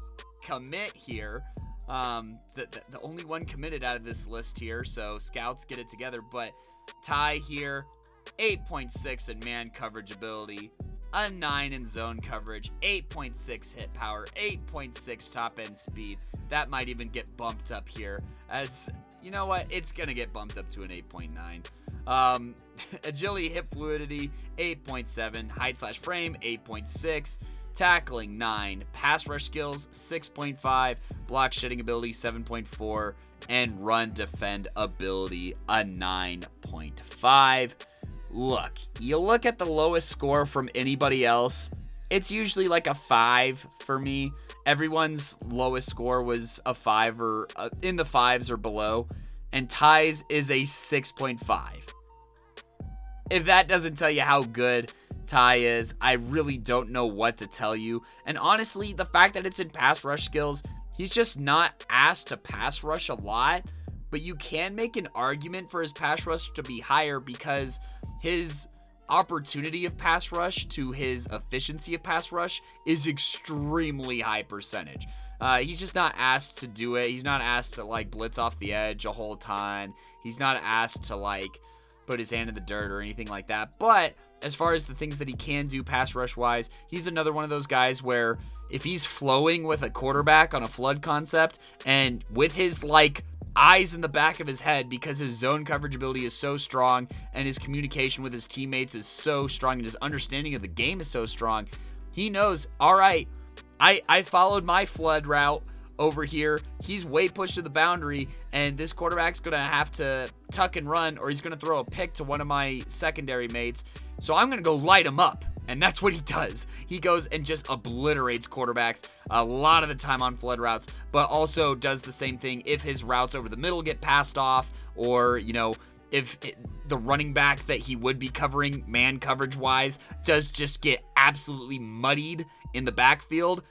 commit here. Um, the, the, the, only one committed out of this list here, so scouts get it together. But Ty here, 8.6 in man coverage ability, a 9 in zone coverage, 8.6 hit power, 8.6 top end speed. That might even get bumped up here, as you know what? It's going to get bumped up to an 8.9. Um, agility, hip fluidity, 8.7, height slash frame, 8.6 tackling 9, pass rush skills 6.5, block shedding ability 7.4, and run defend ability a 9.5. Look, you look at the lowest score from anybody else, it's usually like a 5 for me. Everyone's lowest score was a 5 or uh, in the 5s or below, and Ty's is a 6.5. If that doesn't tell you how good Ty is, I really don't know what to tell you. And honestly, the fact that it's in pass rush skills, he's just not asked to pass rush a lot. But you can make an argument for his pass rush to be higher because his opportunity of pass rush to his efficiency of pass rush is extremely high percentage. Uh, he's just not asked to do it. He's not asked to like blitz off the edge a whole ton. He's not asked to like put his hand in the dirt or anything like that. But as far as the things that he can do pass rush wise, he's another one of those guys where if he's flowing with a quarterback on a flood concept and with his like eyes in the back of his head because his zone coverage ability is so strong and his communication with his teammates is so strong and his understanding of the game is so strong, he knows, all right, I, I followed my flood route over here. He's way pushed to the boundary, and this quarterback's going to have to tuck and run, or he's going to throw a pick to one of my secondary mates. So I'm going to go light him up. And that's what he does. He goes and just obliterates quarterbacks a lot of the time on flood routes, but also does the same thing if his routes over the middle get passed off, or, you know, if it, the running back that he would be covering man coverage wise does just get absolutely muddied in the backfield.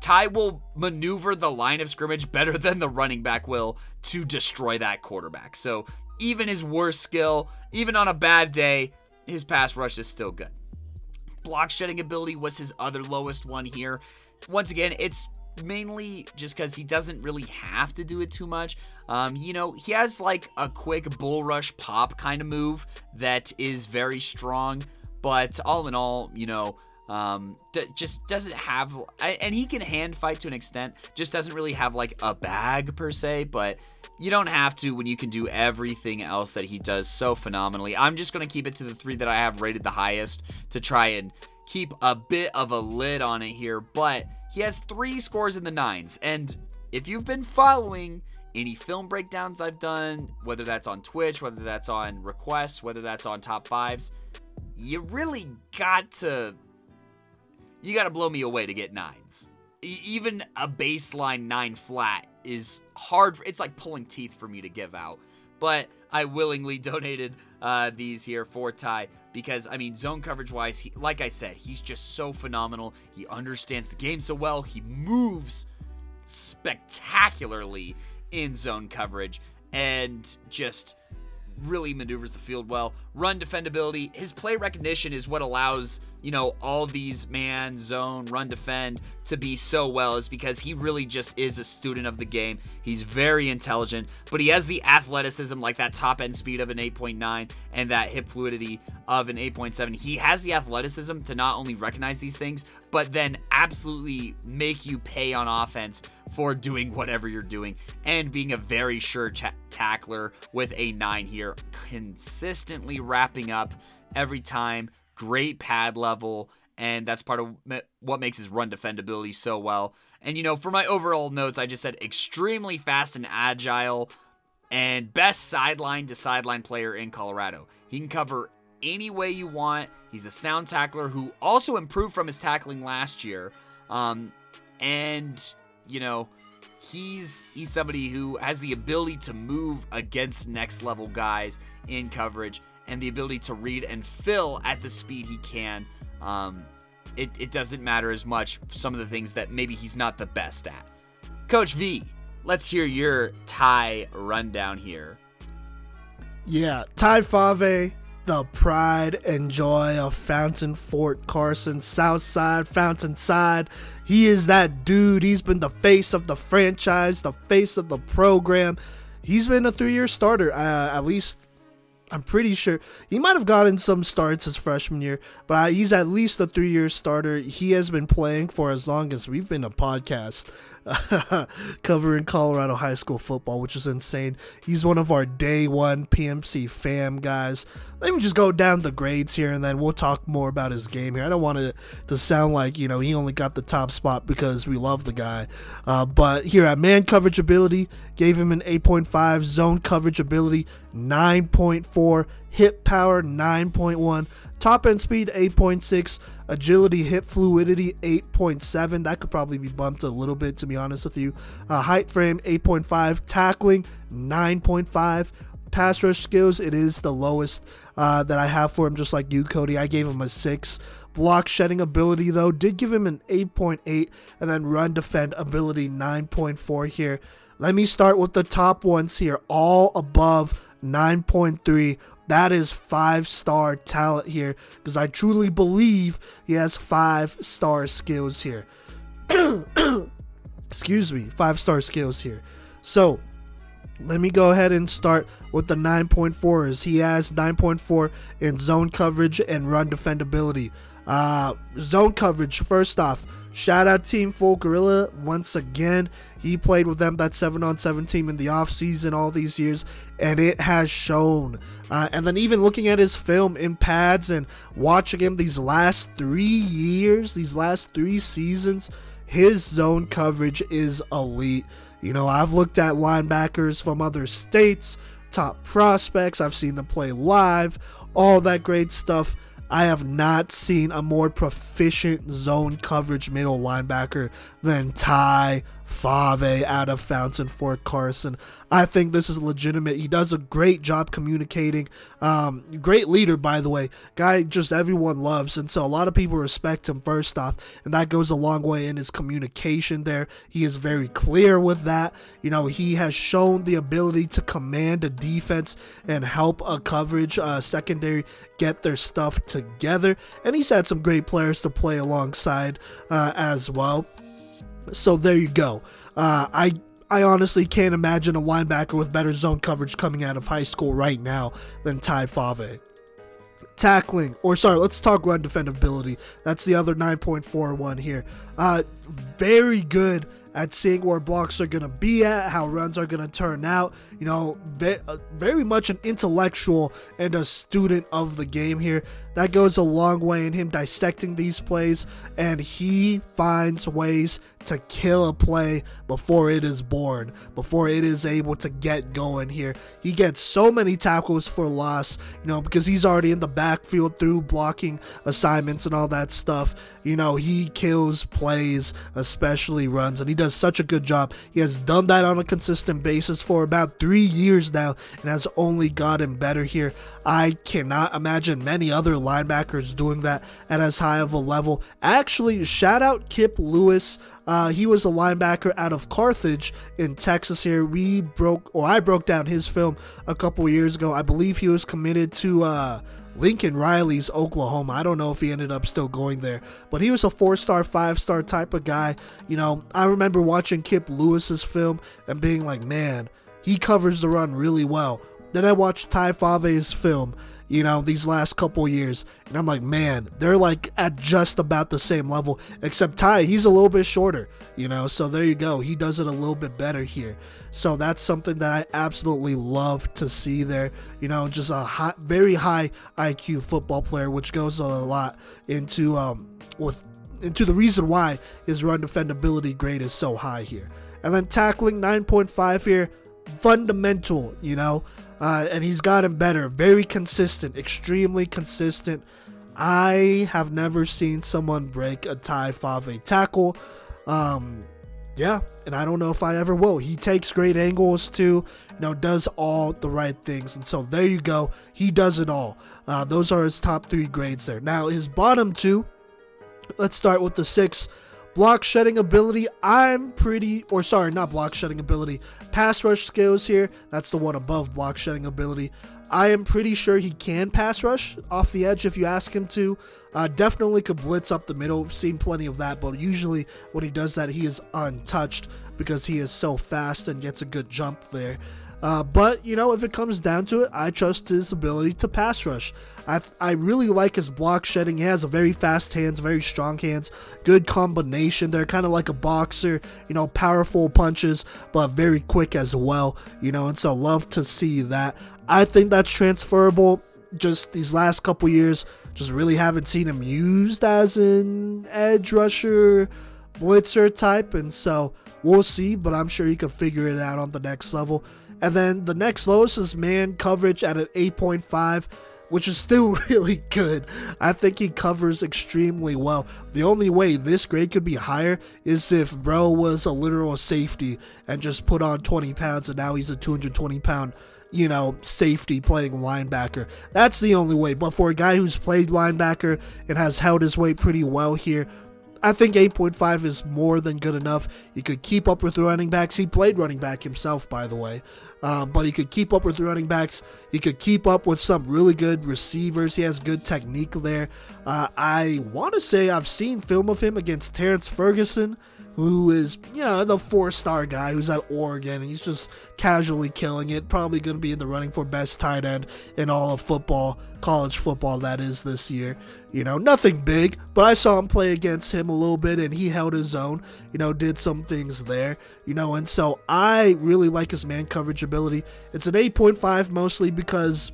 Ty will maneuver the line of scrimmage better than the running back will to destroy that quarterback. So even his worst skill, even on a bad day, his pass rush is still good. Block shedding ability was his other lowest one here. Once again, it's mainly just because he doesn't really have to do it too much. Um, you know, he has like a quick bull rush pop kind of move that is very strong, but all in all, you know, um, d- just doesn't have, and he can hand fight to an extent, just doesn't really have like a bag per se, but you don't have to when you can do everything else that he does so phenomenally. I'm just going to keep it to the three that I have rated the highest to try and keep a bit of a lid on it here, but he has three scores in the nines. And if you've been following any film breakdowns I've done, whether that's on Twitch, whether that's on requests, whether that's on top fives, you really got to you got to blow me away to get nines. E- even a baseline nine flat is hard. It's like pulling teeth for me to give out. But I willingly donated uh, these here for Ty because I mean, zone coverage wise, he, like I said, he's just so phenomenal. He understands the game so well. He moves spectacularly in zone coverage and just really maneuvers the field well. Run defendability, his play recognition is what allows, you know, all these man, zone, run defend to be so well, is because he really just is a student of the game. He's very intelligent, but he has the athleticism, like that top end speed of an 8.9 and that hip fluidity of an 8.7. He has the athleticism to not only recognize these things, but then absolutely make you pay on offense for doing whatever you're doing and being a very sure tackler with a 9 here, consistently wrapping up every time. Great pad level, and that's part of what makes his run defendability so well. And you know, for my overall notes, I just said extremely fast and agile, and best sideline to sideline player in Colorado. He can cover any way you want. He's a sound tackler who also improved from his tackling last year. Um, and you know, he's he's somebody who has the ability to move against next level guys in coverage and the ability to read and fill at the speed he can. Um, it, it doesn't matter as much some of the things that maybe he's not the best at. Coach V, let's hear your Ty rundown here. Yeah, Ty Fave the pride and joy of Fountain Fort Carson, Southside, Fountain Side. He is that dude. He's been the face of the franchise, the face of the program. He's been a three year starter, uh, at least. I'm pretty sure he might have gotten some starts his freshman year, but he's at least a three year starter. He has been playing for as long as we've been a podcast. covering Colorado high school football, which is insane. He's one of our day one PMC fam guys. Let me just go down the grades here and then we'll talk more about his game here. I don't want it to sound like, you know, he only got the top spot because we love the guy. Uh, but here at man coverage ability, gave him an 8.5, zone coverage ability 9.4, hip power 9.1, top end speed 8.6 agility, hip fluidity 8.7. That could probably be bumped a little bit, to be honest with you. Uh, height frame 8.5, tackling 9.5. Pass rush skills, it is the lowest uh, that I have for him, just like you, Cody. I gave him a 6. Block shedding ability, though, did give him an 8.8, and then run defend ability 9.4 here. Let me start with the top ones here, all above 9.3 that is five star talent here because I truly believe he has five star skills here. Excuse me, five star skills here. So let me go ahead and start with the 9.4s. He has 9.4 in zone coverage and run defendability. Uh, zone coverage, first off, shout out Team Full Gorilla once again. He played with them that 7 on 7 team in the offseason all these years, and it has shown. Uh, and then even looking at his film in pads and watching him these last three years, these last three seasons, his zone coverage is elite. You know, I've looked at linebackers from other states, top prospects, I've seen them play live, all that great stuff. I have not seen a more proficient zone coverage middle linebacker than Ty Fave out of Fountain Fort Carson. I think this is legitimate. He does a great job communicating. Um, great leader, by the way. Guy just everyone loves, and so a lot of people respect him first off, and that goes a long way in his communication there. He is very clear with that. You know, he has shown the ability to command a defense and help a coverage uh, secondary get their stuff together, and he's had some great players to play alongside uh, as well. So there you go. Uh, I I honestly can't imagine a linebacker with better zone coverage coming out of high school right now than Ty Fave. Tackling, or sorry, let's talk run defendability. That's the other 9.41 here. Uh, very good at seeing where blocks are going to be at, how runs are going to turn out. You know, uh, very much an intellectual and a student of the game here. That goes a long way in him dissecting these plays, and he finds ways to kill a play before it is born, before it is able to get going here. He gets so many tackles for loss, you know, because he's already in the backfield through blocking assignments and all that stuff. You know, he kills plays, especially runs, and he does such a good job. He has done that on a consistent basis for about three years now and has only gotten better here. I cannot imagine many other linebackers doing that at as high of a level. Actually, shout out Kip Lewis. Uh, he was a linebacker out of Carthage in Texas. Here, we broke, or I broke down his film a couple years ago. I believe he was committed to uh, Lincoln Riley's Oklahoma. I don't know if he ended up still going there, but he was a four star, five star type of guy. You know, I remember watching Kip Lewis's film and being like, man, he covers the run really well. Then I watched Ty Fave's film, you know, these last couple years, and I'm like, man, they're like at just about the same level, except Ty, he's a little bit shorter, you know, so there you go. He does it a little bit better here. So that's something that I absolutely love to see there. You know, just a high, very high IQ football player, which goes a lot into um with into the reason why his run defendability grade is so high here. And then tackling 9.5 here, fundamental, you know uh, and he's gotten better. Very consistent, extremely consistent. I have never seen someone break a Ty Fave tackle. Um, yeah, and I don't know if I ever will. He takes great angles too, you know, does all the right things. And so there you go. He does it all. Uh, those are his top three grades there. Now, his bottom two, let's start with the six. Block shedding ability, I'm pretty, or sorry, not block shedding ability, pass rush skills here. That's the one above block shedding ability. I am pretty sure he can pass rush off the edge if you ask him to. Uh, definitely could blitz up the middle. Seen plenty of that, but usually when he does that, he is untouched because he is so fast and gets a good jump there. Uh, but, you know, if it comes down to it, I trust his ability to pass rush. I, I really like his block shedding. He has a very fast hands, very strong hands, good combination. They're kind of like a boxer, you know, powerful punches, but very quick as well, you know, and so love to see that. I think that's transferable. Just these last couple years, just really haven't seen him used as an edge rusher, blitzer type, and so we'll see, but I'm sure he could figure it out on the next level. And then the next lowest is man coverage at an 8.5, which is still really good. I think he covers extremely well. The only way this grade could be higher is if bro was a literal safety and just put on 20 pounds and now he's a 220 pound you know, safety playing linebacker. That's the only way. But for a guy who's played linebacker and has held his weight pretty well here, I think 8.5 is more than good enough. He could keep up with running backs. He played running back himself, by the way. Um, but he could keep up with running backs. He could keep up with some really good receivers. He has good technique there. Uh, I want to say I've seen film of him against Terrance Ferguson who is, you know, the four star guy who's at Oregon and he's just casually killing it. Probably going to be in the running for best tight end in all of football, college football, that is, this year. You know, nothing big, but I saw him play against him a little bit and he held his own, you know, did some things there, you know, and so I really like his man coverage ability. It's an 8.5 mostly because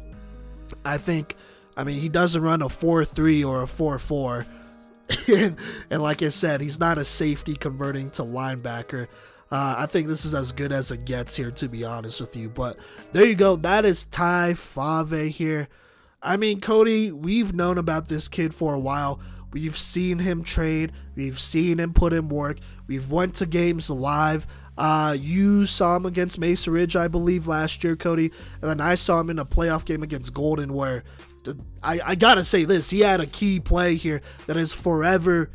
I think, I mean, he doesn't run a 4 3 or a 4 4 and, like I said, he's not a safety converting to linebacker. Uh, I think this is as good as it gets here, to be honest with you. But there you go. That is Ty Fave here. I mean, Cody, we've known about this kid for a while. We've seen him trade. We've seen him put in work. We've went to games live. Uh, you saw him against Mesa Ridge, I believe, last year, Cody, and then I saw him in a playoff game against Golden, where I, I gotta say this: he had a key play here that is forever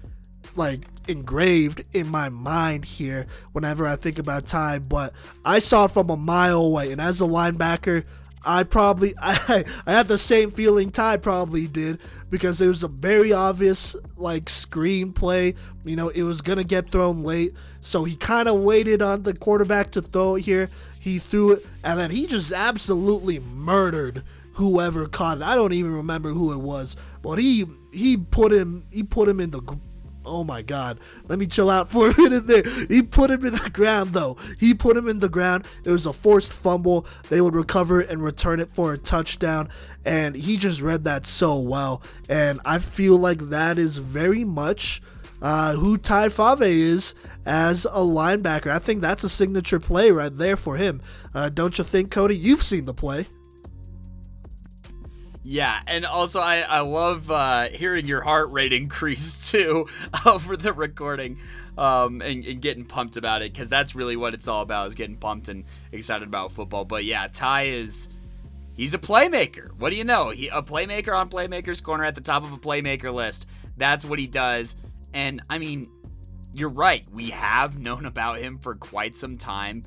like engraved in my mind here whenever I think about Ty. But I saw it from a mile away, and as a linebacker, I probably I I had the same feeling Ty probably did because it was a very obvious like screenplay. You know, it was gonna get thrown late, so he kind of waited on the quarterback to throw it here. He threw it, and then he just absolutely murdered whoever caught it. I don't even remember who it was, but he he put him he put him in the Oh my God. Let me chill out for a minute there. He put him in the ground, though. He put him in the ground. It was a forced fumble. They would recover and return it for a touchdown. And he just read that so well. And I feel like that is very much uh, who Ty Fave is as a linebacker. I think that's a signature play right there for him. Uh, don't you think, Cody? You've seen the play. Yeah, and also I, I love uh, hearing your heart rate increase too over the recording um, and, and, getting pumped about it because that's really what it's all about is getting pumped and excited about football. But yeah, Ty is he's a playmaker. What do you know? He a playmaker on Playmaker's Corner at the top of a playmaker list. That's what he does. And I mean, you're right. We have known about him for quite some time.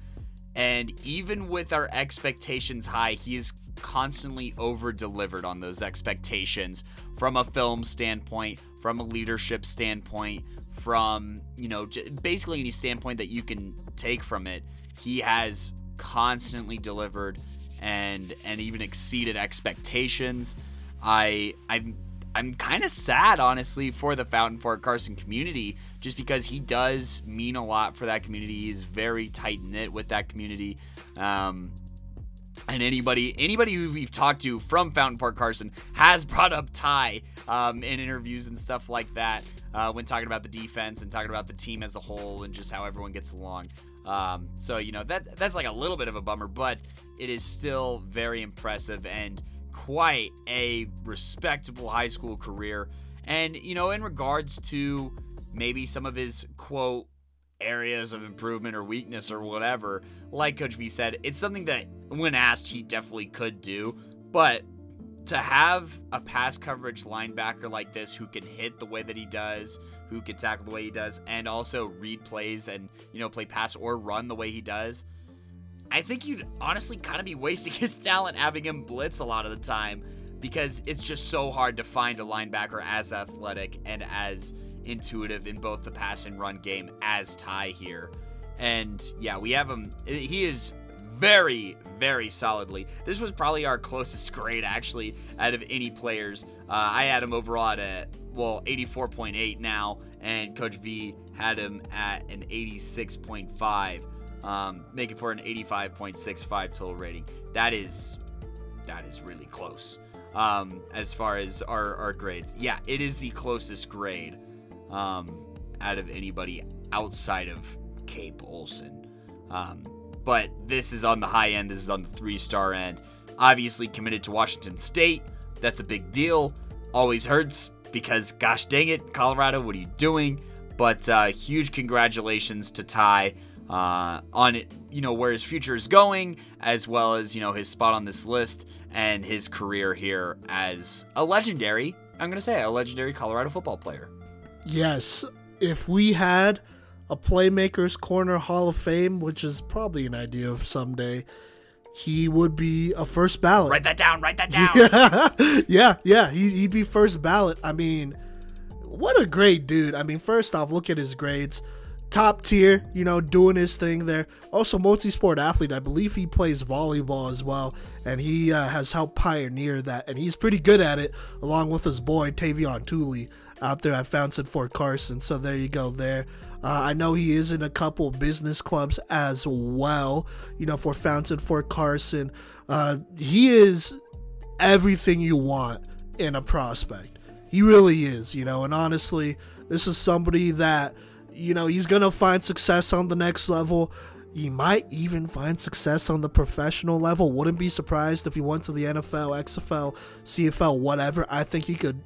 And even with our expectations high, he's constantly over delivered on those expectations from a film standpoint, from a leadership standpoint, from, you know, basically any standpoint that you can take from it. He has constantly delivered and and even exceeded expectations. I I'm I'm kind of sad, honestly, for the Fountain Fort Carson community, just because he does mean a lot for that community. He's very tight knit with that community. Um, and anybody anybody who we've talked to from Fountain Fort Carson has brought up Ty um, in interviews and stuff like that uh, when talking about the defense and talking about the team as a whole and just how everyone gets along. Um, so you know that that's like a little bit of a bummer, but it is still very impressive and quite a respectable high school career. And you know, in regards to maybe some of his quote areas of improvement or weakness or whatever, like Coach V said, it's something that when asked, he definitely could do. But to have a pass coverage linebacker like this who can hit the way that he does, who can tackle the way he does, and also read plays and, you know, play pass or run the way he does, I think you'd honestly kind of be wasting his talent having him blitz a lot of the time because it's just so hard to find a linebacker as athletic and as intuitive in both the pass and run game as Ty here. And yeah, we have him. He is very, very solidly. This was probably our closest grade actually out of any players. Uh, I had him overall at a well 84.8 now, and Coach V had him at an 86.5, um, making for an 85.65 total rating. That is that is really close um, as far as our, our grades. Yeah, it is the closest grade um, out of anybody outside of Cape Olson. Um, but this is on the high end. This is on the three star end. Obviously committed to Washington State. That's a big deal. Always hurts because, gosh dang it, Colorado, what are you doing? But uh, huge congratulations to Ty uh, on it, you know, where his future is going, as well as, you know, his spot on this list and his career here as a legendary, I'm going to say, a legendary Colorado football player. Yes, if we had a Playmakers Corner Hall of Fame, which is probably an idea of someday, he would be a first ballot. Write that down. Write that down. Yeah, yeah, yeah. He, he'd be first ballot. I mean, what a great dude. I mean, first off, look at his grades. Top tier, you know, doing his thing there. Also, multi sport athlete. I believe he plays volleyball as well, and he uh, has helped pioneer that, and he's pretty good at it, along with his boy Tavion Tooley out there at Fountain Fort Carson. So there you go there. Uh, I know he is in a couple business clubs as well, you know, for Fountain Fort Carson. Uh, he is everything you want in a prospect. He really is, you know, and honestly, this is somebody that, you know, he's going to find success on the next level. He might even find success on the professional level. Wouldn't be surprised if he went to the NFL, XFL, CFL, whatever. I think he could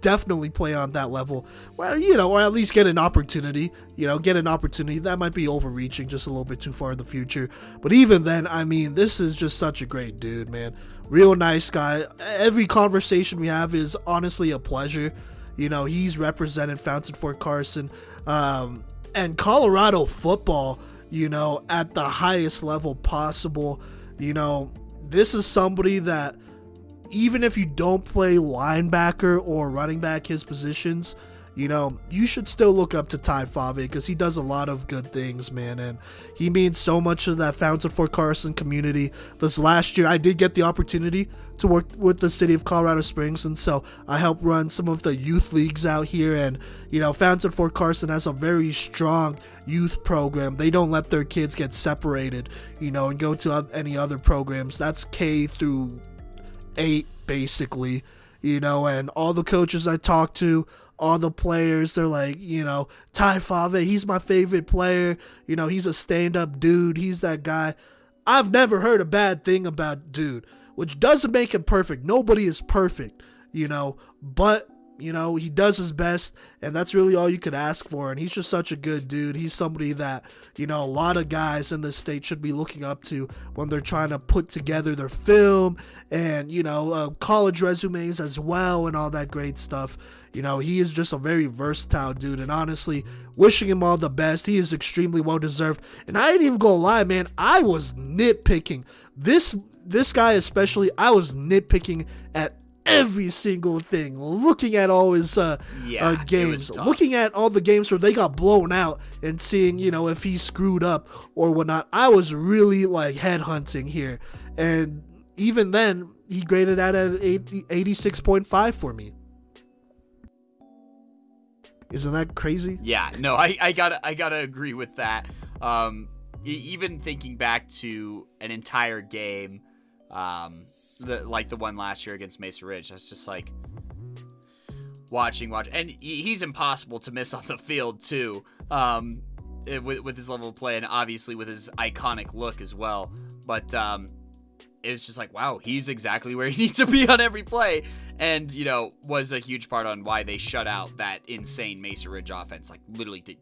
definitely play on that level. Well, you know, or at least get an opportunity. You know, get an opportunity. That might be overreaching just a little bit too far in the future. But even then, I mean, this is just such a great dude, man. Real nice guy. Every conversation we have is honestly a pleasure. You know, he's represented Fountain Fort Carson um, and Colorado football, you know, at the highest level possible. You know, this is somebody that even if you don't play linebacker or running back his positions, you know, you should still look up to Ty Fave because he does a lot of good things, man. And he means so much to that Fountain Fort Carson community. This last year, I did get the opportunity to work with the city of Colorado Springs, and so I helped run some of the youth leagues out here. And, you know, Fountain Fort Carson has a very strong youth program. They don't let their kids get separated, you know, and go to any other programs. That's K through eight, basically, you know, and all the coaches I talked to, all the players, they're like, you know, Ty Fave, he's my favorite player. You know, he's a stand up dude. He's that guy. I've never heard a bad thing about dude, which doesn't make him perfect. Nobody is perfect, you know, but you know, he does his best, and that's really all you could ask for. And he's just such a good dude. He's somebody that, you know, a lot of guys in this state should be looking up to when they're trying to put together their film and, you know, uh, college resumes as well and all that great stuff. You know, he is just a very versatile dude, and honestly, wishing him all the best. He is extremely well deserved. And I ain't even gonna lie, man, I was nitpicking. This this guy especially, I was nitpicking at every single thing, looking at all his uh, yeah, uh, games, looking at all the games where they got blown out, and seeing you know if he screwed up or whatnot. I was really like head hunting here, and even then he graded out at 86.5 for me. Isn't that crazy? Yeah, no, I, I gotta I gotta agree with that. Um, even thinking back to an entire game, um, the like the one last year against Mesa Ridge. That's just like watching, watch, and he's impossible to miss on the field too. Um, with, with his level of play and obviously with his iconic look as well. But um, it was just like, wow, he's exactly where he needs to be on every play. And, you know, was a huge part on why they shut out that insane Mesa Ridge offense. Like, literally, they,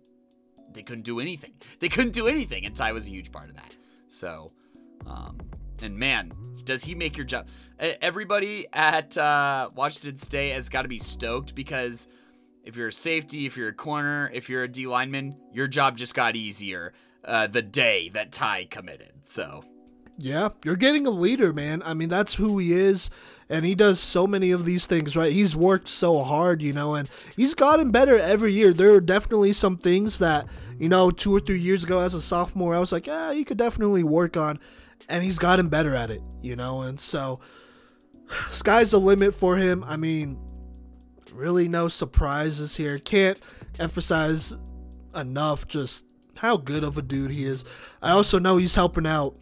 they couldn't do anything. They couldn't do anything. And Ty was a huge part of that. So, um, and man, does he make your job? Everybody at uh, Washington State has got to be stoked because if you're a safety, if you're a corner, if you're a D lineman, your job just got easier uh, the day that Ty committed. So. Yeah, you're getting a leader, man. I mean, that's who he is, and he does so many of these things, right? He's worked so hard, you know, and he's gotten better every year. There are definitely some things that, you know, two or three years ago as a sophomore, I was like, yeah, you could definitely work on and he's gotten better at it, you know, and so sky's the limit for him. I mean, really no surprises here. Can't emphasize enough just how good of a dude he is. I also know he's helping out,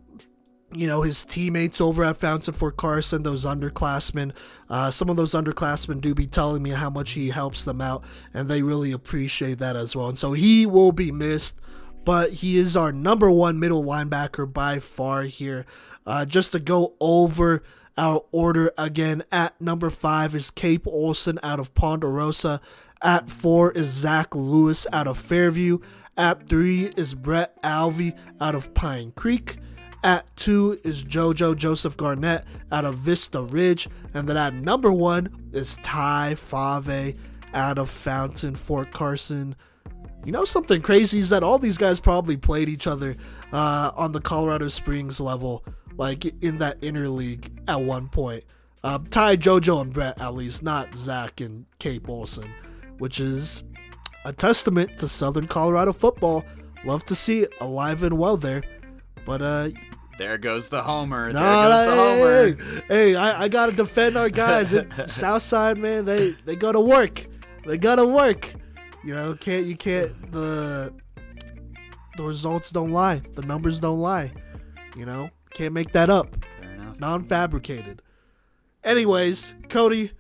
you know, his teammates over at Fountain Fort Carson, those underclassmen. Uh, some of those underclassmen do be telling me how much he helps them out, and they really appreciate that as well. And so he will be missed but he is our number one middle linebacker by far here. Uh, just to go over our order again, at number five is Cape Olson out of Ponderosa. At four is Zach Lewis out of Fairview. At three is Brett Alvey out of Pine Creek. At two is JoJo Joseph Garnett out of Vista Ridge. And then at number one is Ty Fave out of Fountain Fort Carson. You know something crazy is that all these guys probably played each other uh, on the Colorado Springs level, like in that interleague at one point. Uh, Ty, JoJo, and Brett at least, not Zach and Kate Olson, which is a testament to Southern Colorado football. Love to see it alive and well there, but uh, there goes the homer. There goes the homer. Hey, hey I, I, gotta defend our guys. Southside, man, they they go to work. They gotta work. You know, can't you can't the the results don't lie, the numbers don't lie. You know, can't make that up. Fair enough. Non-fabricated. Anyways, Cody.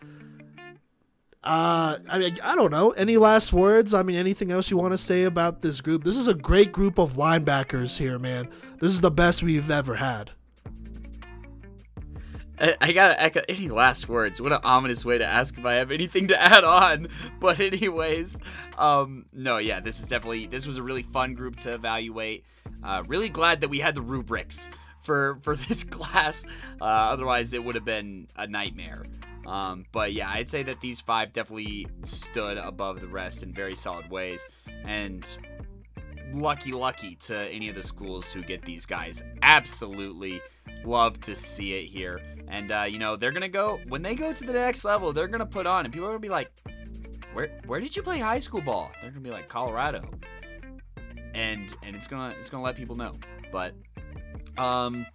Uh, I mean, I don't know. Any last words? I mean, anything else you want to say about this group? This is a great group of linebackers here, man. This is the best we've ever had. I, gotta echo any last words. What an ominous way to ask if I have anything to add on. But anyways, um, no, yeah, this is definitely this was a really fun group to evaluate. Uh, really glad that we had the rubrics for for this class. Uh, otherwise, it would have been a nightmare. Um, but yeah, I'd say that these five definitely stood above the rest in very solid ways. And lucky, lucky to any of the schools who get these guys. Absolutely love to see it here. And, uh, you know, they're going to go, when they go to the next level, they're going to put on, and people are going to be like, where, where did you play high school ball? They're to be like, Colorado. And, and it's to, it's to let people know. But, um,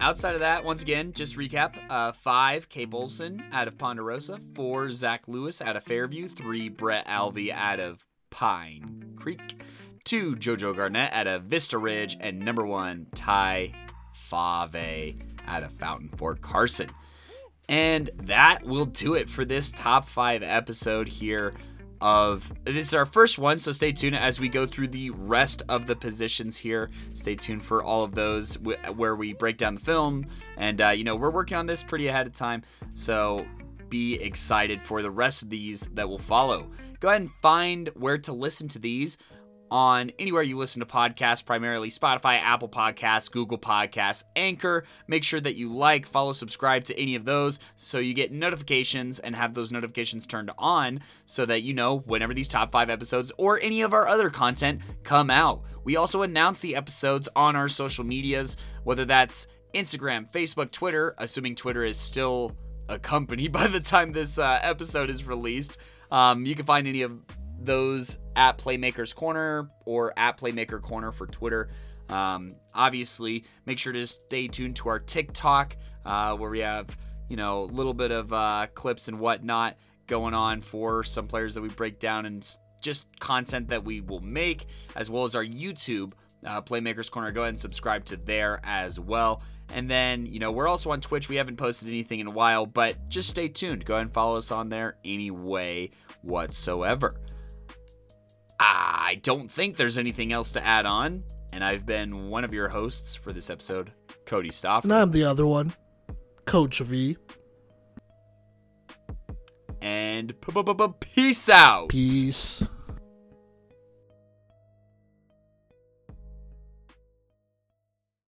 Outside of that, once again, just recap: uh, five, Cape Olson out of Ponderosa; four, Zach Lewis out of Fairview; three, Brett Alvey out of Pine Creek; two, JoJo Garnett out of Vista Ridge; and number one, Ty Fave out of Fountain Fort Carson. And that will do it for this top five episode here of this is our first one so stay tuned as we go through the rest of the positions here. Stay tuned for all of those where we break down the film and uh, you know we're working on this pretty ahead of time so be excited for the rest of these that will follow. Go ahead and find where to listen to these on anywhere you listen to podcasts, primarily Spotify, Apple Podcasts, Google Podcasts, Anchor. Make sure that you like, follow, subscribe to any of those so you get notifications and have those notifications turned on so that you know whenever these top five episodes or any of our other content come out. We also announce the episodes on our social medias, whether that's Instagram, Facebook, Twitter, assuming Twitter is still a company by the time this uh, episode is released. Um, you can find any of those at Playmakers Corner or at Playmaker Corner for Twitter. Um, obviously, make sure to stay tuned to our TikTok uh, where we have you know a little bit of uh, clips and whatnot going on for some players that we break down and just content that we will make, as well as our YouTube uh, Playmakers Corner. Go ahead and subscribe to there as well. And then, you know, we're also on Twitch. We haven't posted anything in a while, but just stay tuned. Go ahead and follow us on there anyway whatsoever. I don't think there's anything else to add on. And I've been one of your hosts for this episode, Cody Stoff. And I'm the other one, Coach V. And peace out. Peace.